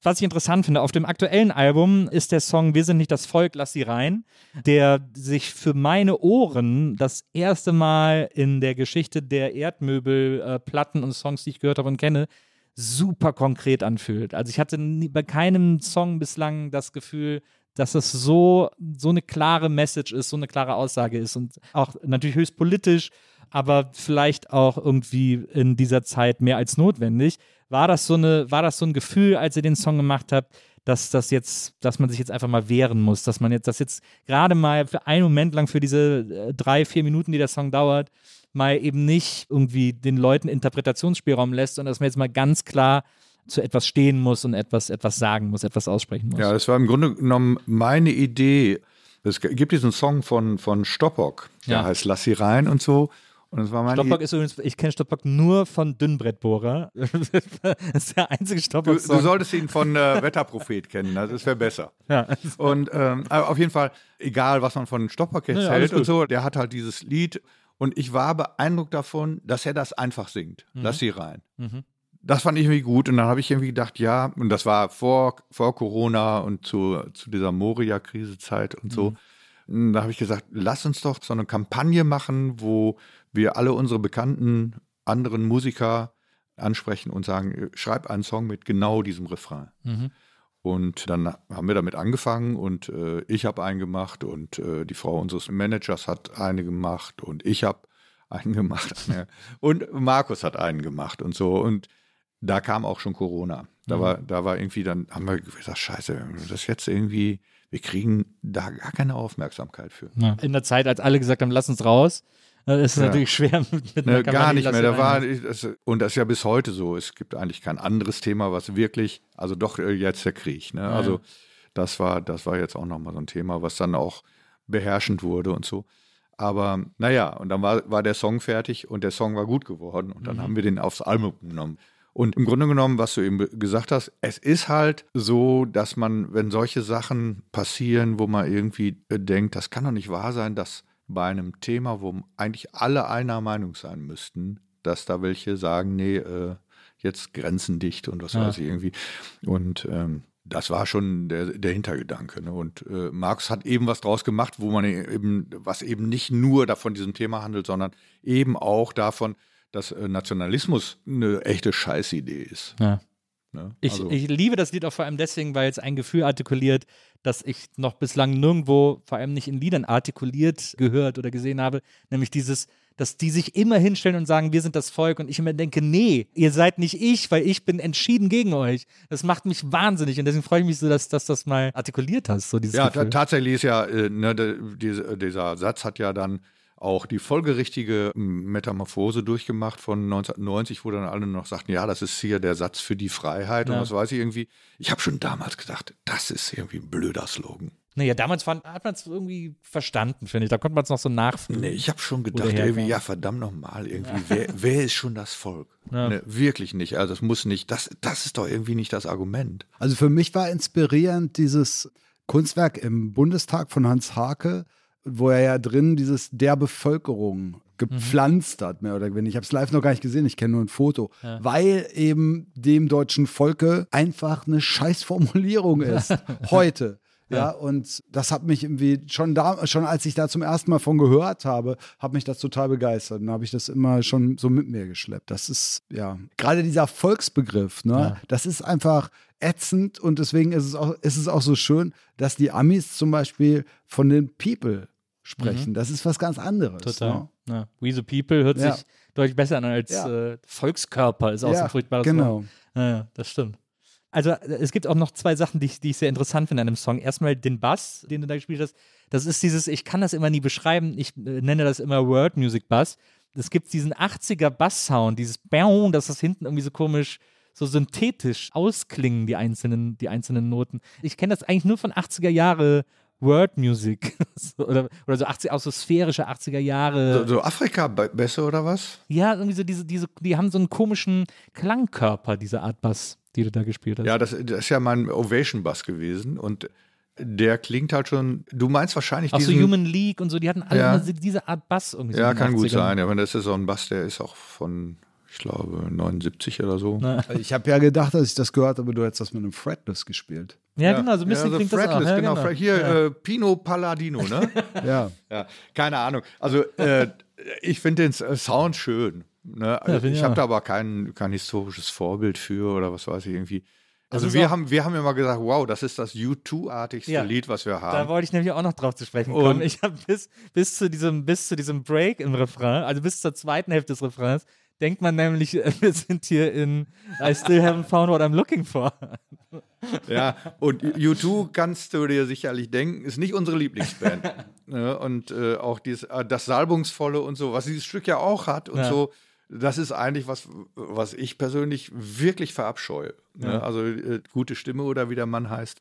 Speaker 4: Was ich interessant finde, auf dem aktuellen Album ist der Song Wir sind nicht das Volk, lass sie rein, der sich für meine Ohren das erste Mal in der Geschichte der Erdmöbelplatten äh, und Songs, die ich gehört habe und kenne, super konkret anfühlt. Also ich hatte nie, bei keinem Song bislang das Gefühl, dass es so, so eine klare Message ist, so eine klare Aussage ist und auch natürlich höchst politisch, aber vielleicht auch irgendwie in dieser Zeit mehr als notwendig. War das so eine, war das so ein Gefühl, als ihr den Song gemacht habt, dass das jetzt, dass man sich jetzt einfach mal wehren muss, dass man jetzt, das jetzt gerade mal für einen Moment lang für diese äh, drei, vier Minuten, die der Song dauert, mal eben nicht irgendwie den Leuten Interpretationsspielraum lässt, sondern dass man jetzt mal ganz klar zu etwas stehen muss und etwas, etwas sagen muss, etwas aussprechen muss.
Speaker 3: Ja, das war im Grunde genommen meine Idee. Es gibt diesen Song von, von Stoppock, der ja. heißt Lass sie rein und so. Und das war meine
Speaker 4: Stoppock ist übrigens, ich kenne Stoppock nur von Dünnbrettbohrer. das ist der einzige stoppock
Speaker 3: du, du, solltest ihn von äh, Wetterprophet kennen, das wäre besser.
Speaker 4: Ja.
Speaker 3: Und ähm, auf jeden Fall, egal was man von Stoppock jetzt ja, hält und so, der hat halt dieses Lied und ich war beeindruckt davon, dass er das einfach singt. Mhm. Lass sie rein. Mhm das fand ich irgendwie gut. Und dann habe ich irgendwie gedacht, ja, und das war vor, vor Corona und zu, zu dieser Moria-Krisezeit und so. Mhm. Da habe ich gesagt, lass uns doch so eine Kampagne machen, wo wir alle unsere bekannten anderen Musiker ansprechen und sagen, schreib einen Song mit genau diesem Refrain.
Speaker 4: Mhm.
Speaker 3: Und dann haben wir damit angefangen und äh, ich habe einen gemacht und äh, die Frau unseres Managers hat eine gemacht und ich habe einen gemacht und Markus hat einen gemacht und so und da kam auch schon Corona. Da
Speaker 4: Mhm.
Speaker 3: war, da war irgendwie, dann haben wir gesagt, scheiße, das ist jetzt irgendwie, wir kriegen da gar keine Aufmerksamkeit für.
Speaker 4: Ja. In der Zeit, als alle gesagt haben, lass uns raus, äh, ist es
Speaker 3: Ja.
Speaker 4: natürlich schwer mit,
Speaker 3: Ne, gar nicht mehr. Da war, das, und das ist ja bis heute so. Es gibt eigentlich kein anderes Thema, was wirklich, also doch äh, jetzt der Krieg. Ne? Also das war, das war jetzt auch nochmal so ein Thema, was dann auch beherrschend wurde und so. Aber naja, und dann war, war der Song fertig und der Song war gut geworden und dann haben wir den aufs Album genommen. Und im Grunde genommen, was du eben be- gesagt hast, es ist halt so, dass man, wenn solche Sachen passieren, wo man irgendwie äh, denkt, das kann doch nicht wahr sein, dass bei einem Thema, wo eigentlich alle einer Meinung sein müssten, dass da welche sagen, nee, äh, jetzt grenzendicht und was
Speaker 4: Ja.
Speaker 3: weiß ich irgendwie. Und ähm, das war schon der, der Hintergedanke. Ne? Und äh, Marx hat eben was draus gemacht, wo man eben, was eben nicht nur davon diesem Thema handelt, sondern eben auch davon, dass äh, Nationalismus eine echte Scheißidee ist.
Speaker 4: Ja.
Speaker 3: Ne?
Speaker 4: Ich,
Speaker 3: Also-
Speaker 4: ich liebe das Lied auch vor allem deswegen, weil es ein Gefühl artikuliert, das ich noch bislang nirgendwo, vor allem nicht in Liedern artikuliert gehört oder gesehen habe, nämlich dieses, dass die sich immer hinstellen und sagen, wir sind das Volk und ich immer denke, nee, ihr seid nicht ich, weil ich bin entschieden gegen euch. Das macht mich wahnsinnig und deswegen freue ich mich so, dass, dass das mal artikuliert hast, so dieses
Speaker 3: Ja, tatsächlich ist ja, äh, ne, de, diese, dieser Satz hat ja dann auch die folgerichtige Metamorphose durchgemacht von 1990, wo dann alle noch sagten, ja, das ist hier der Satz für die Freiheit
Speaker 4: Ja.
Speaker 3: und was weiß ich irgendwie. Ich habe schon damals gedacht, das ist irgendwie ein blöder Slogan.
Speaker 4: Naja, damals fand, hat man es irgendwie verstanden, finde ich. Da konnte man es noch so nachfühlen.
Speaker 3: Nee, ich habe schon gedacht, irgendwie, ja, verdammt nochmal, irgendwie, wer, wer ist schon das Volk?
Speaker 4: Ja.
Speaker 3: Ne, wirklich nicht. Also, das muss nicht, das, das ist doch irgendwie nicht das Argument.
Speaker 2: Also für mich war inspirierend dieses Kunstwerk im Bundestag von Hans Hake, wo er ja drin dieses der Bevölkerung gepflanzt hat, mehr oder weniger. Ich habe es live noch gar nicht gesehen, ich kenne nur ein Foto, weil eben dem deutschen Volke einfach eine Scheißformulierung ist. heute. Ja, und das hat mich irgendwie schon da, schon als ich da zum ersten Mal von gehört habe, hat mich das total begeistert. Und da habe ich das immer schon so mit mir geschleppt. Das ist, ja, gerade dieser Volksbegriff, ne,
Speaker 4: Ja.
Speaker 2: das ist einfach ätzend und deswegen ist es auch, ist es auch so schön, dass die Amis zum Beispiel von den People sprechen. Das ist was ganz anderes.
Speaker 4: Total.
Speaker 2: Ne?
Speaker 4: Ja. We the People hört
Speaker 2: Ja.
Speaker 4: sich deutlich besser an als
Speaker 2: Ja.
Speaker 4: äh, Volkskörper, ist auch so ein furchtbares
Speaker 2: genau.
Speaker 4: Wort. Das stimmt. Also äh, es gibt auch noch zwei Sachen, die ich, die ich sehr interessant finde an dem Song. Erstmal den Bass, den du da gespielt hast. Das ist dieses, ich kann das immer nie beschreiben, ich äh, nenne das immer World Music Bass. Es gibt diesen 80er Bass-Sound, dieses Bäum, dass das hinten irgendwie so komisch, so synthetisch ausklingen, die einzelnen, die einzelnen Noten. Ich kenne das eigentlich nur von 80er Jahre World Music So, oder, oder so 80, auch so sphärische 80er Jahre.
Speaker 3: So, so Afrika be- besser oder was?
Speaker 4: Ja, irgendwie so diese, diese, die haben so einen komischen Klangkörper, diese Art Bass, die du da gespielt hast.
Speaker 3: Ja, das, das ist ja mein Ovation-Bass gewesen und der klingt halt schon, du meinst wahrscheinlich
Speaker 4: Auch so
Speaker 3: diesen,
Speaker 4: Human League und so, die hatten alle
Speaker 3: Ja.
Speaker 4: diese Art Bass irgendwie. so
Speaker 3: Ja, kann gut
Speaker 4: 80ern.
Speaker 3: sein, ja, aber das ist so ein Bass, der ist auch von, ich glaube, 79 oder so.
Speaker 4: Na.
Speaker 2: Also Ich habe ja gedacht, dass ich das gehört habe, du hättest das mit einem Fretless gespielt.
Speaker 4: Ja, genau, so ein bisschen
Speaker 3: ja,
Speaker 4: klingt das auch.
Speaker 3: Fretless,
Speaker 4: Ja,
Speaker 3: genau.
Speaker 4: genau.
Speaker 3: Hier,
Speaker 4: ja.
Speaker 3: äh, Pino Palladino, ne?
Speaker 2: Ja.
Speaker 3: ja, keine Ahnung. Also, äh, ich finde den äh, Sound schön. Ne? Also,
Speaker 4: ich
Speaker 3: habe da aber kein, kein historisches Vorbild für oder was weiß ich irgendwie. Also wir haben, wir haben immer gesagt, wow, das ist das U2-artigste
Speaker 4: Ja.
Speaker 3: Lied, was wir
Speaker 4: Da
Speaker 3: haben.
Speaker 4: wollte ich nämlich auch noch drauf zu sprechen
Speaker 3: Und-
Speaker 4: kommen. Ich habe bis, bis, zu diesem, bis zu diesem Break im Refrain, also bis zur zweiten Hälfte des Refrains, denkt man nämlich, äh, wir sind hier in I still haven't found what I'm looking for.
Speaker 3: Ja, und U2 kannst du dir sicherlich denken, ist nicht unsere Lieblingsband. ne? Und äh, auch dieses, äh, das Salbungsvolle und so, was dieses Stück ja auch hat und
Speaker 4: Ja.
Speaker 3: so, das ist eigentlich was, was ich persönlich wirklich verabscheue. Ne?
Speaker 4: Ja.
Speaker 3: Also äh, gute Stimme oder wie der Mann heißt,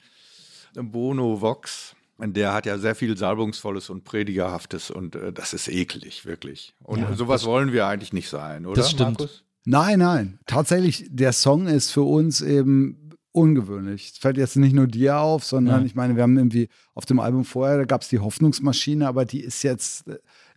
Speaker 3: Bono Vox. Der hat ja sehr viel Salbungsvolles und Predigerhaftes und äh, das ist eklig, wirklich. Und
Speaker 4: Ja,
Speaker 3: sowas wollen wir eigentlich nicht sein, oder?
Speaker 4: Das stimmt.
Speaker 3: Markus?
Speaker 2: Nein, nein. Tatsächlich, der Song ist für uns eben ungewöhnlich. Es fällt jetzt nicht nur dir auf, sondern
Speaker 4: Ja.
Speaker 2: ich meine, wir haben irgendwie auf dem Album vorher, da gab es die Hoffnungsmaschine, aber die ist jetzt,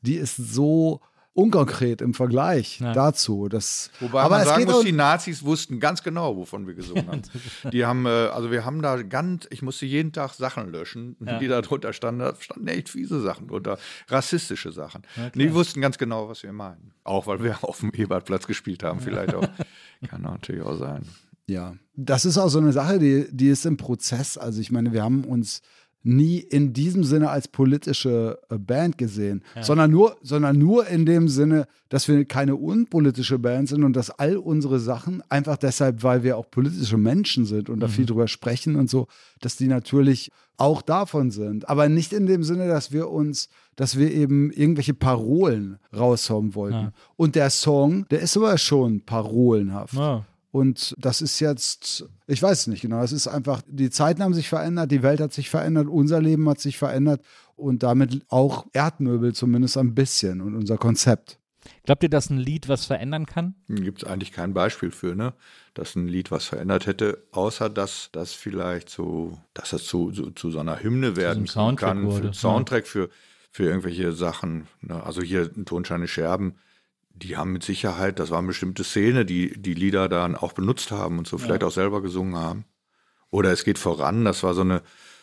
Speaker 2: die ist so unkonkret im Vergleich
Speaker 4: Ja.
Speaker 2: dazu. Das,
Speaker 3: Wobei
Speaker 2: aber
Speaker 3: man
Speaker 2: es
Speaker 3: sagen
Speaker 2: geht
Speaker 3: muss,
Speaker 2: auch,
Speaker 3: die Nazis wussten ganz genau, wovon wir gesungen haben. Die haben, äh, also wir haben da ganz, ich musste jeden Tag Sachen löschen,
Speaker 4: Ja.
Speaker 3: die da drunter standen. Da standen echt fiese Sachen drunter, rassistische Sachen. die wussten ganz genau, was wir meinen. Auch weil wir auf dem Ebertplatz gespielt haben, vielleicht auch. Kann natürlich auch sein.
Speaker 2: Ja, das ist auch so eine Sache, die, die ist im Prozess. Also ich meine, wir haben uns nie in diesem Sinne als politische äh, Band gesehen, sondern, nur, sondern nur in dem Sinne, dass wir keine unpolitische Band sind und dass all unsere Sachen einfach deshalb, weil wir auch politische Menschen sind und da viel drüber sprechen und so, dass die natürlich auch davon sind. Aber nicht in dem Sinne, dass wir uns, dass wir eben irgendwelche Parolen raushauen wollten.
Speaker 4: Ja.
Speaker 2: Und der Song, der ist aber schon parolenhaft.
Speaker 4: Ja.
Speaker 2: Und das ist jetzt, ich weiß nicht genau, es ist einfach, die Zeiten haben sich verändert, die Welt hat sich verändert, unser Leben hat sich verändert und damit auch Erdmöbel zumindest ein bisschen und unser Konzept.
Speaker 4: Glaubt ihr, dass ein Lied was verändern kann?
Speaker 3: Gibt es eigentlich kein Beispiel für, ne? Dass ein Lied was verändert hätte, außer dass das vielleicht so, dass das zu, zu, zu so einer Hymne werden
Speaker 4: Soundtrack
Speaker 3: kann,
Speaker 4: wurde,
Speaker 3: für Soundtrack für, für irgendwelche Sachen. Ne? Also hier ein Tonscheine Scherben, die haben mit Sicherheit, das war eine bestimmte Szene, die die Lieder dann auch benutzt haben und so vielleicht auch selber gesungen haben. Oder es geht voran, das war so eine,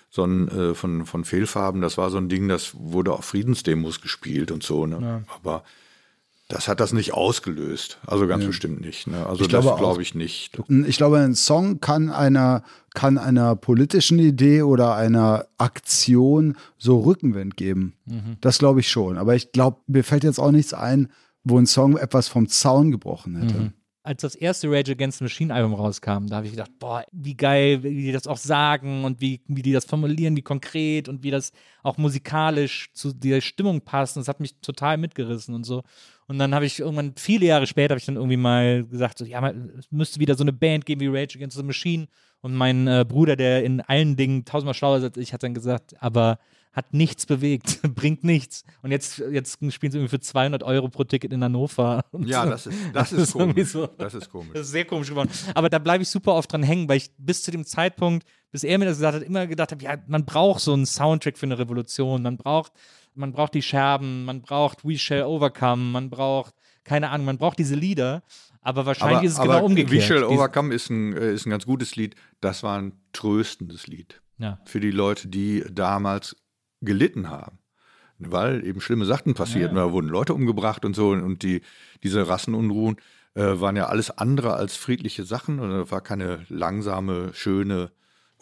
Speaker 3: so ein, äh, von, von Fehlfarben, das war so ein Ding, das wurde auf Friedensdemos gespielt und so, ne? Aber das hat das nicht ausgelöst. Also ganz bestimmt nicht. Ne? Also
Speaker 2: Ich glaube
Speaker 3: das glaube ich nicht.
Speaker 2: Ich glaube, ein Song kann einer, kann einer politischen Idee oder einer Aktion so Rückenwind geben. Das glaube ich schon. Aber ich glaube, mir fällt jetzt auch nichts ein, wo ein Song etwas vom Zaun gebrochen hätte.
Speaker 4: als das erste Rage Against the Machine Album rauskam, da habe ich gedacht, boah, wie geil, wie die das auch sagen und wie, wie die das formulieren, wie konkret und wie das auch musikalisch zu der Stimmung passt. Das hat mich total mitgerissen und so. Und dann habe ich irgendwann, viele Jahre später, habe ich dann irgendwie mal gesagt, so, ja, mal, es müsste wieder so eine Band geben wie Rage Against the Machine. Und mein äh, Bruder, der in allen Dingen tausendmal schlauer ist als ich, hat dann gesagt, aber hat nichts bewegt, bringt nichts. Und jetzt, jetzt spielen sie irgendwie für 200 Euro pro Ticket in Hannover.
Speaker 3: Ja, das ist, das
Speaker 4: Das
Speaker 3: ist komisch.
Speaker 4: so.
Speaker 3: Das ist komisch.
Speaker 4: Das ist sehr komisch geworden. Aber da bleibe ich super oft dran hängen, weil ich bis zu dem Zeitpunkt, bis er mir das gesagt hat, immer gedacht habe, ja, man braucht so einen Soundtrack für eine Revolution. Man braucht, man braucht die Scherben, man braucht We Shall Overcome, man braucht, keine Ahnung, man braucht diese Lieder. Aber wahrscheinlich ist es genau umgekehrt.
Speaker 3: We Shall Overcome ist ein, äh, ist ein ganz gutes Lied. Das war ein tröstendes Lied
Speaker 4: ja.
Speaker 3: für die Leute, die damals gelitten haben. Weil eben schlimme Sachen passierten, da wurden Leute umgebracht und so. Und die, diese Rassenunruhen äh, waren ja alles andere als friedliche Sachen. Und da war keine langsame, schöne.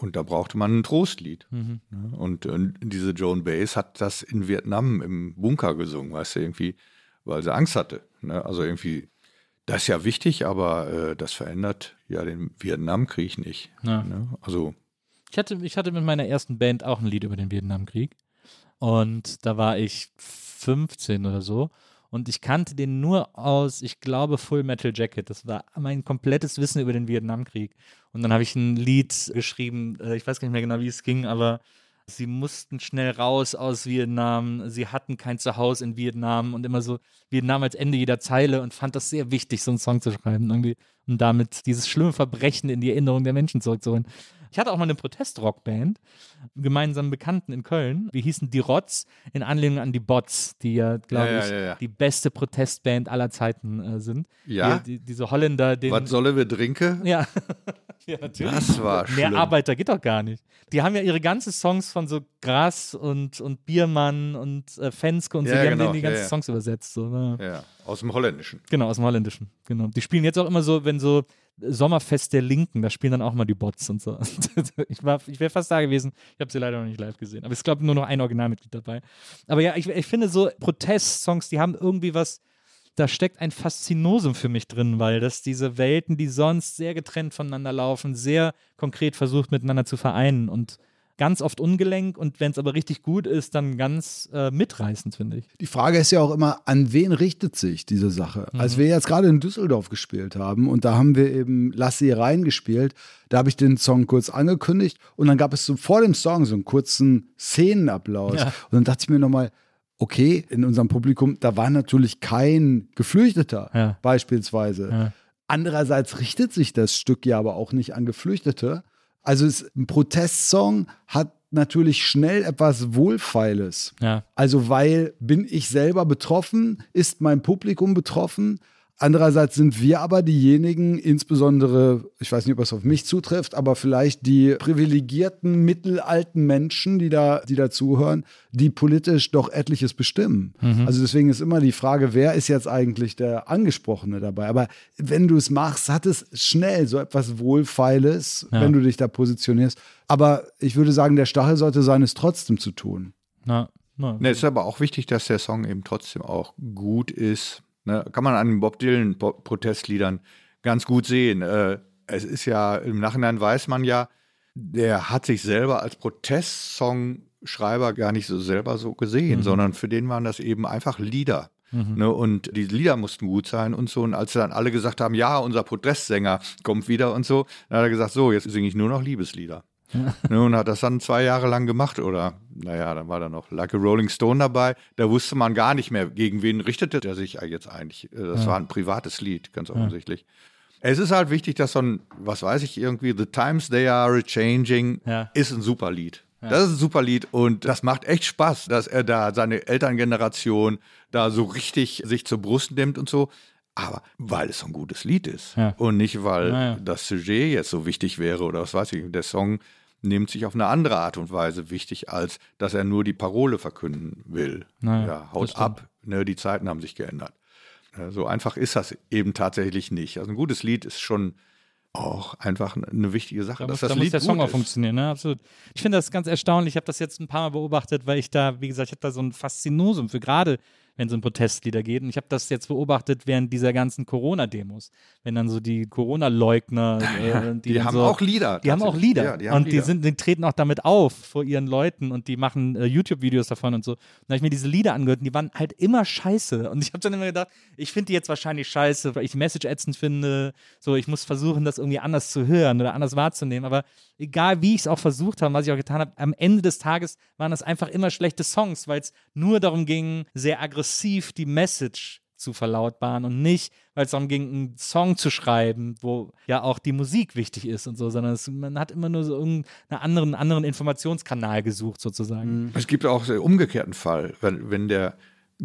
Speaker 3: Und da brauchte man ein Trostlied.
Speaker 4: Mhm.
Speaker 3: Ne? Und, äh, diese Joan Baez hat das in Vietnam im Bunker gesungen, weißt du, irgendwie, weil sie Angst hatte. Ne? Also irgendwie, das ist ja wichtig, aber äh, das verändert ja den Vietnamkrieg nicht.
Speaker 4: Ja.
Speaker 3: Ne? Also
Speaker 4: Ich hatte, ich hatte mit meiner ersten Band auch ein Lied über den Vietnamkrieg. Und da war ich 15 oder so. Und ich kannte den nur aus, ich glaube, Full Metal Jacket. Das war mein komplettes Wissen über den Vietnamkrieg. Und dann habe ich ein Lied geschrieben, äh, ich weiß gar nicht mehr genau, wie es ging, aber sie mussten schnell raus aus Vietnam. Sie hatten kein Zuhause in Vietnam und immer so Vietnam als Ende jeder Zeile und fand das sehr wichtig, so einen Song zu schreiben irgendwie. Und damit dieses schlimme Verbrechen in die Erinnerung der Menschen zurückzuholen. Ich hatte auch mal eine Protestrockband, gemeinsam Bekannten in Köln. Wir hießen Die Rotz in Anlehnung an die Bots, die ja, glaube
Speaker 3: Ja,
Speaker 4: ich,
Speaker 3: ja, ja.
Speaker 4: die beste Protestband aller Zeiten äh, sind.
Speaker 3: Ja?
Speaker 4: Die, die, diese Holländer, den.
Speaker 3: was solle wir trinken?
Speaker 4: ja. ja, natürlich.
Speaker 3: Das war
Speaker 4: Mehr
Speaker 3: schlimm.
Speaker 4: Arbeiter geht doch gar nicht. Die haben ja ihre ganzen Songs von so Gras und, und Biermann und äh, Fenske und so,
Speaker 3: Ja,
Speaker 4: die
Speaker 3: genau,
Speaker 4: haben die ganzen. Songs übersetzt. So, ne?
Speaker 3: Ja, aus dem Holländischen.
Speaker 4: Genau, aus dem Holländischen. Genau. Die spielen jetzt auch immer so, wenn so Sommerfest der Linken, da spielen dann auch mal die Bots und so. ich ich wäre fast da gewesen. Ich habe sie leider noch nicht live gesehen. Aber es ist, glaube nur noch ein Originalmitglied dabei. Aber ja, ich, ich finde so Protestsongs, die haben irgendwie was, da steckt ein Faszinosum für mich drin, weil das diese Welten, die sonst sehr getrennt voneinander laufen, sehr konkret versucht miteinander zu vereinen und ganz oft ungelenk und wenn es aber richtig gut ist, dann ganz äh, mitreißend, finde ich.
Speaker 2: Die Frage ist ja auch immer, an wen richtet sich diese Sache? Als wir jetzt gerade in Düsseldorf gespielt haben und da haben wir eben Lass sie reingespielt, da habe ich den Song kurz angekündigt und dann gab es so vor dem Song so einen kurzen Szenenapplaus.
Speaker 4: Ja.
Speaker 2: Und dann dachte ich mir nochmal, okay, in unserem Publikum, da war natürlich kein Geflüchteter
Speaker 4: Ja.
Speaker 2: beispielsweise.
Speaker 4: Ja.
Speaker 2: Andererseits richtet sich das Stück ja aber auch nicht an Geflüchtete. Also es, ein Protestsong hat natürlich schnell etwas Wohlfeiles.
Speaker 4: Ja.
Speaker 2: Also, weil bin ich selber betroffen? Ist mein Publikum betroffen? Andererseits sind wir aber diejenigen, insbesondere, ich weiß nicht, ob es auf mich zutrifft, aber vielleicht die privilegierten mittelalten Menschen, die da, die da zuhören, die politisch doch etliches bestimmen. Also deswegen ist immer die Frage, wer ist jetzt eigentlich der Angesprochene dabei? Aber wenn du es machst, hat es schnell so etwas Wohlfeiles,
Speaker 4: Ja.
Speaker 2: wenn du dich da positionierst. Aber ich würde sagen, der Stachel sollte sein, es trotzdem zu tun.
Speaker 4: Na, na.
Speaker 3: Ne, es ist aber auch wichtig, dass der Song eben trotzdem auch gut ist. Ne, kann man an den Bob Dylan-Protestliedern ganz gut sehen. Äh, es ist ja, im Nachhinein weiß man ja, der hat sich selber als Protestsongschreiber gar nicht so selber so gesehen, sondern für den waren das eben einfach Lieder. Ne, und die Lieder mussten gut sein und so. Und als dann alle gesagt haben, ja, unser Protestsänger kommt wieder und so, dann hat er gesagt, so, jetzt singe ich nur noch Liebeslieder. Ne, und hat das dann zwei Jahre lang gemacht oder, naja, dann war da noch Like a Rolling Stone dabei. Da wusste man gar nicht mehr, gegen wen richtete er sich jetzt eigentlich. Äh, Das war ein privates Lied, ganz offensichtlich. Es ist halt wichtig, dass so ein, was weiß ich irgendwie, The Times They Are Changing
Speaker 4: Ja.
Speaker 3: ist ein super Lied. Das ist ein super Lied und das macht echt Spaß, dass er da seine Elterngeneration da so richtig sich zur Brust nimmt und so. Aber weil es so ein gutes Lied ist
Speaker 4: Ja.
Speaker 3: und nicht, weil
Speaker 4: Ja, ja.
Speaker 3: das Sujet jetzt so wichtig wäre oder was weiß ich. Der Song nimmt sich auf eine andere Art und Weise wichtig, als dass er nur die Parole verkünden will.
Speaker 4: Naja,
Speaker 3: ja, haut ab, ne, die Zeiten haben sich geändert. Äh, So einfach ist das eben tatsächlich nicht. Also ein gutes Lied ist schon auch einfach eine wichtige Sache.
Speaker 4: Da
Speaker 3: dass
Speaker 4: muss,
Speaker 3: das
Speaker 4: da muss
Speaker 3: Lied
Speaker 4: der Song auch
Speaker 3: ist.
Speaker 4: funktionieren, ne? Absolut. Ich finde das ganz erstaunlich. Ich habe das jetzt ein paar Mal beobachtet, weil ich da, wie gesagt, ich habe da so ein Faszinosum für gerade, wenn es um Protestlieder geht. Und ich habe das jetzt beobachtet während dieser ganzen Corona-Demos. Wenn dann so die Corona-Leugner, äh, die,
Speaker 3: Die haben
Speaker 4: so,
Speaker 3: auch Lieder.
Speaker 4: Die haben auch. Lieder.
Speaker 3: Ja, die haben
Speaker 4: und die,
Speaker 3: Lieder.
Speaker 4: sind, die treten auch damit auf vor ihren Leuten und die machen äh, YouTube-Videos davon und so. Und da habe ich mir diese Lieder angehört und die waren halt immer scheiße. Und ich habe dann immer gedacht, ich finde die jetzt wahrscheinlich scheiße, weil ich die Message ätzend finde. So, ich muss versuchen, das irgendwie anders zu hören oder anders wahrzunehmen. Aber egal, wie ich es auch versucht habe, was ich auch getan habe, am Ende des Tages waren das einfach immer schlechte Songs, weil es nur darum ging, sehr aggressiv die Message zu verlautbaren und nicht, weil es darum ging, einen Song zu schreiben, wo ja auch die Musik wichtig ist und so, sondern es, man hat immer nur so irgendeinen anderen, anderen Informationskanal gesucht, sozusagen.
Speaker 3: Es gibt auch den umgekehrten Fall, wenn, wenn der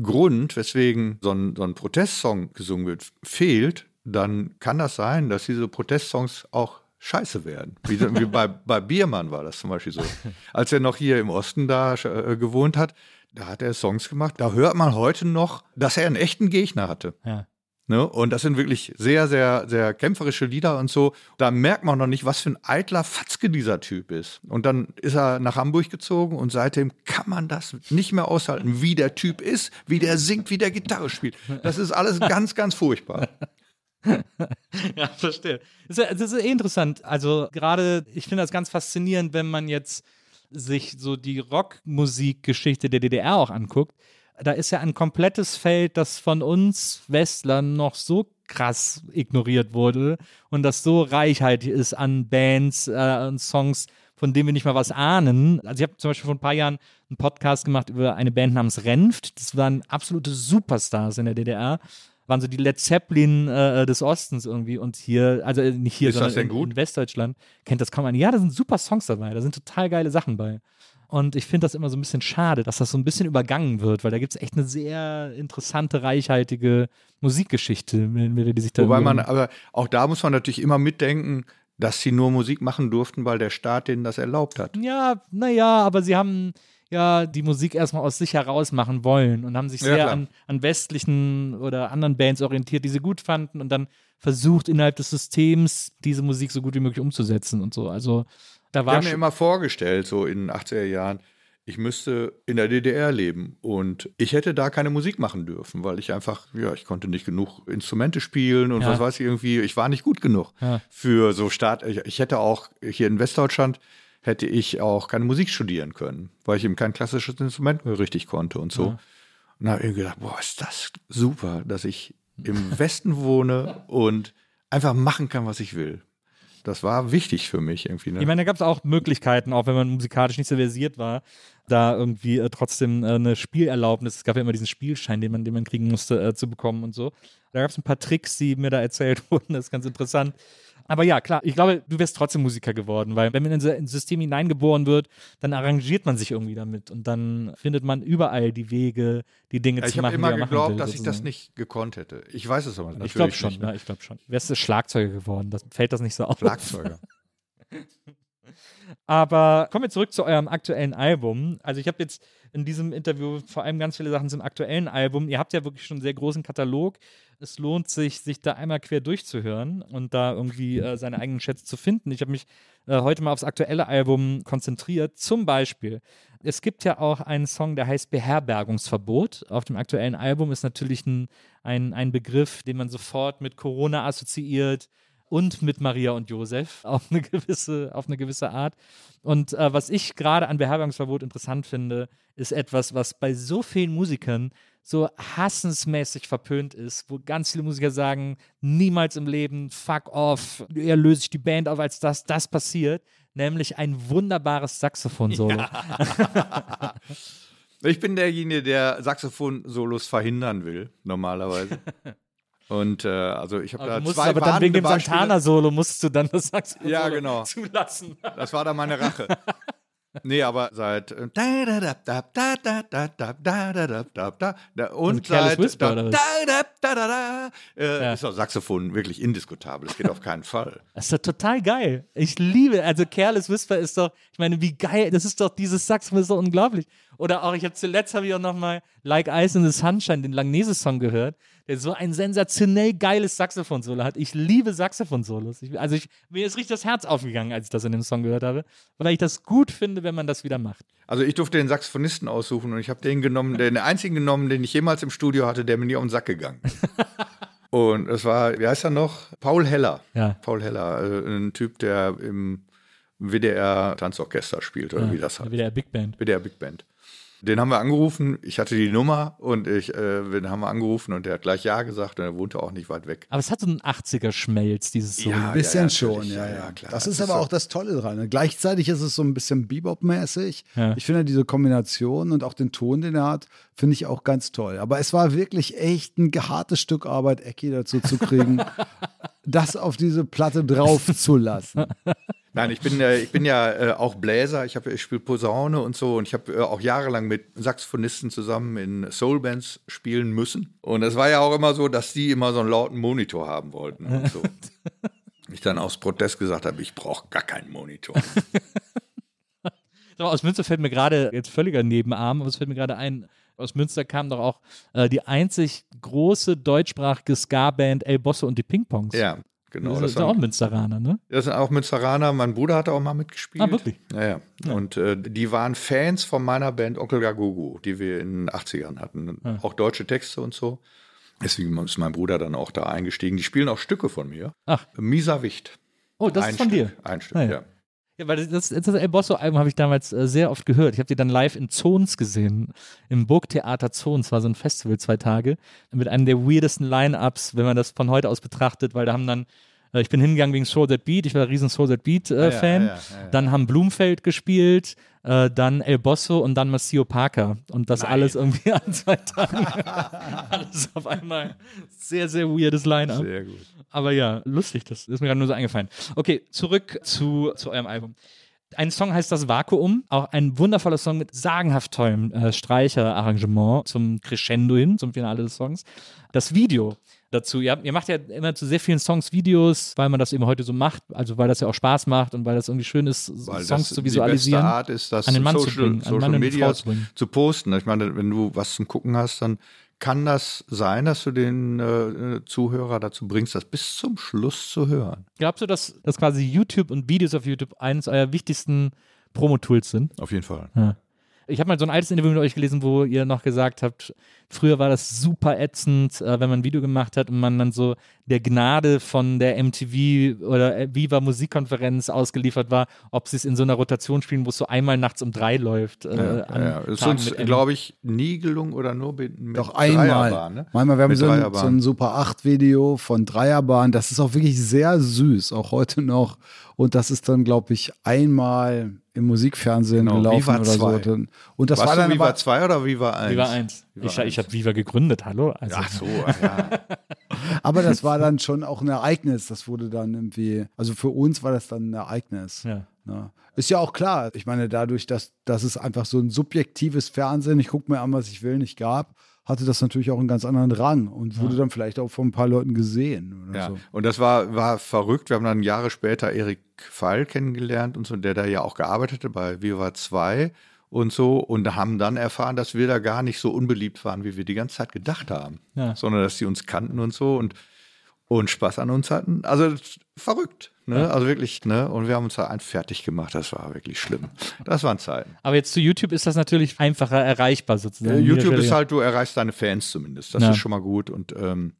Speaker 3: Grund, weswegen so ein, so ein Protestsong gesungen wird, fehlt, dann kann das sein, dass diese Protestsongs auch scheiße werden. Wie, wie bei, bei Biermann war das zum Beispiel so. Als er noch hier im Osten da äh, gewohnt hat, da hat er Songs gemacht. Da hört man heute noch, dass er einen echten Gegner hatte.
Speaker 4: Ja.
Speaker 3: Ne? Und das sind wirklich sehr, sehr, sehr kämpferische Lieder und so. Da merkt man noch nicht, was für ein eitler Fatzke dieser Typ ist. Und dann ist er nach Hamburg gezogen und seitdem kann man das nicht mehr aushalten, wie der Typ ist, wie der singt, wie der Gitarre spielt. Das ist alles ganz, ganz furchtbar.
Speaker 4: Ja, verstehe. Das ist, das ist eh interessant. Also gerade, ich finde das ganz faszinierend, wenn man jetzt sich so die Rockmusikgeschichte der DDR auch anguckt. Da ist ja ein komplettes Feld, das von uns Westlern noch so krass ignoriert wurde und das so reichhaltig ist an Bands äh, und Songs, von denen wir nicht mal was ahnen. Also ich habe zum Beispiel vor ein paar Jahren einen Podcast gemacht über eine Band namens Renft. Das waren absolute Superstars in der DDR waren so die Led Zeppelin äh, des Ostens irgendwie und hier, also äh, nicht hier,
Speaker 3: Ist
Speaker 4: sondern in, in Westdeutschland, kennt das kaum einer. Ja, da sind super Songs dabei, da sind total geile Sachen bei. Und ich finde das immer so ein bisschen schade, dass das so ein bisschen übergangen wird, weil da gibt es echt eine sehr interessante, reichhaltige Musikgeschichte, mit die sich da
Speaker 3: Wobei man, aber auch da muss man natürlich immer mitdenken, dass sie nur Musik machen durften, weil der Staat denen das erlaubt hat.
Speaker 4: Ja, naja, aber sie haben ja die Musik erstmal aus sich heraus machen wollen und haben sich
Speaker 3: Ja,
Speaker 4: sehr
Speaker 3: klar.
Speaker 4: an, an westlichen oder anderen Bands orientiert, die sie gut fanden und dann versucht, innerhalb des Systems diese Musik so gut wie möglich umzusetzen und so. Also da
Speaker 3: Ich
Speaker 4: war
Speaker 3: habe mir immer vorgestellt, so in den 80er Jahren, ich müsste in der DDR leben und ich hätte da keine Musik machen dürfen, weil ich einfach, ja, ich konnte nicht genug Instrumente spielen und
Speaker 4: Ja.
Speaker 3: was weiß ich irgendwie, ich war nicht gut genug
Speaker 4: Ja.
Speaker 3: für so Staat. Ich, ich hätte auch hier in Westdeutschland hätte ich auch keine Musik studieren können, weil ich eben kein klassisches Instrument mehr richtig konnte und so.
Speaker 4: Ja.
Speaker 3: Und da habe ich gedacht, boah, ist das super, dass ich im Westen wohne und einfach machen kann, was ich will. Das war wichtig für mich irgendwie. Ne?
Speaker 4: Ich meine, da gab es auch Möglichkeiten, auch wenn man musikalisch nicht so versiert war, da irgendwie äh, trotzdem äh, eine Spielerlaubnis, es gab ja immer diesen Spielschein, den man, den man kriegen musste, äh, zu bekommen und so. Da gab es ein paar Tricks, die mir da erzählt wurden, das ist ganz interessant. Aber ja, klar, ich glaube, du wärst trotzdem Musiker geworden, weil wenn man in so ein System hineingeboren wird, dann arrangiert man sich irgendwie damit und dann findet man überall die Wege, die Dinge
Speaker 3: Ja,
Speaker 4: zu
Speaker 3: ich habe
Speaker 4: machen.
Speaker 3: immer geglaubt,
Speaker 4: machen will,
Speaker 3: dass ich das
Speaker 4: sozusagen.
Speaker 3: nicht gekonnt hätte. Ich weiß es aber natürlich
Speaker 4: Ich glaube schon,
Speaker 3: nicht.
Speaker 4: ja, ich glaube schon. Wärst du Schlagzeuger geworden, das fällt das nicht so auf.
Speaker 3: Schlagzeuger.
Speaker 4: Aber kommen wir zurück zu eurem aktuellen Album. Also ich habe jetzt in diesem Interview vor allem ganz viele Sachen zum aktuellen Album. Ihr habt ja wirklich schon einen sehr großen Katalog. Es lohnt sich, sich da einmal quer durchzuhören und da irgendwie äh, seine eigenen Schätze zu finden. Ich habe mich äh, heute mal aufs aktuelle Album konzentriert. Zum Beispiel, es gibt ja auch einen Song, der heißt Beherbergungsverbot. Auf dem aktuellen Album ist natürlich ein, ein, ein Begriff, den man sofort mit Corona assoziiert und mit Maria und Josef auf eine gewisse, auf eine gewisse Art. Und äh, was ich gerade an Beherbergungsverbot interessant finde, ist etwas, was bei so vielen Musikern so hassensmäßig verpönt ist, wo ganz viele Musiker sagen, niemals im Leben, fuck off, eher löse ich die Band auf, als dass das passiert, nämlich ein wunderbares Saxophon-Solo.
Speaker 3: Ich bin derjenige, der Saxophon-Solos verhindern will, normalerweise. Und äh, also ich habe da
Speaker 4: musst
Speaker 3: zwei
Speaker 4: aber dann wegen dem. Santana-Solo musst du dann das Saxophon
Speaker 3: Ja, genau.
Speaker 4: zulassen.
Speaker 3: Das war dann meine Rache. Nee, aber seit und seit ist auch Saxophon wirklich indiskutabel. Das geht auf keinen Fall.
Speaker 4: Das ist doch total geil. Ich liebe, also Careless Whisper ist doch, ich meine, wie geil, das ist doch dieses Saxophon ist doch unglaublich. Oder auch, ich habe zuletzt habe ich auch nochmal Like Ice in the Sunshine, den Langnese Song gehört der so ein sensationell geiles Saxophon-Solo hat. Ich liebe Saxophon-Solos. Also ich, mir ist richtig das Herz aufgegangen, als ich das in dem Song gehört habe, weil ich das gut finde, wenn man das wieder macht.
Speaker 3: Also ich durfte den Saxophonisten aussuchen und ich habe den genommen, den einzigen genommen, den ich jemals im Studio hatte, der mir nie auf den Sack gegangen ist. und es war, wie heißt er noch? Paul Heller.
Speaker 4: Ja.
Speaker 3: Paul Heller, äh, ein Typ, der im WDR Tanzorchester spielt oder wie das heißt.
Speaker 4: Wieder Big Band.
Speaker 3: WDR Big Band. Den haben wir angerufen, ich hatte die Nummer und ich, äh, den haben wir angerufen und der hat gleich Ja gesagt und er wohnte auch nicht weit weg.
Speaker 4: Aber es hat so einen 80er-Schmelz, dieses Solo.
Speaker 3: Ja,
Speaker 2: Ein bisschen
Speaker 3: ja,
Speaker 2: schon, ja,
Speaker 3: ja,
Speaker 2: ja.
Speaker 3: ja, klar.
Speaker 2: Das ist
Speaker 3: Das ist
Speaker 2: aber
Speaker 3: so-
Speaker 2: auch das Tolle dran. Gleichzeitig ist es so ein bisschen Bebop-mäßig.
Speaker 4: Ja.
Speaker 2: Ich finde diese Kombination und auch den Ton, den er hat, finde ich auch ganz toll. Aber es war wirklich echt ein hartes Stück Arbeit, Ecki dazu zu kriegen, das auf diese Platte drauf zu lassen.
Speaker 3: Nein, ich bin, äh, ich bin ja äh, auch Bläser, ich, hab- ich spiele Posaune und so und ich habe äh, auch jahrelang mit Saxophonisten zusammen in Soulbands spielen müssen. Und es war ja auch immer so, dass die immer so einen lauten Monitor haben wollten und so. ich dann aus Protest gesagt habe, ich brauche gar keinen Monitor.
Speaker 4: Aus Münster fällt mir gerade, jetzt völliger Nebenarm, aber es fällt mir gerade ein, aus Münster kam doch auch äh, die einzig große deutschsprachige Ska-Band El Bosse und die Ping-Pongs.
Speaker 3: ja, genau.
Speaker 4: das
Speaker 3: Das,
Speaker 4: ist auch Münsteraner, ne?
Speaker 3: das sind auch Münsteraner. Mein Bruder hat auch mal mitgespielt.
Speaker 4: Ah, wirklich?
Speaker 3: Ja, ja. Und äh, die waren Fans von meiner Band Onkel Gagugu, die wir in den 80ern hatten. Auch deutsche Texte und so. Deswegen ist mein Bruder dann auch da eingestiegen. Die spielen auch Stücke von mir.
Speaker 4: Ach.
Speaker 3: Mieser Wicht.
Speaker 4: Oh, das
Speaker 3: Ein
Speaker 4: ist von
Speaker 3: Stück,
Speaker 4: dir.
Speaker 3: Ein Stück,
Speaker 4: Ah, ja.
Speaker 3: Ja.
Speaker 4: Weil das, das, El Bosso-Album habe ich damals äh, sehr oft gehört. Ich habe die dann live in Zons gesehen, im Burgtheater Zons, war so ein Festival zwei Tage, mit einem der weirdesten Line-Ups, wenn man das von heute aus betrachtet, weil da haben dann, äh, ich bin hingegangen wegen Soul That Beat, ich war ein riesen Soul That Beat-Fan,
Speaker 3: ja, ja, ja, ja.
Speaker 4: dann haben Blumfeld gespielt, äh, dann El Bosso und dann Maceo Parker und das alles irgendwie an zwei Tagen. alles auf einmal. Sehr, sehr weirdes Line-Up.
Speaker 3: Sehr gut.
Speaker 4: Aber ja, lustig, das ist mir gerade nur so eingefallen. Okay, zurück zu, zu eurem Album. Ein Song heißt das Vakuum, auch ein wundervoller Song mit sagenhaft tollem äh, Streicherarrangement zum Crescendo hin, zum Finale des Songs. Das Video dazu, ihr, habt- ihr macht ja immer zu sehr vielen Songs Videos, weil man das eben heute so macht, also weil das ja auch Spaß macht und weil das irgendwie schön ist,
Speaker 3: Weil
Speaker 4: Songs zu
Speaker 3: Die
Speaker 4: visualisieren.
Speaker 3: beste Art ist, das
Speaker 4: an den Mann zu
Speaker 3: Social,
Speaker 4: bringen, an
Speaker 3: Social
Speaker 4: Mann und
Speaker 3: Media
Speaker 4: zu bringen.
Speaker 3: zu posten. Ich meine, wenn du was zum Gucken hast, dann kann das sein, dass du den äh, Zuhörer dazu bringst, das bis zum Schluss zu hören.
Speaker 4: Glaubst du, dass, dass quasi YouTube und Videos auf YouTube eines eurer wichtigsten Promo-Tools sind?
Speaker 3: Auf jeden Fall.
Speaker 4: Ja. Ich habe mal so ein altes Interview mit euch gelesen, wo ihr noch gesagt habt, früher war das super ätzend, äh, wenn man ein Video gemacht hat und man dann so der Gnade von der MTV oder äh, Viva Musikkonferenz ausgeliefert war, ob sie es in so einer Rotation spielen, wo es so einmal nachts um drei läuft. Äh,
Speaker 3: Ja, ja. Ist uns, glaube ich, nie gelungen oder nur mit, mit
Speaker 2: Doch einmal.
Speaker 3: Dreierbahn, ne?
Speaker 2: Manchmal, wir haben so ein, so ein Super 8 Video von Dreierbahn. Das ist auch wirklich sehr süß, auch heute noch. Und das ist dann, glaube ich, einmal im Musikfernsehen
Speaker 3: Genau,
Speaker 2: gelaufen
Speaker 3: Viva
Speaker 2: oder
Speaker 3: 2.
Speaker 2: so. Und das
Speaker 3: Warst
Speaker 2: war dann
Speaker 3: Viva
Speaker 2: aber,
Speaker 3: 2 oder Viva 1?
Speaker 4: Viva 1.
Speaker 3: Viva
Speaker 4: Ich, ich
Speaker 3: 1.
Speaker 4: habe Viva gegründet, hallo? Also,
Speaker 3: Ach so, ah, ja.
Speaker 2: Aber das war dann schon auch ein Ereignis. Das wurde dann irgendwie, also für uns war das dann ein Ereignis.
Speaker 4: Ja.
Speaker 2: Ja. Ist ja auch klar. Ich meine, dadurch, dass, dass es einfach so ein subjektives Fernsehen, ich gucke mir an, was ich will, nicht gab, hatte das natürlich auch einen ganz anderen Rang und wurde dann vielleicht auch von ein paar Leuten gesehen. Oder
Speaker 3: Ja,
Speaker 2: so.
Speaker 3: und das war, war verrückt. Wir haben dann Jahre später Erik Pfeil kennengelernt und so, der da ja auch gearbeitet hat bei Viva 2 und so und haben dann erfahren, dass wir da gar nicht so unbeliebt waren, wie wir die ganze Zeit gedacht haben,
Speaker 4: Ja.
Speaker 3: sondern dass die uns kannten und so und, und Spaß an uns hatten. Also verrückt, ne? Also wirklich, ne? Und wir haben uns da ein fertig gemacht. Das war wirklich schlimm. Das waren Zeiten.
Speaker 4: Aber jetzt zu YouTube ist das natürlich einfacher erreichbar sozusagen.
Speaker 3: YouTube ist halt, du erreichst deine Fans zumindest. Das
Speaker 4: Ja.
Speaker 3: ist schon mal gut. Und ähm,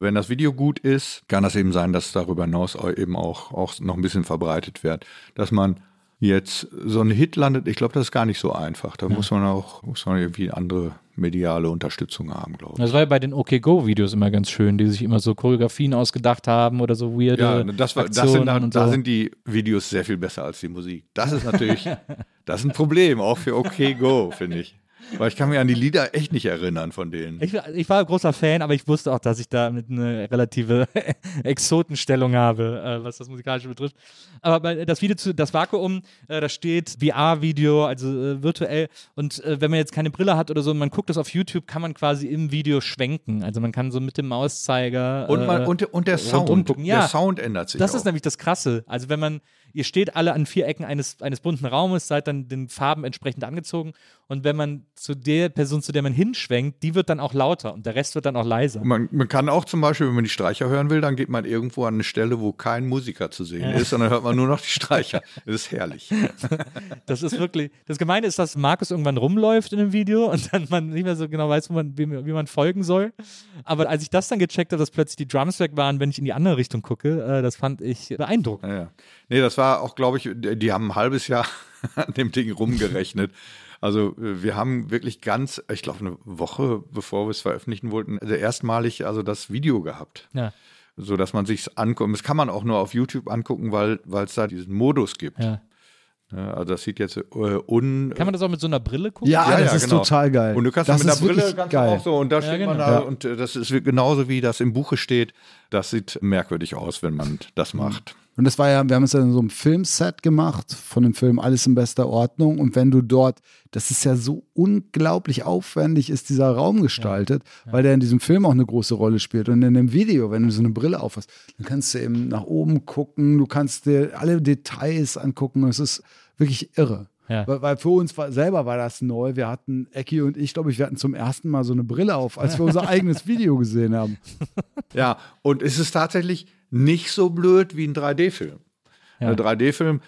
Speaker 3: wenn das Video gut ist, kann das eben sein, dass darüber hinaus eben auch, auch noch ein bisschen verbreitet wird. Dass man jetzt so ein Hit landet, ich glaube, das ist gar nicht so einfach. Da muss man auch muss man irgendwie andere mediale Unterstützung haben, glaube ich.
Speaker 4: Das war ja bei den OK-Go-Videos immer ganz schön, die sich immer so Choreografien ausgedacht haben oder so weirde
Speaker 3: Ja, das war, das sind,
Speaker 4: und
Speaker 3: da
Speaker 4: so.
Speaker 3: sind die Videos sehr viel besser als die Musik. Das ist natürlich, das ist ein Problem, auch für OK Go, finde ich. Weil ich kann mich an die Lieder echt nicht erinnern von denen.
Speaker 4: Ich, war- ich war ein großer Fan, aber ich wusste auch, dass ich da mit eine relative Exotenstellung habe, äh, was das Musikalische betrifft. Aber das Video zu das Vakuum, äh, da steht VR-Video, also äh, virtuell. Und wenn man jetzt keine Brille hat oder so, man guckt das auf YouTube, kann man quasi im Video schwenken. Also man kann so mit dem Mauszeiger.
Speaker 3: Und, man,
Speaker 4: äh,
Speaker 3: und, und der Sound,
Speaker 4: ja.
Speaker 3: der Sound ändert sich
Speaker 4: Das
Speaker 3: auch.
Speaker 4: ist nämlich das Krasse. Also wenn man, ihr steht alle an vier Ecken eines, eines bunten Raumes, seid dann den Farben entsprechend angezogen und wenn man zu der Person, zu der man hinschwenkt, die wird dann auch lauter und der Rest wird dann auch leiser.
Speaker 3: Man, man kann auch zum Beispiel, wenn man die Streicher hören will, dann geht man irgendwo an eine Stelle, wo kein Musiker zu sehen ist, und dann hört man nur noch die Streicher. Das ist herrlich.
Speaker 4: Das ist wirklich, das Gemeine ist, dass Markus irgendwann rumläuft in dem Video und dann man nicht mehr so genau weiß, wo man, wie, wie man folgen soll. Aber als ich das dann gecheckt habe, dass plötzlich die Drums weg waren, wenn ich in die andere Richtung gucke, äh, das fand ich beeindruckend.
Speaker 3: Ja, ja. Nee, das war auch, glaube ich, die haben ein halbes Jahr an dem Ding rumgerechnet. Also äh, wir haben wirklich ganz, ich glaube, eine Woche bevor wir es veröffentlichen wollten, also erstmalig also das Video gehabt.
Speaker 4: Ja,
Speaker 3: So dass man sich anguckt. Das kann man auch nur auf YouTube angucken, weil weil es da diesen Modus gibt.
Speaker 4: ja.
Speaker 3: Ja, also das sieht jetzt äh, un.
Speaker 4: Kann man das auch mit so einer Brille gucken?
Speaker 2: Ja,
Speaker 3: Ja,
Speaker 2: das
Speaker 3: ja,
Speaker 2: ist
Speaker 3: genau.
Speaker 2: total geil.
Speaker 3: Und du kannst
Speaker 2: das
Speaker 3: mit
Speaker 2: ist
Speaker 3: Brille du
Speaker 2: geil.
Speaker 3: auch so und da steht
Speaker 4: genau.
Speaker 3: man da
Speaker 2: Ja.
Speaker 3: und äh, das ist genauso wie das im Buche steht. Das sieht merkwürdig aus, wenn man das macht.
Speaker 2: Und das war ja, wir haben es ja in so einem Filmset gemacht, von dem Film Alles in bester Ordnung. Und wenn du dort, das ist ja so unglaublich aufwendig, ist dieser Raum gestaltet, weil der in diesem Film auch eine große Rolle spielt. Und in dem Video, wenn du so eine Brille aufhast, dann kannst du eben nach oben gucken, du kannst dir alle Details angucken. Es ist wirklich irre.
Speaker 4: Ja.
Speaker 2: Weil, weil für uns war, selber war das neu. Wir hatten, Ecki und ich, glaube ich, wir hatten zum ersten Mal so eine Brille auf, als wir unser eigenes Video gesehen haben.
Speaker 3: Ja, und es ist tatsächlich nicht so blöd wie ein 3D-Film.
Speaker 4: Ja.
Speaker 3: Ein 3D-Film,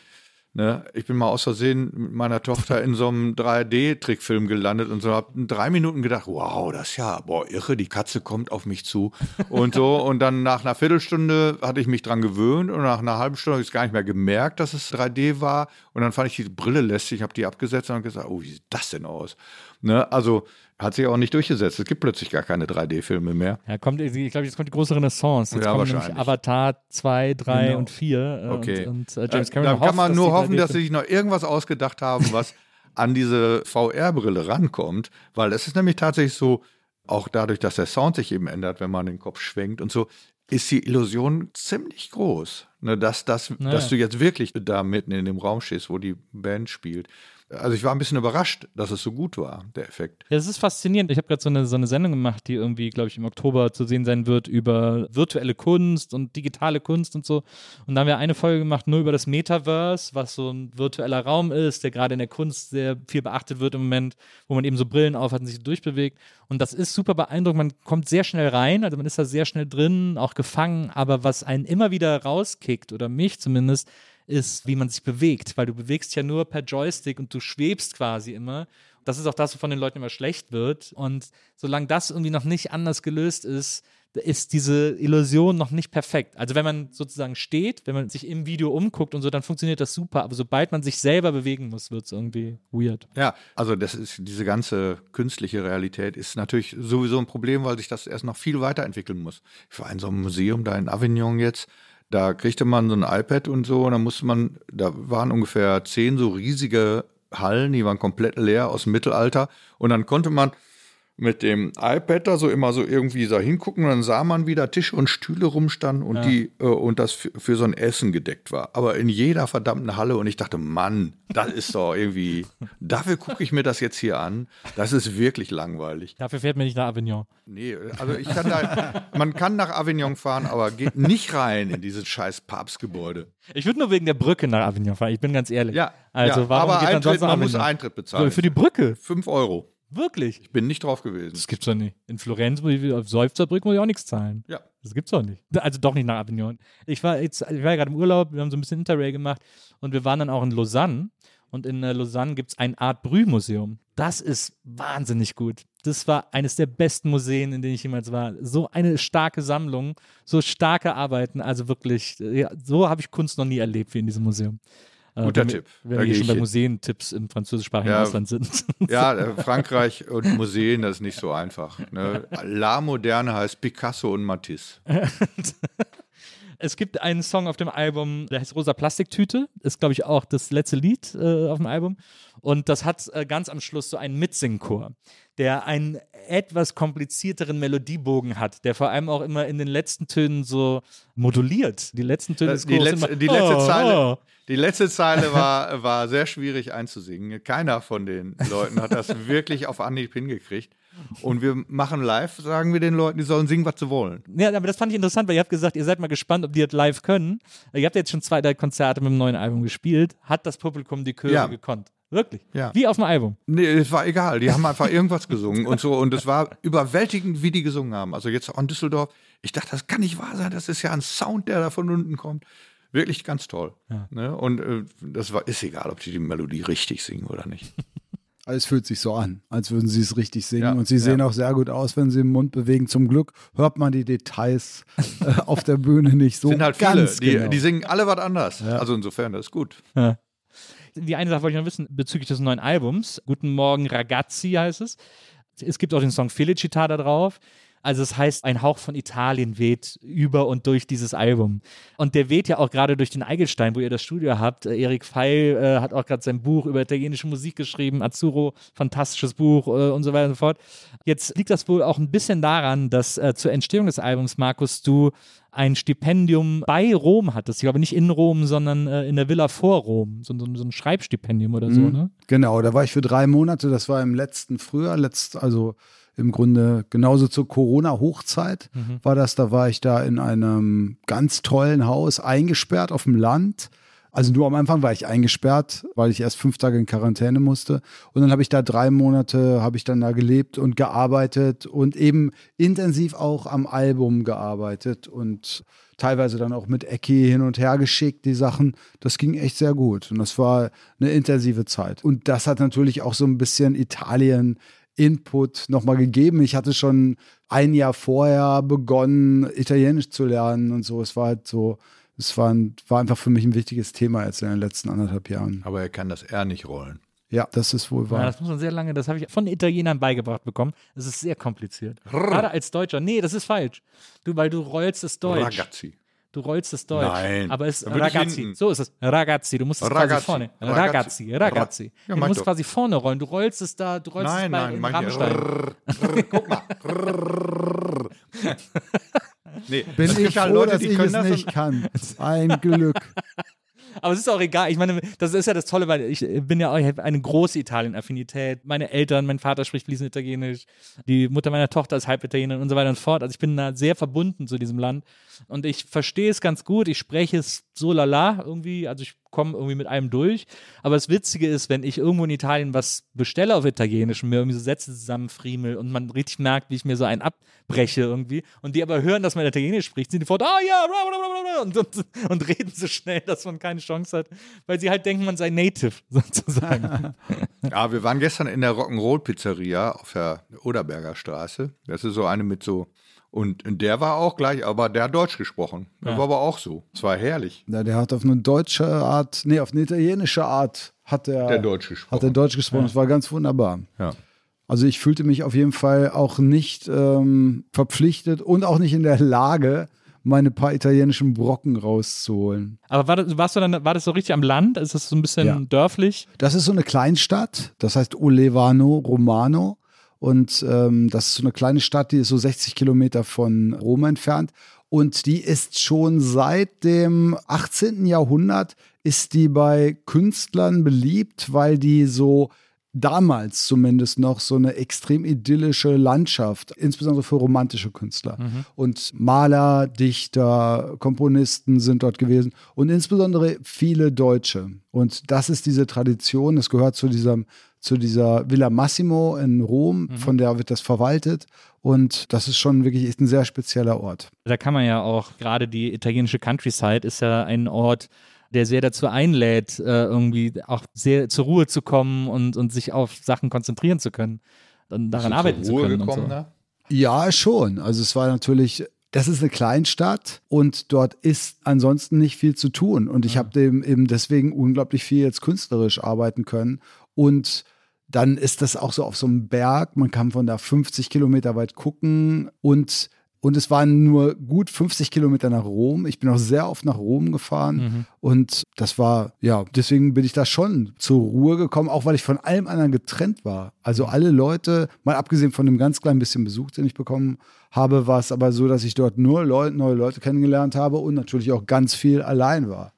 Speaker 3: ne, ich bin mal aus Versehen mit meiner Tochter in so einem 3D-Trickfilm gelandet und so habe drei Minuten gedacht, wow, das ist ja, boah, irre, die Katze kommt auf mich zu und so. Und dann nach einer Viertelstunde hatte ich mich dran gewöhnt und nach einer halben Stunde habe ich es gar nicht mehr gemerkt, dass es 3D war. Und dann fand ich die Brille lästig, habe die abgesetzt und habe gesagt, oh, wie sieht das denn aus? Ne, also hat sich auch nicht durchgesetzt. Es gibt plötzlich gar keine 3D-Filme mehr.
Speaker 4: Ja, kommt, ich glaube, jetzt kommt die große Renaissance. Jetzt
Speaker 3: Ja,
Speaker 4: kommen nämlich
Speaker 3: wahrscheinlich.
Speaker 4: Avatar 2, 3
Speaker 2: Genau.
Speaker 4: und 4. äh,
Speaker 3: Okay.
Speaker 4: Und, und äh, James
Speaker 3: Äh,
Speaker 4: Cameron
Speaker 3: da kann man
Speaker 4: hofft,
Speaker 3: nur hoffen,
Speaker 4: 3D
Speaker 3: dass sie sich noch irgendwas ausgedacht haben, was an diese VR-Brille rankommt, weil es ist nämlich tatsächlich so, auch dadurch, dass der Sound sich eben ändert, wenn man den Kopf schwenkt und so, ist die Illusion ziemlich groß, ne, dass, dass,
Speaker 4: Naja.
Speaker 3: dass du jetzt wirklich da mitten in dem Raum stehst, wo die Band spielt. Also ich war ein bisschen überrascht, dass es so gut war, der Effekt.
Speaker 4: Ja, das ist faszinierend. Ich habe gerade so eine, so eine Sendung gemacht, die irgendwie, glaube ich, im Oktober zu sehen sein wird über virtuelle Kunst und digitale Kunst und so. Und da haben wir eine Folge gemacht nur über das Metaverse, was so ein virtueller Raum ist, der gerade in der Kunst sehr viel beachtet wird im Moment, wo man eben so Brillen aufhat und sich durchbewegt. Und das ist super beeindruckend. Man kommt sehr schnell rein, also man ist da sehr schnell drin, auch gefangen. Aber was einen immer wieder rauskickt, oder mich zumindest, ist, wie man sich bewegt, weil du bewegst ja nur per Joystick und du schwebst quasi immer. Das ist auch das, wovon den Leuten immer schlecht wird. Und solange das irgendwie noch nicht anders gelöst ist, ist diese Illusion noch nicht perfekt. Also wenn man sozusagen steht, wenn man sich im Video umguckt und so, dann funktioniert das super. Aber sobald man sich selber bewegen muss, wird es irgendwie weird.
Speaker 3: Ja, also das ist diese ganze künstliche Realität ist natürlich sowieso ein Problem, weil sich das erst noch viel weiterentwickeln muss. Ich war in so einem Museum da in Avignon jetzt, da kriegte man so ein iPad und so und da musste man, da waren ungefähr zehn so riesige Hallen, die waren komplett leer aus dem Mittelalter. Und dann konnte man mit dem iPad da so immer so irgendwie da hingucken und dann sah man, wie da Tische und Stühle rumstanden und die äh, und das für, für so ein Essen gedeckt war. Aber in jeder verdammten Halle und ich dachte, Mann, das ist doch irgendwie, dafür gucke ich mir das jetzt hier an. Das ist wirklich langweilig.
Speaker 4: Dafür fährt man nicht nach Avignon.
Speaker 3: Nee, also ich kann da, man kann nach Avignon fahren, aber geht nicht rein in dieses scheiß Papstgebäude.
Speaker 4: Ich würde nur wegen der Brücke nach Avignon fahren, ich bin ganz ehrlich.
Speaker 3: Ja,
Speaker 4: Also
Speaker 3: ja,
Speaker 4: warum
Speaker 3: aber
Speaker 4: geht man sonst
Speaker 3: Eintritt,
Speaker 4: nach
Speaker 3: man muss? Eintritt bezahlen.
Speaker 4: So, für die Brücke?
Speaker 3: Fünf Euro.
Speaker 4: Wirklich?
Speaker 3: Ich bin nicht drauf gewesen.
Speaker 4: Das gibt's doch nicht. In Florenz, muss ich, auf Seufzerbrück muss ich auch nichts zahlen.
Speaker 3: Ja.
Speaker 4: Das gibt's doch nicht. Also doch nicht nach Avignon. Ich war jetzt, ich war ja gerade im Urlaub, wir haben so ein bisschen Interrail gemacht und wir waren dann auch in Lausanne. Und in äh, Lausanne gibt es ein Art Brüh-Museum. Das ist wahnsinnig gut. Das war eines der besten Museen, in denen ich jemals war. So eine starke Sammlung, so starke Arbeiten. Also wirklich, äh, ja, so habe ich Kunst noch nie erlebt wie in diesem Museum. Äh,
Speaker 3: Guter
Speaker 4: wenn
Speaker 3: Tipp.
Speaker 4: Wenn
Speaker 3: Da
Speaker 4: wir schon bei. Museentipps im französischsprachigen
Speaker 3: Ja.
Speaker 4: Ausland sind.
Speaker 3: Ja, äh, Frankreich und Museen, das ist nicht so einfach. Ne? La Moderne heißt Picasso und Matisse.
Speaker 4: Es gibt einen Song auf dem Album, der heißt Rosa Plastiktüte. Ist, glaube ich, auch das letzte Lied äh, auf dem Album. Und das hat äh, ganz am Schluss so einen Mitsingchor, der einen etwas komplizierteren Melodiebogen hat, der vor allem auch immer in den letzten Tönen so moduliert. Die letzten Töne des
Speaker 3: Äh, Die
Speaker 4: Chors
Speaker 3: letzte,
Speaker 4: immer,
Speaker 3: die letzte
Speaker 4: oh,
Speaker 3: Zeile,
Speaker 4: oh.
Speaker 3: die letzte Zeile war, war sehr schwierig einzusingen. Keiner von den Leuten hat das wirklich auf Anhieb hingekriegt. Und wir machen live, sagen wir den Leuten, die sollen singen, was sie wollen.
Speaker 4: Ja, aber das fand ich interessant, weil ihr habt gesagt, ihr seid mal gespannt, ob die das live können. Ihr habt jetzt schon zwei, drei Konzerte mit dem neuen Album gespielt. Hat das Publikum die Chöre
Speaker 3: Ja.
Speaker 4: gekonnt? Wirklich?
Speaker 3: Ja.
Speaker 4: Wie auf dem Album?
Speaker 3: Nee, es war egal. Die haben einfach irgendwas gesungen und so. Und es war überwältigend, wie die gesungen haben. Also jetzt auch in Düsseldorf. Ich dachte, das kann nicht wahr sein. Das ist ja ein Sound, der da von unten kommt. Wirklich ganz toll. Ne? Und äh, das war, ist egal, ob die die Melodie richtig singen oder nicht.
Speaker 2: Also es fühlt sich so an, als würden sie es richtig singen.
Speaker 3: Ja,
Speaker 2: und sie sehen
Speaker 3: ja.
Speaker 2: auch sehr gut aus, wenn sie den Mund bewegen. Zum Glück hört man die Details äh, auf der Bühne nicht so
Speaker 3: sind halt viele.
Speaker 2: ganz
Speaker 3: Die,
Speaker 2: genau.
Speaker 3: die singen alle was anders. Also insofern, das ist gut.
Speaker 4: Die eine Sache wollte ich noch wissen bezüglich des neuen Albums. Guten Morgen, Ragazzi heißt es. Es gibt auch den Song Felicita da drauf. Also es heißt, ein Hauch von Italien weht über und durch dieses Album. Und der weht ja auch gerade durch den Eigelstein, wo ihr das Studio habt. Äh, Erik Feil äh, hat auch gerade sein Buch über italienische Musik geschrieben. Azzurro, fantastisches Buch äh, und so weiter und so fort. Jetzt liegt das wohl auch ein bisschen daran, dass äh, zur Entstehung des Albums, Markus, du ein Stipendium bei Rom hattest. Ich glaube nicht in Rom, sondern äh, in der Villa vor Rom. So, so, so ein Schreibstipendium oder so, ne?
Speaker 2: Genau, da war ich für drei Monate, das war im letzten Frühjahr, letzt, also im Grunde genauso zur Corona-Hochzeit war das. Da war ich da in einem ganz tollen Haus eingesperrt auf dem Land. Also nur am Anfang war ich eingesperrt, weil ich erst fünf Tage in Quarantäne musste. Und dann habe ich da drei Monate, habe ich dann da gelebt und gearbeitet und eben intensiv auch am Album gearbeitet und teilweise dann auch mit Ecki hin und her geschickt, die Sachen. Das ging echt sehr gut. Und das war eine intensive Zeit. Und das hat natürlich auch so ein bisschen Italien Input nochmal gegeben. Ich hatte schon ein Jahr vorher begonnen, Italienisch zu lernen und so. Es war halt so, es war, ein, war einfach für mich ein wichtiges Thema jetzt in den letzten anderthalb Jahren.
Speaker 3: Aber er kann das R nicht rollen.
Speaker 2: Ja, das ist wohl
Speaker 4: Ja,
Speaker 2: wahr.
Speaker 4: das muss man sehr lange, das habe ich von Italienern beigebracht bekommen. Das ist sehr kompliziert. Gerade als Deutscher. Nee, das ist falsch. Du, weil du rollst es Deutsch.
Speaker 3: Ragazzi.
Speaker 4: Du rollst es Deutsch.
Speaker 3: Nein.
Speaker 4: Aber es ist Ragazzi. So ist es. Ragazzi. Du musst es quasi
Speaker 3: Ragazzi.
Speaker 4: vorne.
Speaker 3: Ragazzi.
Speaker 4: Ragazzi. Ragazzi.
Speaker 3: Ja,
Speaker 4: du musst
Speaker 3: doch.
Speaker 4: quasi vorne rollen. Du rollst es da, du rollst
Speaker 3: Nein,
Speaker 4: es bei
Speaker 3: nein,
Speaker 4: Rammstein.
Speaker 3: Guck mal. nee,
Speaker 2: Bin ich
Speaker 3: halt
Speaker 2: froh,
Speaker 3: Leute,
Speaker 2: dass
Speaker 3: die
Speaker 2: ich es
Speaker 3: das
Speaker 2: nicht kann. Ein Glück.
Speaker 4: Aber es ist auch egal. Ich meine, das ist ja das Tolle, weil ich bin ja auch, ich habe eine große Italien-Affinität. Meine Eltern, mein Vater spricht fließend Italienisch, die Mutter meiner Tochter ist halb Italienerin und so weiter und fort. Also ich bin da sehr verbunden zu diesem Land und ich verstehe es ganz gut. Ich spreche es so lala irgendwie, also ich komme irgendwie mit allem durch. Aber das Witzige ist, wenn ich irgendwo in Italien was bestelle auf Italienisch und mir irgendwie so Sätze zusammenfriemel und man richtig merkt, wie ich mir so einen abbreche irgendwie und die aber hören, dass man Italienisch spricht, sind die fort, ah ja, bla, bla, bla, bla, und, und, und reden so schnell, dass man keine Chance hat, weil sie halt denken, man sei Native sozusagen.
Speaker 3: Ja, wir waren gestern in der Rock'n'Roll-Pizzeria auf der Oderberger Straße. Das ist so eine mit so. Und der war auch gleich, aber der hat Deutsch gesprochen. Der war aber auch so. Es war herrlich,
Speaker 2: Ja, der hat auf eine deutsche Art, nee, auf eine italienische Art hat er,
Speaker 3: der Deutsch gesprochen.
Speaker 2: hat er Deutsch gesprochen. Das war ganz wunderbar.
Speaker 3: ja.
Speaker 2: Also ich fühlte mich auf jeden Fall auch nicht ähm, verpflichtet und auch nicht in der Lage, meine paar italienischen Brocken rauszuholen.
Speaker 4: Aber war das, warst du dann, war das so richtig am Land? Ist das so ein bisschen
Speaker 2: Ja.
Speaker 4: dörflich?
Speaker 2: Das ist so eine Kleinstadt, das heißt Olevano Romano. Und ähm, das ist so eine kleine Stadt, die ist so 60 Kilometer von Rom entfernt. Und die ist schon seit dem 18. Jahrhundert, ist die bei Künstlern beliebt, weil die so damals zumindest noch so eine extrem idyllische Landschaft, insbesondere für romantische Künstler. Mhm. Und Maler, Dichter, Komponisten sind dort gewesen und insbesondere viele Deutsche. Und das ist diese Tradition, es gehört zu diesem zu dieser Villa Massimo in Rom, mhm. von der wird das verwaltet. Und das ist schon wirklich echt ein sehr spezieller Ort.
Speaker 4: Da kann man ja auch, gerade die italienische Countryside ist ja ein Ort, der sehr dazu einlädt, äh, irgendwie auch sehr zur Ruhe zu kommen und, und sich auf Sachen konzentrieren zu können und daran arbeiten zu können. Gekommen, so. ne?
Speaker 2: Ja, schon. Also es war natürlich das ist eine Kleinstadt und dort ist ansonsten nicht viel zu tun. Und ich ja. habe eben deswegen unglaublich viel jetzt künstlerisch arbeiten können. Und dann ist das auch so auf so einem Berg. Man kann von da 50 Kilometer weit gucken und und es waren nur gut 50 Kilometer nach Rom. Ich bin auch sehr oft nach Rom gefahren. Mhm. Und das war, ja, deswegen bin ich da schon zur Ruhe gekommen, auch weil ich von allem anderen getrennt war. Also mhm. alle Leute, mal abgesehen von dem ganz kleinen bisschen Besuch, den ich bekommen habe, war es aber so, dass ich dort nur Leute, neue Leute kennengelernt habe und natürlich auch ganz viel allein war.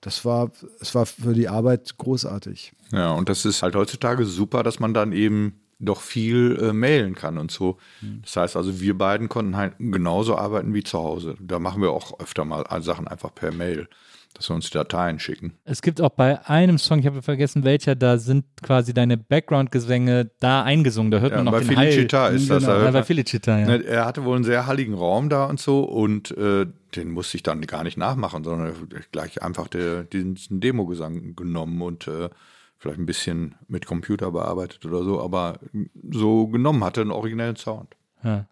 Speaker 2: Das war, es war für die Arbeit großartig.
Speaker 3: Ja, und das ist halt heutzutage super, dass man dann eben doch viel äh, mailen kann und so. Mhm. Das heißt also, wir beiden konnten halt genauso arbeiten wie zu Hause. Da machen wir auch öfter mal Sachen einfach per Mail, dass wir uns die Dateien schicken.
Speaker 4: Es gibt auch bei einem Song, ich habe vergessen welcher, da sind quasi deine Background-Gesänge da eingesungen. Da hört ja, man noch bei den
Speaker 3: Felicita
Speaker 4: Hall.
Speaker 3: ist das.
Speaker 4: Genau, bei Felicita, ja.
Speaker 3: Ne, er hatte wohl einen sehr halligen Raum da und so und äh, den musste ich dann gar nicht nachmachen, sondern gleich einfach der, diesen Demo-Gesang genommen und äh, vielleicht ein bisschen mit Computer bearbeitet oder so, aber so genommen hatte einen originellen Sound.
Speaker 4: Ja.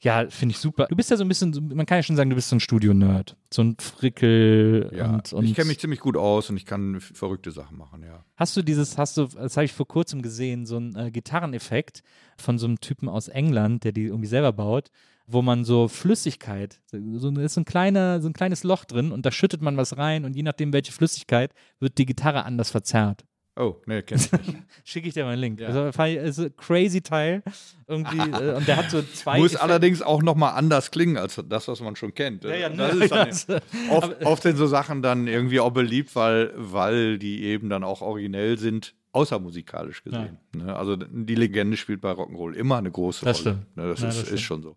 Speaker 4: Ja, finde ich super. Du bist ja so ein bisschen, man kann ja schon sagen, du bist so ein Studio-Nerd. So ein Frickel
Speaker 3: ja,
Speaker 4: und, und
Speaker 3: Ich kenne mich ziemlich gut aus und ich kann verrückte Sachen machen, ja.
Speaker 4: Hast du dieses, hast du, das habe ich vor kurzem gesehen, so ein äh, Gitarreneffekt von so einem Typen aus England, der die irgendwie selber baut, wo man so Flüssigkeit, so ist so ein, kleiner, so ein kleines Loch drin und da schüttet man was rein und je nachdem, welche Flüssigkeit, wird die Gitarre anders verzerrt.
Speaker 3: Oh, nee, kenn ich nicht.
Speaker 4: Schicke ich dir mal einen Link. Ja. Also, ist ein crazy Teil. Irgendwie, äh, und der hat so zwei.
Speaker 3: Muss Effekte. allerdings auch nochmal anders klingen als das, was man schon kennt. Ja, ja, das ist dann das, oft, oft sind so Sachen dann irgendwie auch beliebt, weil, weil die eben dann auch originell sind, außermusikalisch gesehen. Ja. Ne? Also die Legende spielt bei Rock'n'Roll immer eine große
Speaker 4: das
Speaker 3: Rolle. Ne? Das, ist, das ist schon so.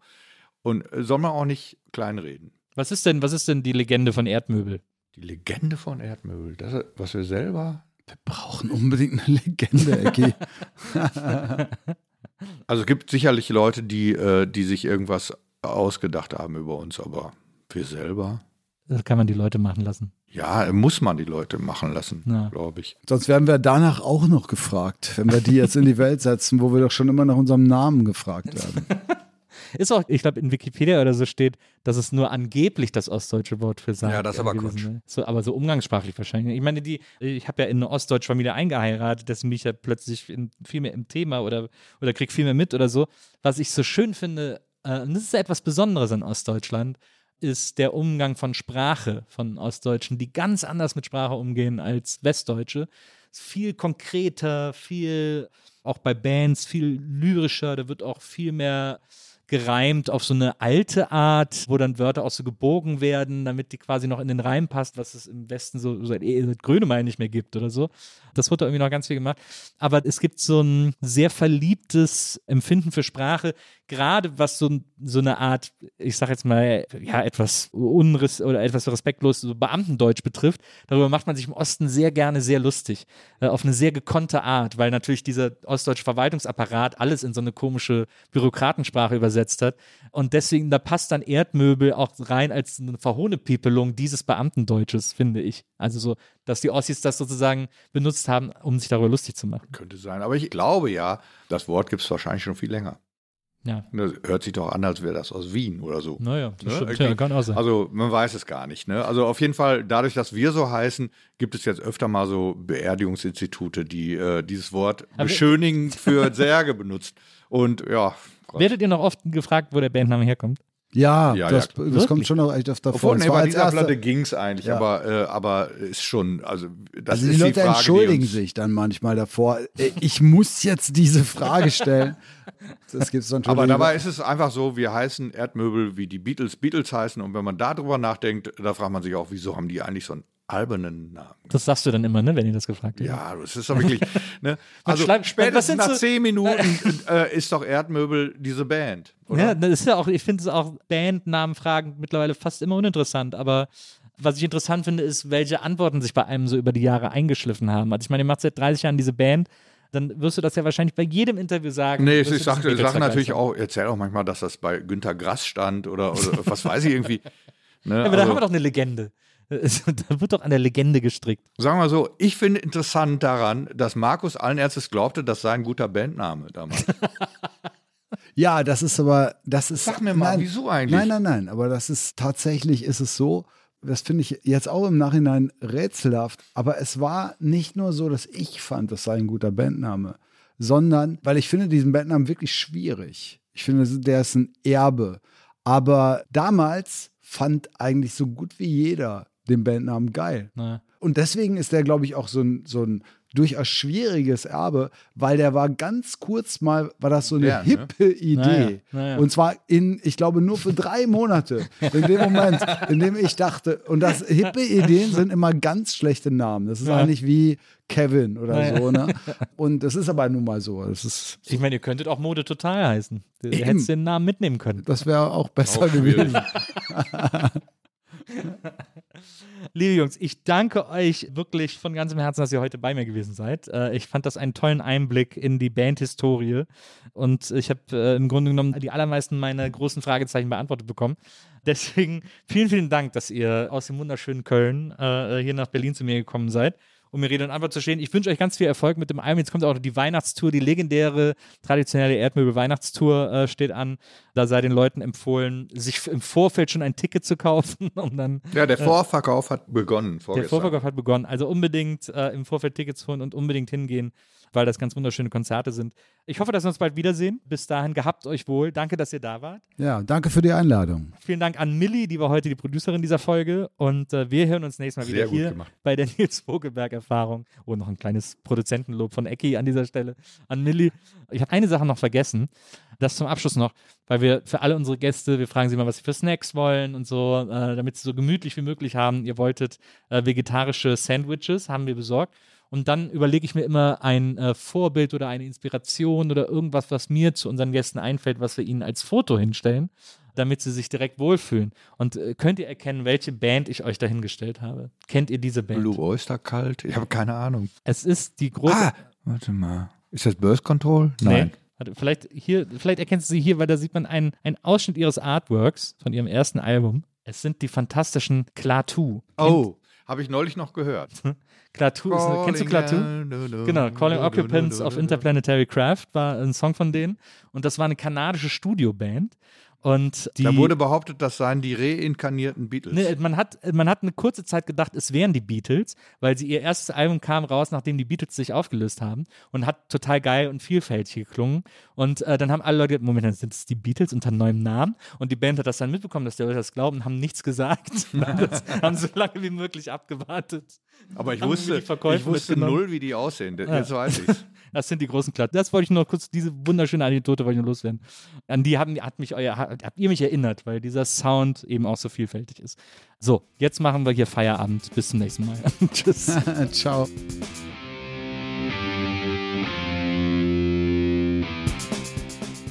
Speaker 3: Und äh, soll man auch nicht kleinreden.
Speaker 4: Was ist denn, was ist denn die Legende von Erdmöbel?
Speaker 3: Die Legende von Erdmöbel, das, was wir selber
Speaker 2: wir brauchen unbedingt eine Legende, Ecki.
Speaker 3: also es gibt sicherlich Leute, die, äh, die sich irgendwas ausgedacht haben über uns, aber wir selber.
Speaker 4: Das kann man die Leute machen lassen.
Speaker 3: Ja, muss man die Leute machen lassen, ja. glaube ich.
Speaker 2: Sonst werden wir danach auch noch gefragt, wenn wir die jetzt in die Welt setzen, wo wir doch schon immer nach unserem Namen gefragt werden.
Speaker 4: Ist auch, ich glaube, in Wikipedia oder so steht, dass es nur angeblich das ostdeutsche Wort für sagt.
Speaker 3: Ja, das ist aber Quatsch. Ne?
Speaker 4: So, aber so umgangssprachlich wahrscheinlich. Ich meine, die, ich habe ja in eine ostdeutsche Familie eingeheiratet, deswegen bin ich ja plötzlich in, viel mehr im Thema oder, oder krieg viel mehr mit oder so. Was ich so schön finde, äh, und das ist etwas Besonderes in Ostdeutschland, ist der Umgang von Sprache von Ostdeutschen, die ganz anders mit Sprache umgehen als Westdeutsche. Viel konkreter, viel auch bei Bands viel lyrischer, da wird auch viel mehr gereimt auf so eine alte Art, wo dann Wörter auch so gebogen werden, damit die quasi noch in den Reim passt, was es im Westen so seit, seit Grönemeyer nicht mehr gibt oder so. Das wurde irgendwie noch ganz viel gemacht. Aber es gibt so ein sehr verliebtes Empfinden für Sprache, gerade was so, so eine Art, ich sag jetzt mal, ja, etwas unres oder etwas respektlos so Beamtendeutsch betrifft. Darüber macht man sich im Osten sehr gerne sehr lustig. Äh, auf eine sehr gekonnte Art, weil natürlich dieser ostdeutsche Verwaltungsapparat alles in so eine komische Bürokratensprache übersetzt hat. Und deswegen, da passt dann Erdmöbel auch rein als eine Verhohnepiepelung dieses Beamtendeutsches, finde ich. Also so, dass die Ossis das sozusagen benutzt haben, um sich darüber lustig zu machen.
Speaker 3: Könnte sein. Aber ich glaube ja, das Wort gibt es wahrscheinlich schon viel länger.
Speaker 4: Ja.
Speaker 3: Das hört sich doch an, als wäre das aus Wien oder so.
Speaker 4: Naja, das ne? stimmt, ja, kann auch sein.
Speaker 3: Also man weiß es gar nicht. Ne? Also auf jeden Fall, dadurch, dass wir so heißen, gibt es jetzt öfter mal so Beerdigungsinstitute, die äh, dieses Wort Aber beschönigen für Särge benutzt. Und ja.
Speaker 4: Gott. Werdet ihr noch oft gefragt, wo der Bandname herkommt?
Speaker 2: Ja,
Speaker 3: Ja,
Speaker 2: das,
Speaker 3: ja,
Speaker 2: das kommt schon noch echt öfter vor.
Speaker 3: Obwohl, nee, bei
Speaker 2: als
Speaker 3: dieser
Speaker 2: erste-
Speaker 3: Platte ging es eigentlich,
Speaker 2: Ja.
Speaker 3: aber, äh, aber ist schon, also das
Speaker 2: Also
Speaker 3: ist
Speaker 2: die Leute
Speaker 3: die Frage,
Speaker 2: entschuldigen
Speaker 3: die uns,
Speaker 2: sich dann manchmal davor. Äh, Ich muss jetzt diese Frage stellen. Das gibt's natürlich.
Speaker 3: Aber dabei ist es einfach so, wir heißen Erdmöbel, wie die Beatles Beatles heißen. Und wenn man darüber nachdenkt, da fragt man sich auch, wieso haben die eigentlich so einen albernen Namen?
Speaker 4: Das sagst du dann immer, ne, wenn ihr das gefragt habt.
Speaker 3: Ja, das ist doch wirklich. ne? Also
Speaker 4: schreibt- was
Speaker 3: spätestens nach zehn Minuten äh, ist doch Erdmöbel diese Band. Oder?
Speaker 4: Ja, das ist ja auch, ich finde es auch Bandnamenfragen mittlerweile fast immer uninteressant, aber was ich interessant finde, ist, welche Antworten sich bei einem so über die Jahre eingeschliffen haben. Also ich meine, ihr macht seit 30 Jahren diese Band, dann wirst du das ja wahrscheinlich bei jedem Interview sagen.
Speaker 3: Nee, ich sage sag natürlich auch, erzähl auch manchmal, dass das bei Günter Grass stand oder, oder was weiß ich irgendwie. Ne?
Speaker 4: sagen. Aber da
Speaker 3: Also-
Speaker 4: haben wir doch eine Legende. Da wird doch an der Legende gestrickt.
Speaker 3: Sagen wir mal so, ich finde interessant daran, dass Markus allen Ernstes glaubte, das sei ein guter Bandname damals.
Speaker 2: Ja, das ist aber, das ist.
Speaker 3: Sag mir mal,
Speaker 2: nein,
Speaker 3: wieso eigentlich?
Speaker 2: Nein, nein, nein. Aber das ist tatsächlich, ist es so. Das finde ich jetzt auch im Nachhinein rätselhaft. Aber es war nicht nur so, dass ich fand, das sei ein guter Bandname, sondern, weil ich finde diesen Bandnamen wirklich schwierig. Ich finde, der ist ein Erbe. Aber damals fand eigentlich so gut wie jeder den Bandnamen geil.
Speaker 4: Na.
Speaker 2: Und deswegen ist der, glaube ich, auch so ein, so ein durchaus schwieriges Erbe, weil der war ganz kurz mal, war das so eine
Speaker 3: Ja, ne?
Speaker 2: hippe Idee.
Speaker 4: Naja, naja.
Speaker 2: Und zwar in, ich glaube, nur für drei Monate. In dem Moment, in dem ich dachte, und das hippe Ideen sind immer ganz schlechte Namen. Das ist
Speaker 4: Ja.
Speaker 2: eigentlich wie Kevin oder
Speaker 4: Naja.
Speaker 2: so, ne? Und das ist aber nun mal so. Das ist,
Speaker 4: Ich meine, ihr könntet auch Mode total heißen. Du
Speaker 2: Eben.
Speaker 4: hättest den Namen mitnehmen können.
Speaker 2: das wäre auch besser
Speaker 3: Auch
Speaker 2: gewesen.
Speaker 4: Liebe Jungs, ich danke euch wirklich von ganzem Herzen, dass ihr heute bei mir gewesen seid. Äh, ich fand das einen tollen Einblick in die Bandhistorie und ich habe äh, im Grunde genommen die allermeisten meiner großen Fragezeichen beantwortet bekommen. Deswegen vielen, vielen Dank, dass ihr aus dem wunderschönen Köln äh, hier nach Berlin zu mir gekommen seid um mir Rede und Antwort zu stehen. Ich wünsche euch ganz viel Erfolg mit dem Album. Jetzt kommt auch noch die Weihnachtstour, die legendäre, traditionelle Erdmöbel-Weihnachtstour äh, steht an. Da sei den Leuten empfohlen, sich im Vorfeld schon ein Ticket zu kaufen, um dann
Speaker 3: Ja, der Vorverkauf hat begonnen
Speaker 4: der
Speaker 3: vorgestern.
Speaker 4: Vorverkauf hat begonnen. Also unbedingt äh, im Vorfeld Tickets holen und unbedingt hingehen, weil das ganz wunderschöne Konzerte sind. Ich hoffe, dass wir uns bald wiedersehen. Bis dahin, gehabt euch wohl. Danke, dass ihr da wart.
Speaker 2: Ja, danke für die Einladung.
Speaker 4: Vielen Dank an Millie, die war heute die Producerin dieser Folge. Und äh, wir hören uns nächstes Mal
Speaker 3: Sehr
Speaker 4: wieder
Speaker 3: gut
Speaker 4: hier
Speaker 3: gemacht.
Speaker 4: bei der Nils Vogelberg-Erfahrung. Oh, noch ein kleines Produzentenlob von Ecki an dieser Stelle. An Millie. Ich habe eine Sache noch vergessen. Das zum Abschluss noch, weil wir für alle unsere Gäste, wir fragen sie mal, was sie für Snacks wollen und so, äh, damit sie so gemütlich wie möglich haben. Ihr wolltet äh, vegetarische Sandwiches, haben wir besorgt. Und dann überlege ich mir immer ein äh, Vorbild oder eine Inspiration oder irgendwas, was mir zu unseren Gästen einfällt, was wir ihnen als Foto hinstellen, damit sie sich direkt wohlfühlen. Und äh, könnt ihr erkennen, welche Band ich euch dahingestellt habe? Kennt ihr diese Band?
Speaker 3: Blue Oyster Kalt? Ich habe keine Ahnung.
Speaker 4: Es ist die große.
Speaker 3: Ah, warte mal. Ist das Birth Control? Nein.
Speaker 4: Nee. Warte, vielleicht, hier, vielleicht erkennst du sie hier, weil da sieht man einen, einen Ausschnitt ihres Artworks von ihrem ersten Album. Es sind die fantastischen Klaatu.
Speaker 3: Oh, habe ich neulich noch gehört.
Speaker 4: Klaatu ist kennst du Klaatu? Genau, Calling Occupants of Interplanetary Craft war ein Song von denen. Und das war eine kanadische Studioband. Und die,
Speaker 3: Da wurde behauptet, das seien die reinkarnierten Beatles.
Speaker 4: Ne, man, hat, man hat eine kurze Zeit gedacht, es wären die Beatles, weil sie ihr erstes Album kam raus, nachdem die Beatles sich aufgelöst haben und hat total geil und vielfältig geklungen. Und äh, dann haben alle Leute, gedacht, Moment, dann sind es die Beatles unter neuem Namen. Und die Band hat das dann mitbekommen, dass die Leute das glauben, haben nichts gesagt. das haben so lange wie möglich abgewartet.
Speaker 3: Aber ich
Speaker 4: Haben
Speaker 3: wusste, ich wusste null, wie die aussehen. Jetzt weiß ich's.
Speaker 4: Das sind die großen Klatten. Das wollte ich nur kurz, diese wunderschöne Anekdote wollte ich nur loswerden. An die haben, hat mich euer, habt ihr mich erinnert, weil dieser Sound eben auch so vielfältig ist. So, jetzt machen wir hier Feierabend. Bis zum nächsten Mal. Tschüss.
Speaker 2: Ciao.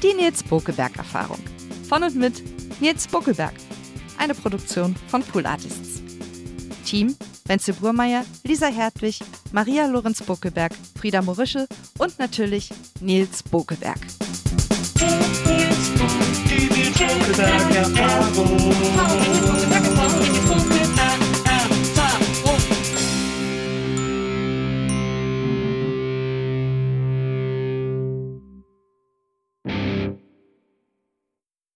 Speaker 5: Die Nils Bokeberg Erfahrung. Von und mit Nils Bokelberg. Eine Produktion von Pool Artists. Team Wenzel Burmeier, Lisa Hertwig, Maria Lorenz Bokelberg, Frieda Morische und natürlich Nils Bokelberg.
Speaker 4: Die Bokelberg-Erfahrung.